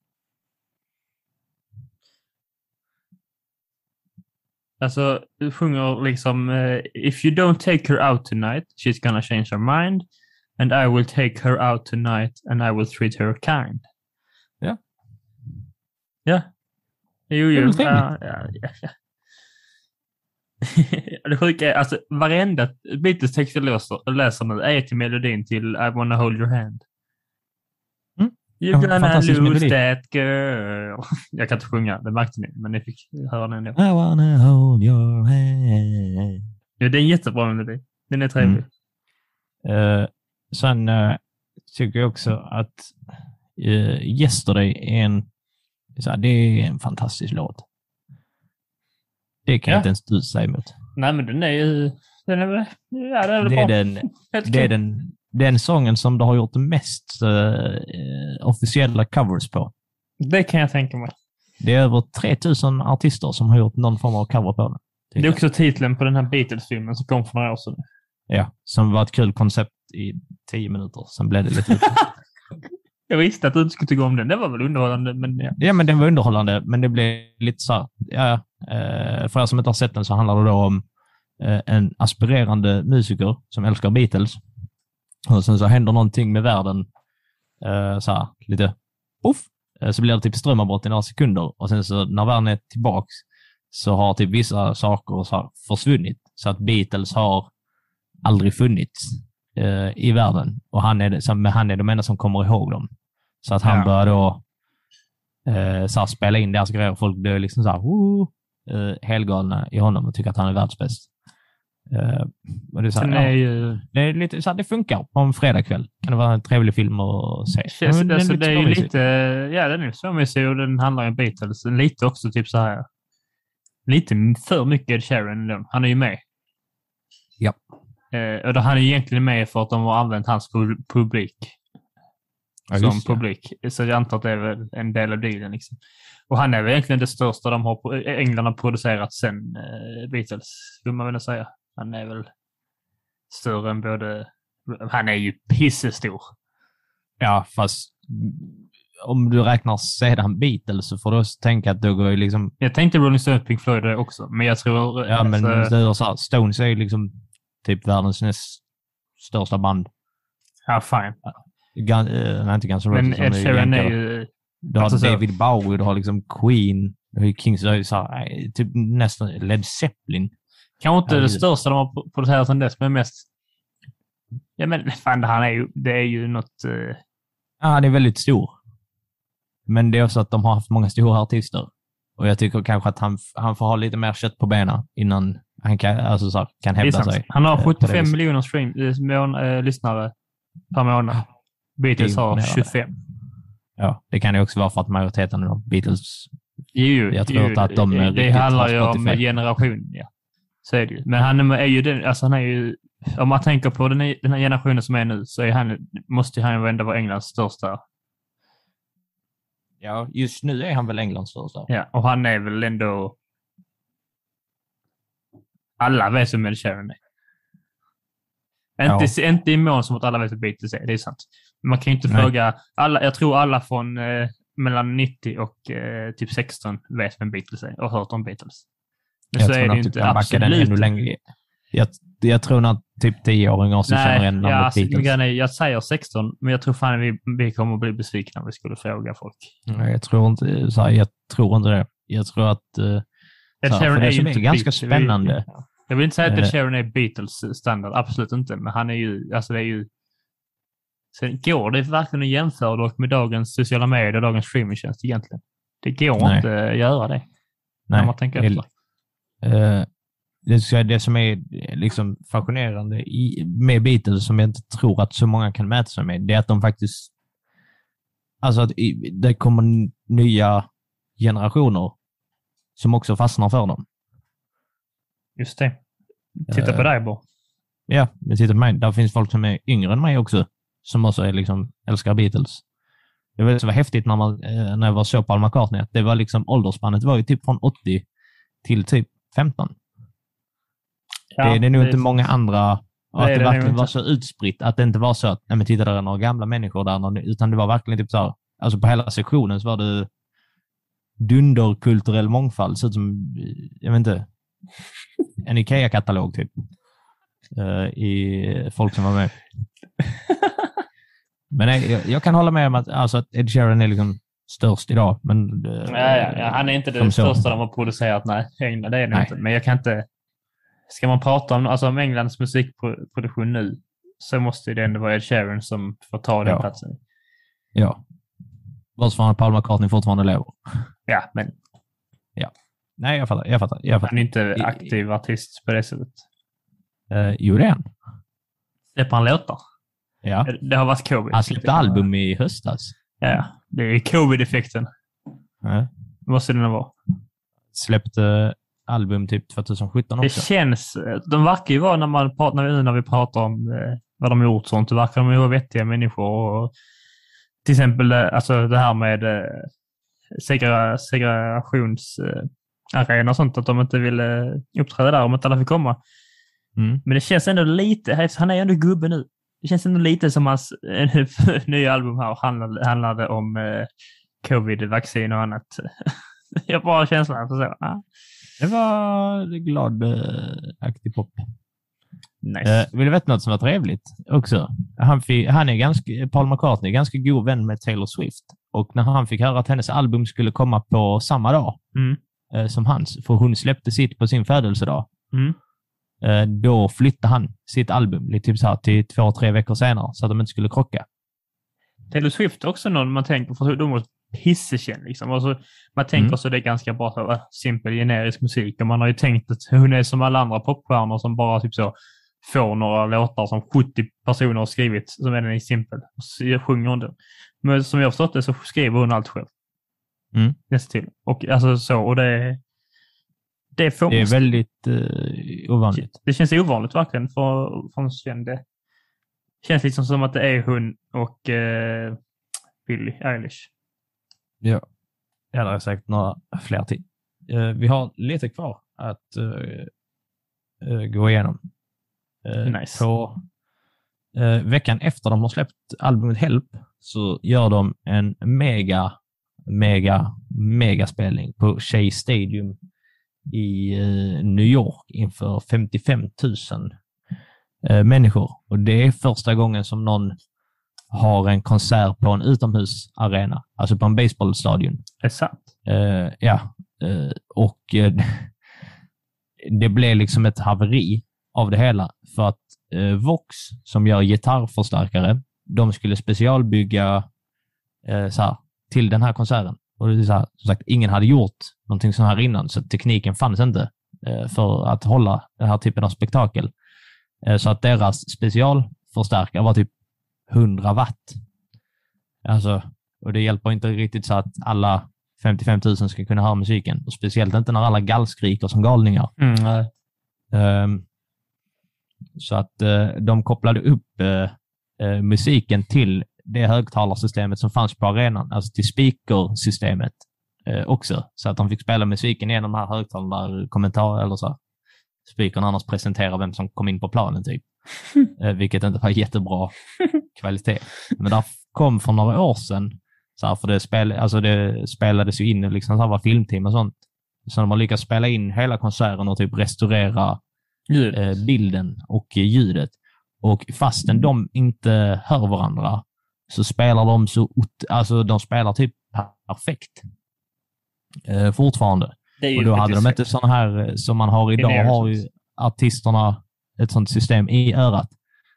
Alltså, du sjunger liksom eh, If you don't take her out tonight, she's gonna change her mind. And I will take her out tonight and I will treat her kind. Ja. Ja. Jo, jo. ja, ja, ja. (laughs) det sjuka är, alltså varenda Beatles-text jag läser, läser nu är till melodin till I wanna hold your hand. Mm. You're gonna lose that girl. (laughs) Jag kan inte sjunga, det märkte ni, men ni fick höra den ändå. I wanna hold your hand. Ja, det är en jättebra melodi. Den är trevlig. Eh, sen eh, tycker jag också att uh, Yesterday är en, här, det är en fantastisk låt. Det kan Ja. jag inte ens du säga emot. Nej, men den är ju... Den är. Ja, den är Det är den, det är den, den sången som det har gjort mest eh, officiella covers på. det kan jag tänka mig. Det är över 3000 artister som har gjort någon form av cover på den. Det är också titeln på den här Beatles-filmen som kom för några år sedan. Ja, som var ett kul koncept i tio minuter. Sen blev det lite... (laughs) Jag visste att du inte skulle tycka om den. Det var väl underhållande, men ja. ja, men den var underhållande, men det blev lite så här, ja, eh, för er som inte har sett den så handlar det då om eh, en aspirerande musiker som älskar Beatles. Och sen så händer någonting med världen, eh, så här, lite poff, eh, så blir det typ strömavbrott i några sekunder och sen så när världen är tillbaks så har typ vissa saker så försvunnit. Så att Beatles har aldrig funnits eh, i världen och han är, men han är de enda som kommer ihåg dem. Så att han Ja. börjar då eh, så spela in deras grejer och folk blir liksom så här, eh, helgalna i honom och tycker att han är världsbäst. Och det, så här, ja, är ju... det, är lite, så här, det funkar på en fredagkväll. Kan det vara en trevlig film att se. Känns, Men den alltså, det är ju lite... Ja, den är småmysig och den handlar om Beatles. Lite också typ så här... Lite för mycket Ed Sheeran. Han är ju med. Ja. Eh, och då han är egentligen med för att de har använt hans pu- publik Ja, som det. publik. Så jag antar att det är väl en del av dealen. Liksom. Och han är väl egentligen det största de har, England har producerat sen eh, Beatles, skulle man väl säga. Han är väl större än både... Han är ju pissestor. Ja, fast om du räknar sedan Beatles så får du också tänka att då går ju liksom... Jag tänkte Rolling Stones Pink Floyd också, men jag tror... Ja, men alltså, så här, Stones är ju liksom typ världens näst största band. ja, fine. Gun, eh, nej, inte Guns N' Roses. Men Ed Sheeran är ju... Du har alltså så- David Bowie, du har liksom Queen, du har ju Kings, du har ju så här, eh, typ nästan Led Zeppelin. Kanske inte det Herregud. största de har pro- producerat sedan dess, men mest... Ja, men fan, han är ju... Det är ju något... eh, Ja, han är väldigt stor. Men det är också att de har haft många stora artister. Och jag tycker kanske att han, han får ha lite mer kött på benen innan han kan, alltså så här, kan det hävda sig. Han har eh, på det 75 viset. miljoner stream, eh, mån, eh, lyssnare per månad. Beatles Det har imponerande. 25. Ja, det kan ju också vara för att majoriteten av Beatles... Jo, Jag tror jo, att de det, det handlar ju om generation, ja. Så är det ju. Men han är, ju den, alltså han är ju, om man tänker på den, den här generationen som är nu, så är han, måste han ju ändå vara Englands största. Ja, just nu är han väl Englands största. Ja, och han är väl ändå... Alla vet vem Ed Sheeran är. Ja. Inte, inte i mån som att alla vet vem Beatles är, det är sant. Man kan ju inte Nej. fråga... Alla, jag tror alla från eh, mellan 90 och eh, typ 16 vet vem Beatles är och har hört om Beatles. Jag så tror nog typ inte. kan backa den ännu längre. Jag, jag tror nog att typ 10-åringar så känner igen Nej, namnet ja, alltså, Beatles. grejen är, jag säger 16, men jag tror fan vi, vi kommer att bli besvikna om vi skulle fråga folk. Nej, jag tror inte, så här, jag tror inte det. Jag tror att... eh, Ed Sheeran är ju som inte ganska Beatles. spännande- Jag vill inte säga att Ed Eh. Sheeran är Beatles standard, absolut inte, men han är ju, alltså det är ju... Sen går det verkligen att jämföra dock med dagens sociala medier och dagens streamingtjänst egentligen. Det går Nej. inte att göra det när nej, man tänker efter. Eh, det, som är eh, liksom fascinerande i, med Beatles, som jag inte tror att så många kan mäta sig med, det är att de faktiskt... Alltså att det kommer nya generationer som också fastnar för dem. Just det. Titta Eh. på dig bara. Ja, men titta på mig. Där finns folk som är yngre än mig också, som också är liksom, älskar Beatles. Det var var häftigt när, man, eh, när jag var så Paul McCartney, att det var liksom åldersspannet var ju typ från 80 till typ 15. Ja, det, det är nog inte många andra, och Det att är det det verkligen var så utspritt, att det inte var så att, nej men titta där är några gamla människor där, utan det var verkligen typ så här, alltså på hela sektionen så var det dunderkulturell mångfald, så som, jag vet inte, en IKEA-katalog typ. eh, I folk som var med. (laughs) Men nej, jag, jag kan hålla med om att, alltså, att Ed Sheeran är liksom störst idag, men... eh, Ja, ja, ja, han är inte så. största de har producerat, nej. England, det är det Nej. inte. Men jag kan inte... Ska man prata om, alltså, om Englands musikproduktion nu så måste det ändå vara Ed Sheeran som får ta den Ja. platsen. Ja. Bortsett från att Paul McCartney fortfarande lever. Ja, men Nej, jag fattar. Jag fattar. Jag fattar. han är inte I- aktiv artist på det sättet. Uh, jo, det är han. Släpper han låtar? Ja. Det har varit covid. Han släppte album i höstas. Ja, det är covid-effekten. Ja. Måste det nog vara. Släppte album typ 2017 Det också. känns... De verkar ju vara, när, man pratar, när, när vi pratar om eh, vad de har gjort sånt, så verkar de ju vara vettiga människor. Och, till exempel eh, alltså det här med eh, segre, segregationsarena och sånt, att de inte ville uppträda där om inte alla fick komma. Mm. Men det känns ändå lite, han är ju ändå gubbe nu. Det känns ändå lite som hans eh, (laughs) nya album här handlade, handlade om eh, covid-vaccin och annat. (laughs) Jag har bara känslan för så. Ah, Det var glad uh, aktiv pop. nice. Uh, vill du veta något som var trevligt också? Han, fick, han är ganska, Paul McCartney är ganska god vän med Taylor Swift. Och när han fick höra att hennes album skulle komma på samma dag Mm. eh, som hans, för hon släppte sitt på sin födelsedag, Mm. Eh, då flyttade han sitt album lite typ så här, till två, tre veckor senare så att de inte skulle krocka. Taylor Swift är också någon man tänker, för de pissekänd. Liksom. Och så, man tänker Mm. så det är ganska bra så, äh, simpel generisk musik och man har ju tänkt att hon är som alla andra popstjärnor som bara typ så får några låtar som 70 personer har skrivit som är den simpel. Och så sjunger hon det. Men som jag har förstått det så skriver hon allt själv. Mm. Nästan till. Och alltså så, och det, det får Det är väldigt eh, ovanligt. det känns ovanligt verkligen för, för en känd. Det känns liksom som att det är hon och eh, Billie Eilish. Ja. Ja, det är säkert några fler till. Eh, vi har lite kvar att eh, eh, gå igenom. Eh, Nice. På eh, veckan efter de har släppt albumet Help så gör de en mega, mega, mega spelning på Shea Stadium i eh, New York inför 55 000 eh, människor. Och det är första gången som någon har en konsert på en utomhusarena, alltså på en baseballstadion. Det är sant. Eh, ja, eh, och eh, (laughs) det blev liksom ett haveri av det hela för att Vox, som gör gitarrförstärkare, de skulle specialbygga så här, till den här konserten. Och det är så här, som sagt, ingen hade gjort någonting sånt här innan, så tekniken fanns inte eh, för att hålla den här typen av spektakel. Eh, så att deras specialförstärkare var typ 100 watt. Alltså, och det hjälper inte riktigt så att alla 55 000 ska kunna höra musiken. Och speciellt inte när alla gallskriker som galningar. Mm. Ehm, så att eh, de kopplade upp musiken till det högtalarsystemet som fanns på arenan, alltså till speakersystemet eh, också. Så att de fick spela musiken genom de här högtalarna där kommentar eller så. här, Speakern annars presenterar vem som kom in på planen typ. (laughs) Eh, vilket inte var jättebra kvalitet. Men där kom för några år sedan, så här, för det, spel, alltså det spelades ju in liksom så här var filmteam och sånt. Så de har lyckats spela in hela konserten och typ restaurera eh, bilden och eh, ljudet. Och fastän de inte hör varandra så spelar de så, alltså de spelar typ perfekt. Eh, fortfarande. Och då hade de inte sådana här eh, som man har idag, har ju artisterna ett sånt system i örat.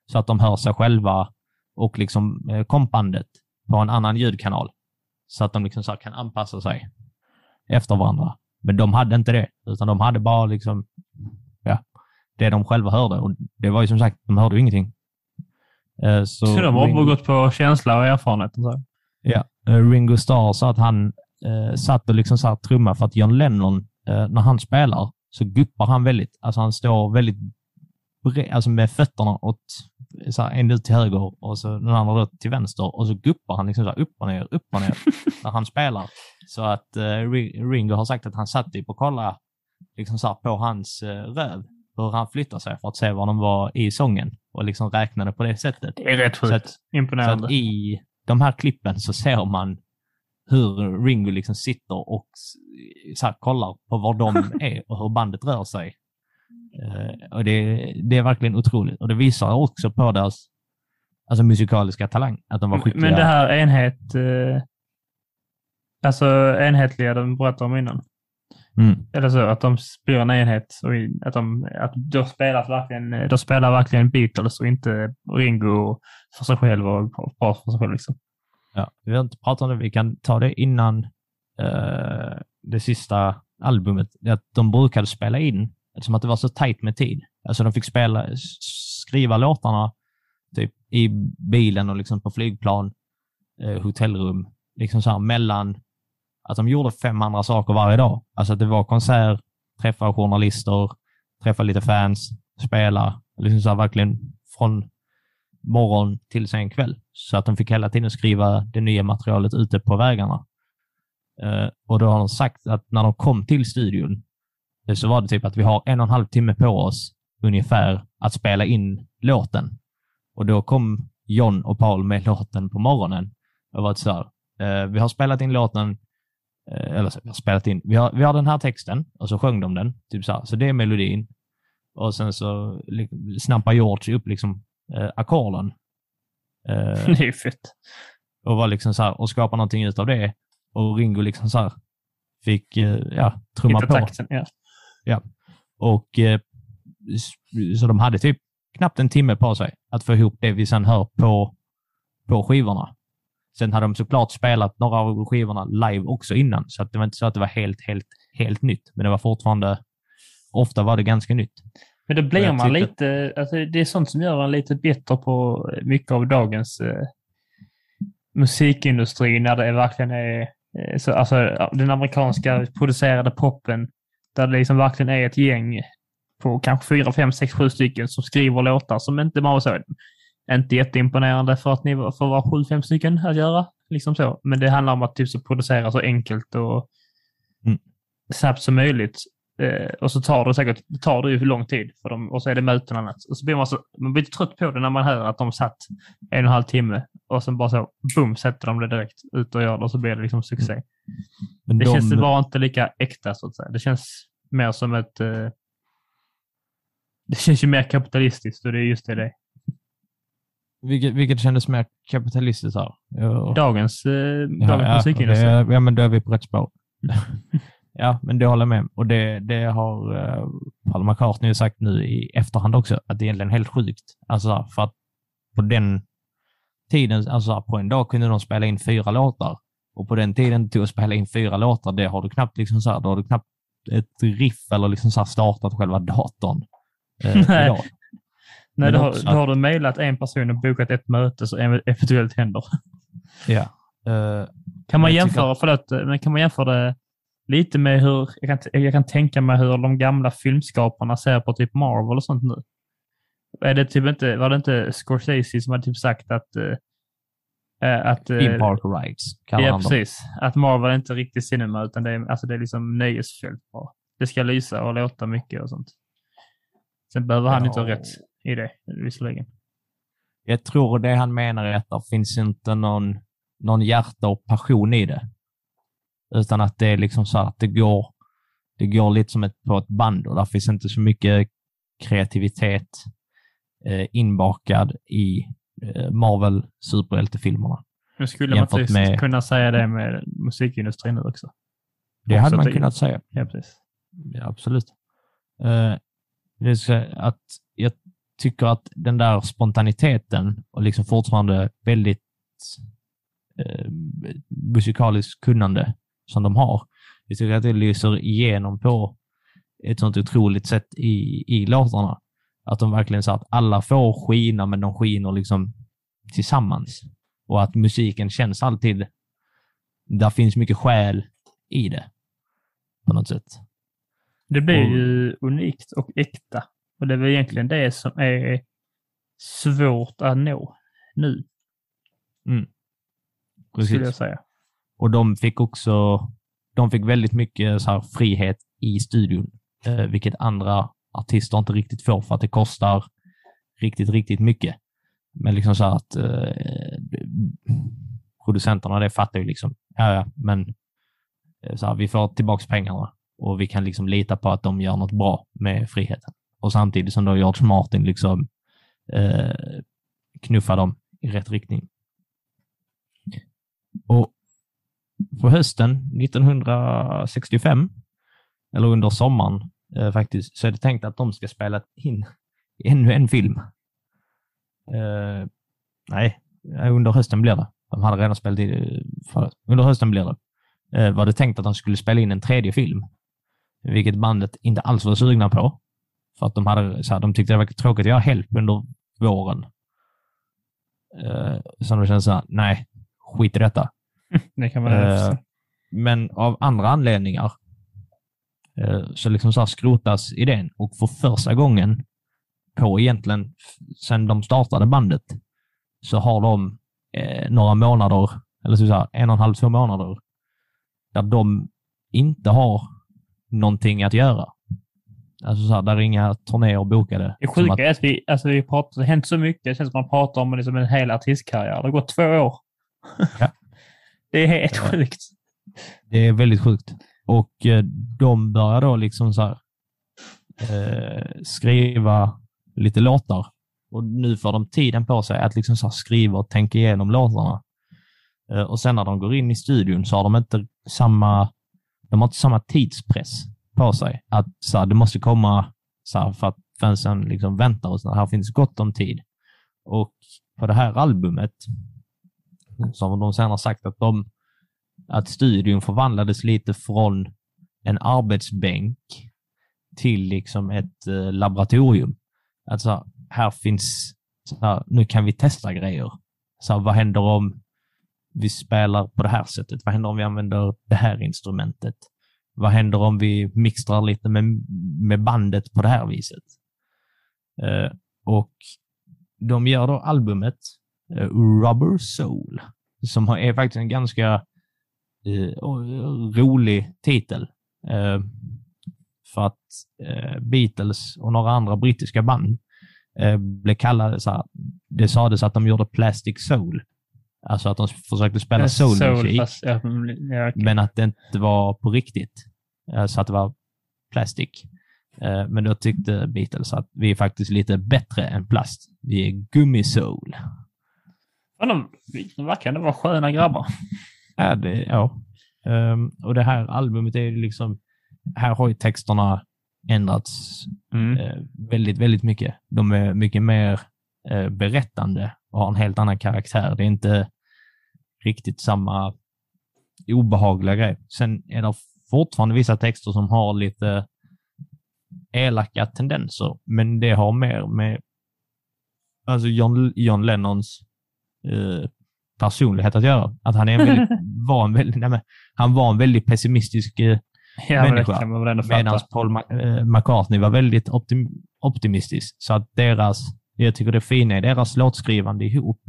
Så att de hör sig själva och liksom eh, kompandet på en annan ljudkanal. Så att de liksom så kan anpassa sig efter varandra. Men de hade inte det, utan de hade bara liksom, ja, det de själva hörde. Och det var ju som sagt, de hörde ju ingenting. Eh, Så, Så de har Ringo- gått på känsla och erfarenhet. och Så. Ja, eh, Ringo Starr sa att han eh, satt och liksom trumma för att John Lennon, eh, när han spelar, så guppar han väldigt. Alltså han står väldigt bre- alltså med fötterna åt så här, en ut till höger och så den andra till vänster och så guppar han liksom så här upp och ner, upp och ner (laughs) när han spelar. Så att eh, Ri- Ringo har sagt att han satt typ och kollade liksom så här, på hans eh, röv, hur han flyttar sig för att se var de var i sången och liksom räknade på det sättet. Det är rätt Så sjukt. att- Så Imponerande. att i de här klippen så ser man hur Ringo liksom sitter och så här, kollar på var de (laughs) är och hur bandet rör sig. Eh, och det, det är verkligen otroligt. Och det visar också på deras alltså, musikaliska talang, att de var skickliga. Men det här enhet... Eh, alltså enhetliga de berättade om innan. Mm. Eller så, att de blir en enhet och att de, att då spelar verkligen, då spelar verkligen Beatles och inte Ringo för sig själv och bara för sig själv. Liksom. Ja, vi har inte pratat om det, vi kan ta det innan eh, det sista albumet. Att de brukade spela in, eftersom att det var så tajt med tid. Alltså de fick spela, skriva låtarna typ i bilen och liksom på flygplan, eh, hotellrum, liksom så här mellan att de gjorde fem andra saker varje dag. Alltså att det var konsert, träffa journalister, träffa lite fans, spela, liksom så här verkligen från morgon till sen kväll. Så att de fick hela tiden skriva det nya materialet ute på vägarna. Uh, och då har de sagt att när de kom till studion eh, så var det typ att vi har en och en halv timme på oss ungefär att spela in låten. Och då kom John och Paul med (laughs) låten på morgonen. Och var så här, uh, vi har spelat in låten, eller så, vi har spelat in, vi har, vi har den här texten och så sjöng de den. Typ så, här. så det är melodin. Och sen så liksom, snappar George upp liksom eh, ackorden. Eh, (laughs) Det är ju fett. och var liksom så här, och skapa någonting utav det. Och Ringo liksom så här, fick eh, ja, trumma Hitta på. takten. Ja. Och eh, så de hade typ knappt en timme på sig att få ihop det vi sen hör på, på skivorna. Sen hade de såklart spelat några av skivorna live också innan, så att det var inte så att det var helt, helt, helt nytt. Men det var fortfarande, ofta var det ganska nytt. Men då blir man lite, alltså det är sånt som gör en lite bitter på mycket av dagens eh, musikindustri när det verkligen är, eh, så, alltså den amerikanska producerade poppen där det liksom verkligen är ett gäng på kanske fyra, fem, sex, sju stycken som skriver låtar som inte bara så, inte jätteimponerande för att ni att vara sju, fem stycken att göra. Liksom så. Men det handlar om att typ så producera så enkelt och Mm. snabbt som möjligt. Eh, och så tar det säkert det tar det ju lång tid för dem och så är det möten och annat. Och så blir man, så, man blir trött på det när man hör att de satt en och en halv timme och sen bara så, boom, sätter de det direkt ut och gör det och så blir det liksom succé. Men Det de, känns bara inte lika äkta så att säga. Det känns mer som ett... Eh, det känns ju mer kapitalistiskt och det är just det det är. Vilket, vilket kändes mer kapitalistiskt här. Dagens, eh, Ja, dagens ja, det- ja, men då är vi på rätt spår. (laughs) ja, men det håller jag med om. Och det, det har uh, Paul McCartney sagt nu i efterhand också, att det är egentligen helt sjukt. Alltså, för att på den tiden, alltså på en dag kunde de spela in fyra låtar. Och på den tiden tog att spela in fyra låtar, det har du knappt liksom så här, då har du knappt ett riff eller liksom så startat själva datorn. eh, (laughs) Nej. Nej, då har, också då har du mejlat en person och bokat ett möte ev- eventuellt händer. (laughs) Ja. Eh, Kan man jämföra, förlåt, eh, men kan man jämföra det lite med hur, jag kan, jag kan tänka mig hur de gamla filmskaparna ser på typ Marvel och sånt nu. Är det typ inte, var det inte Scorsese som hade typ sagt att, eh, att Theme Park kallar Ja, precis. Att Marvel är inte riktigt cinema, utan det är, alltså det är liksom nöjesfält bara. Det ska lysa och låta mycket och sånt. Sen behöver han Ja. inte ha rätt i det, visserligen. Jag tror det han menar är att det finns inte någon, någon hjärta och passion i det. Utan att det är liksom så att det går, det går lite som ett, på ett band och där finns inte så mycket kreativitet eh, inbakad i eh, Marvel superhjältefilmerna. Men skulle man inte med- kunna säga det med musikindustrin nu också? Det Också hade man det- kunnat säga. Ja, precis. Ja, absolut. Eh, det är så att tycker att den där spontaniteten och liksom fortfarande väldigt eh, musikaliskt kunnande som de har, jag tycker att det lyser igenom på ett sånt otroligt sätt i, i låtarna. Att de verkligen så att alla får skina, men de skiner liksom tillsammans. Och att musiken känns alltid, där finns mycket själ i det. På något sätt. Det blir Och- ju unikt och äkta. Och det är väl egentligen det som är svårt att nå nu, skulle jag säga. Och de fick också, de fick väldigt mycket så här frihet i studion, eh, vilket andra artister inte riktigt får för att det kostar riktigt, riktigt mycket. Men liksom så att eh, producenterna, det fattar ju liksom, ja, ja, men eh, så här, vi får tillbaks pengarna och vi kan liksom lita på att de gör något bra med friheten. Och samtidigt som då George Martin liksom eh, knuffar dem i rätt riktning. Och på hösten 1965, eller under sommaren eh, faktiskt, så är det tänkt att de ska spela in (laughs) ännu en film. Eh, nej, eh, under hösten blir det. De hade redan spelat in. Eh, under hösten blir det. Eh, var det tänkt att de skulle spela in en tredje film, vilket bandet inte alls var sugna på. För att de, hade, så här, de tyckte det var tråkigt att göra help under våren. Eh, så de kände så här, nej, skit i detta. (laughs) Det kan man Eh, men av andra anledningar eh, så liksom så här skrotas idén och för första gången på egentligen sedan de startade bandet så har de eh, några månader, eller så här, en och en halv, två månader där de inte har någonting att göra. Alltså så här, där är inga turnéer bokade. Det sjuka att- är att vi, alltså vi pratar, det har hänt så mycket. Det känns som man pratar om liksom en hel artistkarriär. Det har gått två år. (laughs) Ja. det är helt Ja. sjukt. Det är väldigt sjukt. Och eh, de börjar då liksom så här, eh, skriva lite låtar. Och nu får de tiden på sig att liksom så skriva och tänka igenom låtarna. Eh, och sen när de går in i studion så har de inte samma, de har inte samma tidspress på sig. Att så här, det måste komma så här, för att fansen liksom väntar och så här, här finns gott om tid. Och på det här albumet som de sen har sagt att de att studion förvandlades lite från en arbetsbänk till liksom ett eh, laboratorium. Alltså, här finns, så här, nu kan vi testa grejer. Så här, vad händer om vi spelar på det här sättet? Vad händer om vi använder det här instrumentet? Vad händer om vi mixtrar lite med, med bandet på det här viset? Eh, och de gör då albumet eh, Rubber Soul, som har- är faktiskt en ganska eh, rolig titel. Eh, för att eh, Beatles och några andra brittiska band eh, blev kallade så här, det sades att de gjorde plastic soul. Alltså att de försökte spela fast- ja, mm, ja, okej. men att det inte var på riktigt. Eh, så att det var plastic. Eh, men då tyckte Beatles att vi är faktiskt lite bättre än plast. Vi är gummisoul. Fan, de, de verkar ändå vara sköna grabbar. Ja, det, ja. Ehm, och det här albumet är liksom, här har ju texterna ändrats Mm. eh, väldigt, väldigt mycket. De är mycket mer berättande och har en helt annan karaktär. Det är inte riktigt samma obehagliga grej. Sen är det fortfarande vissa texter som har lite elaka tendenser, men det har mer med alltså John, John Lennons eh, personlighet att göra. Att han är en väldigt, (laughs) var en väldigt, nej, men, han var en väldigt pessimistisk eh, Ja, men människa. ändå Medan. Paul Ma- eh, McCartney var väldigt optim optimistisk. Så att deras, jag tycker det fina i deras låtskrivande ihop,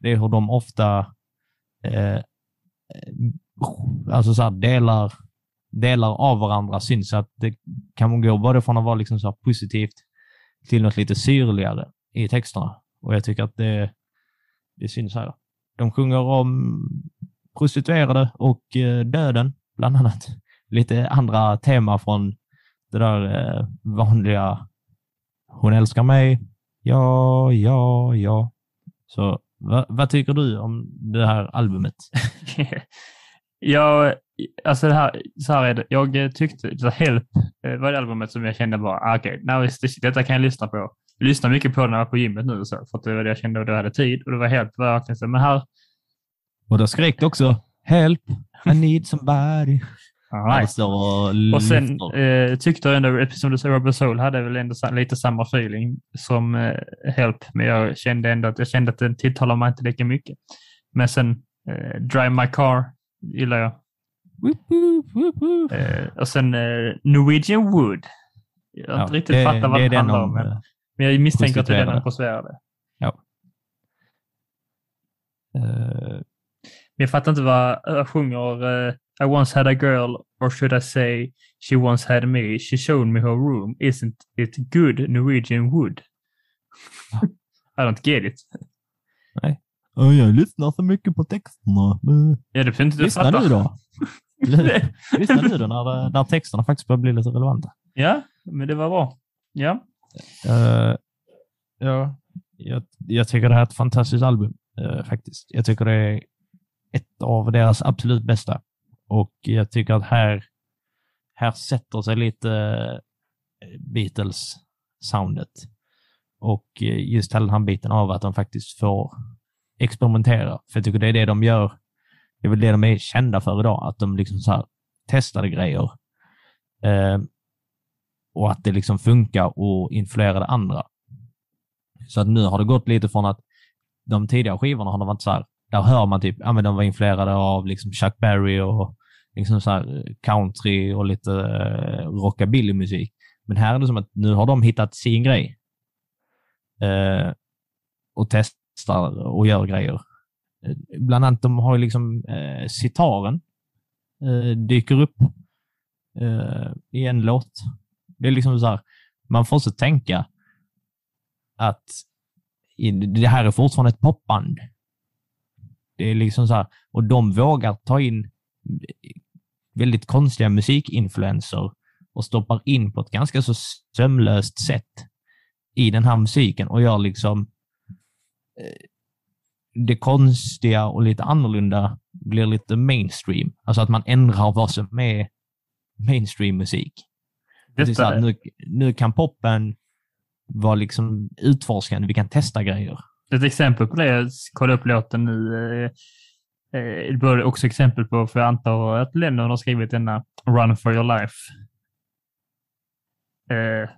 det är hur de ofta eh, alltså så här, delar, delar av varandra syns. Så att det kan gå både från att vara liksom så här positivt till något lite syrligare i texterna. Och jag tycker att det, det syns här. De sjunger om prostituerade och eh, döden, bland annat lite andra tema från det där eh, vanliga Hon älskar mig, ja, ja, ja. Så va, vad tycker du om det här albumet? (laughs) jag, alltså det här, så här är det. Jag tyckte, så Help eh, var det albumet som jag kände bara, ah, okej, okay, detta kan jag lyssna på. Jag lyssnar mycket på det när jag var på gymmet nu och så, för att det var det jag kände och då hade tid. Och det var Help, verkligen så, men här, Och då skrek det också Help, I need somebody. Right. står och Och sen eh, tyckte jag ändå, som du sa, Robert Soul hade väl ändå lite samma feeling som eh, Help, men jag kände ändå att jag kände att den tilltalar mig inte lika mycket. Men sen eh, Drive My Car gillar jag. Woop, woop, woop. Eh, och sen eh, Norwegian Wood. Jag har Ja, inte riktigt det- fattat vad det det handlar om. Men, eh, men jag misstänker att det är den om prostituerade. eh, Men jag fattar inte vad jag sjunger. I once had a girl, or should I say, she once had me. She showed me her room. Isn't it good Norwegian wood? (laughs) I don't get it. Ja, jag lyssnar så mycket på texterna. Ja, det inte du Lyssna nu då. (laughs) Lyssna nu då när, när texterna faktiskt börjar bli lite relevanta. Ja, men det var bra. Ja. Eh, ja, jag, jag tycker det här är ett fantastiskt album eh, faktiskt. Jag tycker det är ett av deras absolut bästa. Och jag tycker att här, här sätter sig lite eh, Beatles-soundet. Och eh, just hela den här biten av att de faktiskt får experimentera. För jag tycker det är det de gör. Det är väl det de är kända för idag, att de liksom så här testade grejer. Eh, och att det liksom funkar och influerade andra. Så att nu har det gått lite från att de tidigare skivorna har de varit så här, där hör man typ, ja men de var influerade av liksom Chuck Berry och liksom så här eh, country och lite rockabillymusik. rockabilly-musik. Men här är det som att nu har de hittat sin grej. Eh, och testar och gör grejer. Eh, bland annat de har ju liksom eh, sitaren eh, dyker upp eh, i en låt. Det är liksom så här, man får så tänka att i- det här är fortfarande ett popband. Det är liksom så här, och de vågar ta in väldigt konstiga musikinfluenser och stoppar in på ett ganska så sömlöst sätt i den här musiken och gör liksom eh, det konstiga och lite annorlunda blir lite mainstream. Alltså att man ändrar vad som är mainstream-musik. Det är nu, nu kan poppen vara liksom utforskande, vi kan testa grejer. Ett exempel på det, jag kollade upp låten nu, eh, eh, det var också exempel på, för jag antar att Lennon har skrivit denna Run for your life. Eh,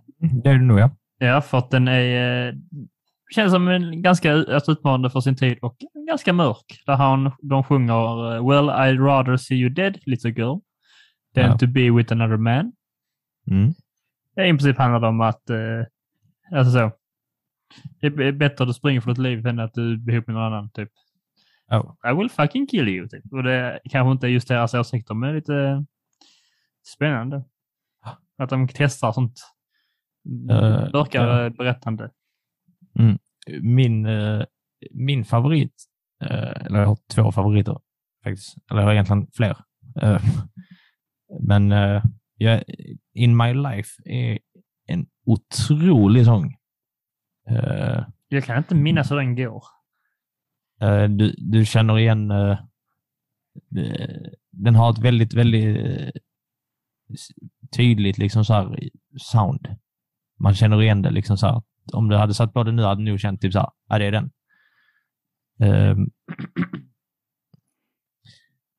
Det är det nog, ja. Ja, för att den är, känns som en ganska alltså, utmanande för sin tid och ganska mörk. Där han, de sjunger Well, I'd rather see you dead, little girl, than Ja. to be with another man. Mm. Det i princip handlar om att, alltså så, det är bättre att du springer för ditt liv än att du blir ihop med någon annan, typ. Ja. I will fucking kill you, typ. Och det kanske inte är just deras åsikter, men lite spännande. (gasps) Att de testar sånt Eh, mörkare ja. berättande. Min, eh, min favorit, eh, eller jag har två favoriter faktiskt, eller jag har egentligen fler. (laughs) Men jag, In My Life är en otrolig sång. Eh, Jag kan inte minnas hur den går. Eh, du, du känner igen... det- den har ett väldigt, väldigt tydligt liksom så här sound. Man känner igen det. liksom så här. Om du hade satt på det nu hade du nog känt typ så här, ja det är den. Ehm,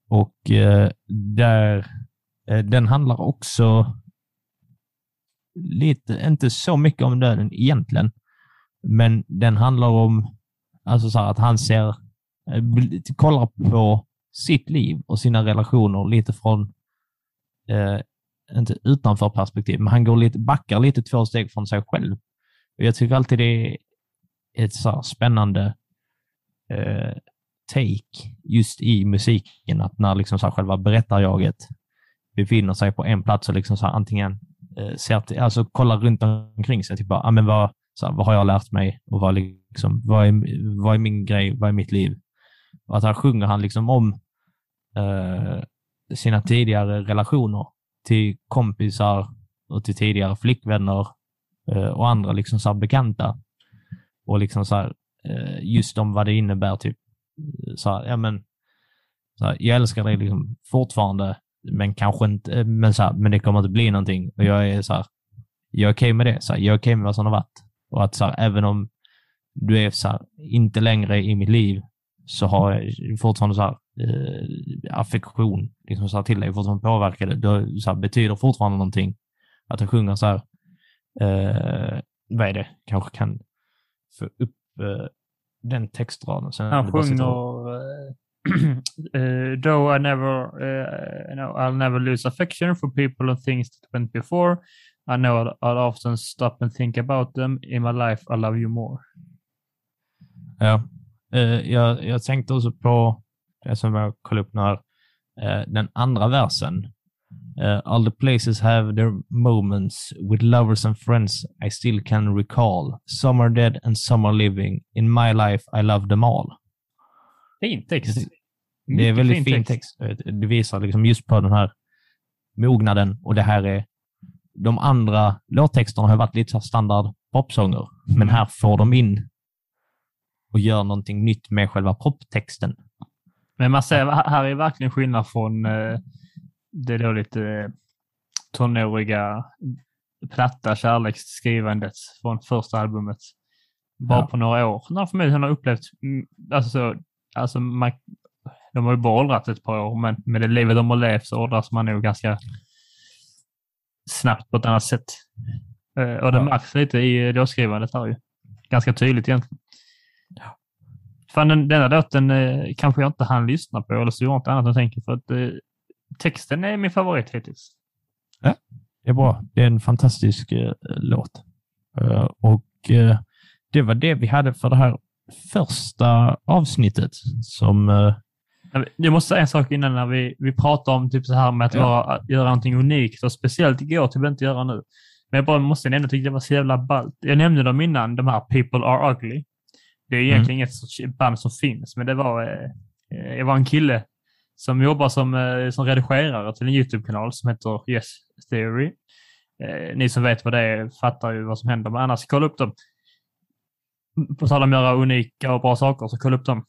och där, den handlar också lite, inte så mycket om döden egentligen, men den handlar om Alltså så här att han ser, eh, kollar på sitt liv och sina relationer lite från, eh, inte utanför perspektiv, men han går lite, backar lite två steg från sig själv. Och jag tycker alltid det är ett så här spännande eh, take just i musiken, att när liksom så här själva berättarjaget befinner sig på en plats och liksom så här antingen eh, ser till, alltså kollar runt omkring sig, typ bara, ah, men vad, så här, vad har jag lärt mig och vad, liksom, vad, är, vad är min grej, vad är mitt liv? Och att här sjunger han liksom om eh, sina tidigare relationer till kompisar och till tidigare flickvänner eh, och andra liksom så här bekanta. Och liksom så här, eh, just om vad det innebär, typ så här, ja men, så här, jag älskar dig liksom fortfarande, men kanske inte, eh, men, så här, men det kommer inte bli någonting. Och jag är så här, jag är okej med det. Så här, jag är okej med vad som har varit. Och att så här, även om du är så här, inte längre i mitt liv så har jag fortfarande så här, eh, affektion liksom så här, till dig, fortfarande påverkar det. Det så här, betyder fortfarande någonting. Att jag sjunger så här, eh, vad är det, kanske kan få upp eh, den textraden. Sen Han sjunger (clears throat) eh, Though I never, eh, no, I'll never lose affection for people and things that went before. I know I'll often stop and think about them. In my life I love you more. Ja. Eh, jag, jag tänkte också på det som jag kollade upp när eh, den andra versen. Eh, All the places have their moments with lovers and friends I still can recall. Some are dead and some are living. In my life I love them all. Fin text. Det är väldigt fin text. Jag vet, Det visar liksom just på den här mognaden och det här är... De andra låttexterna har varit lite så standard popsånger, men här får de in och gör någonting nytt med själva poptexten. Men man ser, här är verkligen skillnad från eh, det då lite eh, tonåriga platta kärleksskrivandet från första albumet. Bara Ja. på några år. När förmodligen har upplevt, mm, alltså, så, alltså man, de har ju bara åldrats ett par år, men med det livet de har levt så åldras man nog ganska snabbt på ett annat sätt. Eh, och det Ja. märks lite i låtskrivandet här ju. Ganska tydligt egentligen. Fan, den, denna låten eh, kanske jag inte hann lyssna på, eller så gjorde jag inte annat än tänker, för att eh, texten är min favorit hittills. Det är bra. Det är en fantastisk eh, låt. Eh, och eh, det var det vi hade för det här första avsnittet som... Eh, Jag måste säga en sak innan när vi, vi pratar om typ så här med att, Ja. vara, göra någonting unikt och speciellt igår att inte göra nu. Men jag bara måste nämna, jag tyckte det var så jävla ballt. Jag nämnde dem innan, de här People Are Ugly. Det är egentligen inget sorts band som finns, men det var, eh, det var en kille som jobbar som, eh, som redigerare till en YouTube-kanal som heter Yes Theory. Eh, ni som vet vad det är fattar ju vad som händer, men annars kolla upp dem. På tal om att göra unika och bra saker, så kolla upp dem.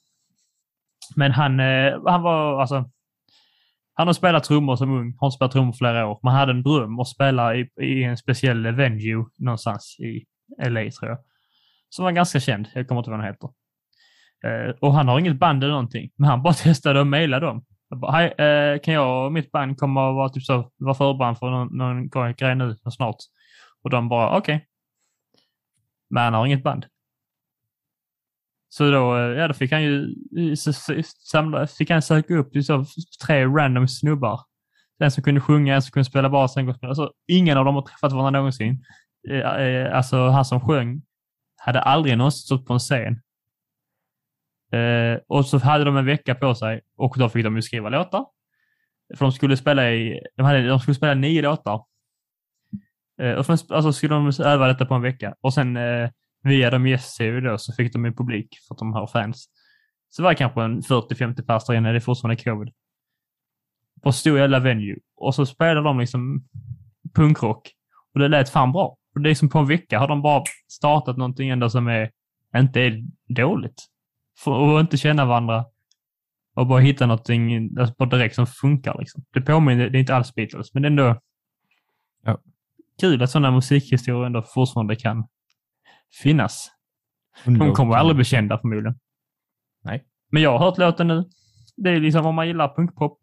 Men han, eh, han var alltså... Han har spelat trummor som ung, har inte spelat trummor flera år. Man hade en dröm att spela i, i en speciell venue någonstans i LA tror jag. Som var ganska känd. Jag kommer inte ihåg vad han heter. Eh, och han har inget band eller någonting, men han bara (laughs) testade att mejla dem. Jag bara, Hej, eh, kan jag och mitt band komma och vara, typ så, vara förband för någon, någon grej nu snart? Och de bara, okej. Men han har inget band. Så då, eh, ja, då fick han ju samla, fick han söka upp så tre random snubbar. En som kunde sjunga, en som kunde spela bas, en som kunde spela. Alltså, ingen av dem har träffat varandra någonsin. Eh, eh, alltså han som sjöng hade aldrig någonsin stått på en scen. Eh, och så hade de en vecka på sig och då fick de ju skriva låtar. För de skulle spela i, de, hade, de skulle spela nio låtar. Eh, och för, alltså skulle de öva detta på en vecka. Och sen via de gästserie då så fick de en publik för att de har fans. Så var det kanske en 40-50 pers där inne, det är fortfarande covid. På stor jävla venue. Och så spelade de liksom punkrock. Och det lät fan bra. Och det är som på en vecka har de bara startat någonting ändå som är, inte är dåligt. För att inte känna varandra och bara hitta någonting alltså direkt som funkar. Liksom. Det påminner, det är inte alls Beatles, men det är ändå Ja. kul att sådana musikhistorier ändå fortfarande kan finnas. De kommer aldrig bli kända förmodligen. Nej. Men jag har hört låten nu. Det är liksom om man gillar punkpop.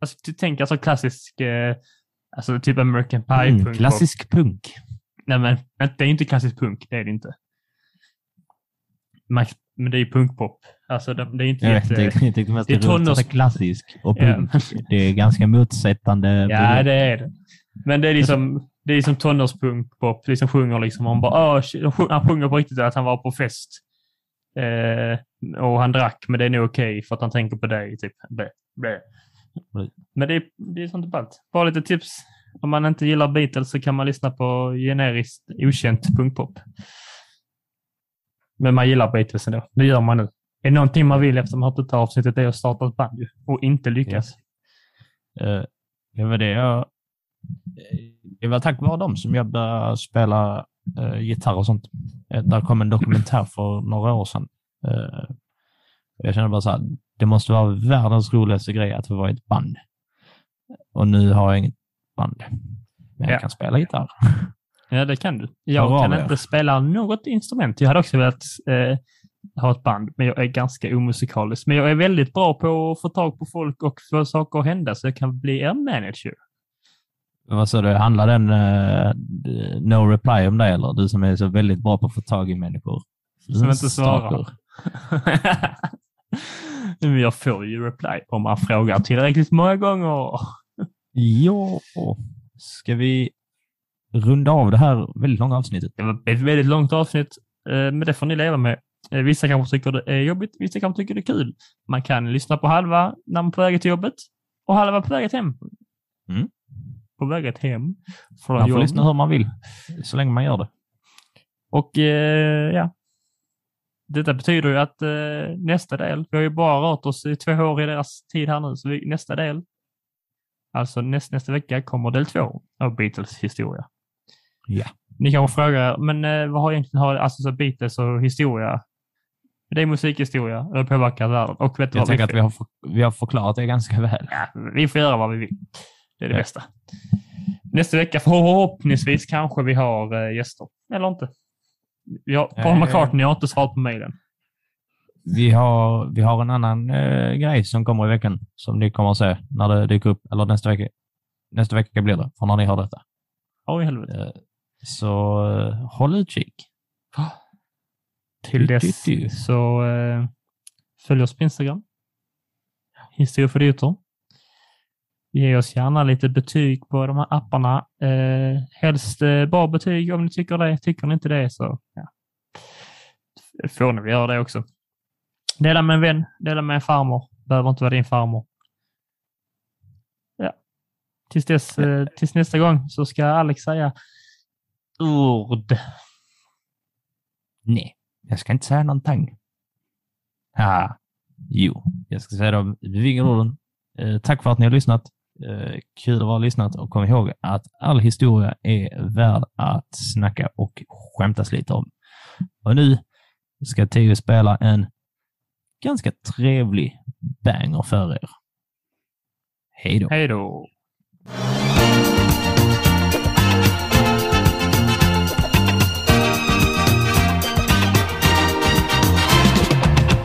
Alltså, tänk alltså klassisk, eh, alltså typ American Pie Mm, punkpop. klassisk punk. Nej men, det är inte klassisk punk, det är det inte. Man, men det är ju punkpop. Alltså det, det är inte Jag vet jätte... inte, jag tyckte mest det är det tonårs- det klassisk och Ja. punk. Det är ganska motsättande. Ja, det är det. Men det är liksom, Liksom det är som tonårspunkpop. Liksom sjunger liksom om bara, ah, han sjunger på riktigt att han var på fest. Eh, och han drack, men det är nog okej för att han tänker på dig. Typ. Blä, blä. Men det är, det är sånt ballt. Bara lite tips. Om man inte gillar Beatles så kan man lyssna på generiskt okänt punkpop. Men man gillar Beatles ändå. Det gör man nu. Är det någonting man vill efter man har hört detta avsnittet det är att starta ett band och inte lyckas. Eh, det var det jag... Det var tack vare dem som jag började spela eh, gitarr och sånt. Eh, där kom en dokumentär för några år sedan. Eh, jag kände bara så här, det måste vara världens roligaste grej att få vara i ett band. Och nu har jag inget band. Men jag Ja. kan spela gitarr. (laughs) Ja, det kan du. Jag kan inte spela något instrument. Jag hade också velat eh, ha ett band, men jag är ganska omusikalisk. Men jag är väldigt bra på att få tag på folk och få saker att hända, så jag kan bli er manager. Vad sa du, handlar den uh, No Reply om dig eller? Du som är så väldigt bra på att få tag i människor. Som inte svarar. (laughs) Jag får ju reply om man frågar tillräckligt många gånger. Ja, ska vi runda av det här väldigt långa avsnittet? Det var ett väldigt långt avsnitt, eh, men det får ni leva med. Eh, Vissa kanske tycker det är jobbigt, vissa kanske tycker det är kul. Man kan lyssna på halva när man är på väg till jobbet och halva på väg hem. Mm. På väg hem från Man får jobbet. lyssna hur man vill, så länge man gör det. Och eh, ja, detta betyder ju att eh, nästa del, vi har ju bara rört oss i två år i deras tid här nu, så vi, nästa del, alltså näst, nästa vecka kommer del två av Beatles historia. Ja. Ni kanske frågar, men eh, vad har egentligen har, alltså så Beatles och historia? Det är musikhistoria, det har påverkat världen. Och vet du Jag tänker att vi har, för, vi har förklarat det ganska väl. ja, vi får göra vad vi vill. Det är det bästa. Nästa vecka förhoppningsvis kanske vi har eh, gäster. Eller inte. Vi har, Paul Eh. McCartney har inte svarat på mejlen. Vi har, vi har en annan eh, grej som kommer i veckan som ni kommer att se när det dyker upp, eller nästa vecka. Nästa vecka blir det, för när ni hör detta. Oj, helvete. Eh, så eh, håll utkik. Till dess så eh, följ oss på Instagram. Historia för idioter. Ge oss gärna lite betyg på de här apparna. Eh, helst eh, bra betyg om ni tycker det. Tycker ni inte det så ja. får ni väl göra det också. Dela med en vän, dela med en farmor. Behöver inte vara din farmor. Ja. Tills, dess, eh, tills nästa gång så ska Alex säga ord. Nej, jag ska inte säga någonting. Ah, jo, jag ska säga de bevingar orden. Eh, tack för att ni har lyssnat. Eh, kul att ha lyssnat och kom ihåg att all historia är värd att snacka och skämtas lite om. Och nu ska Teo spela en ganska trevlig banger för er. Hej då! Hej då!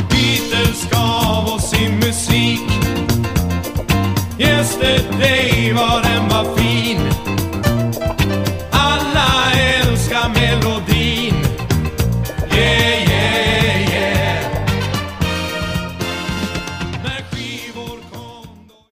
Beatles gav oss sin musik Yesterday, but in my.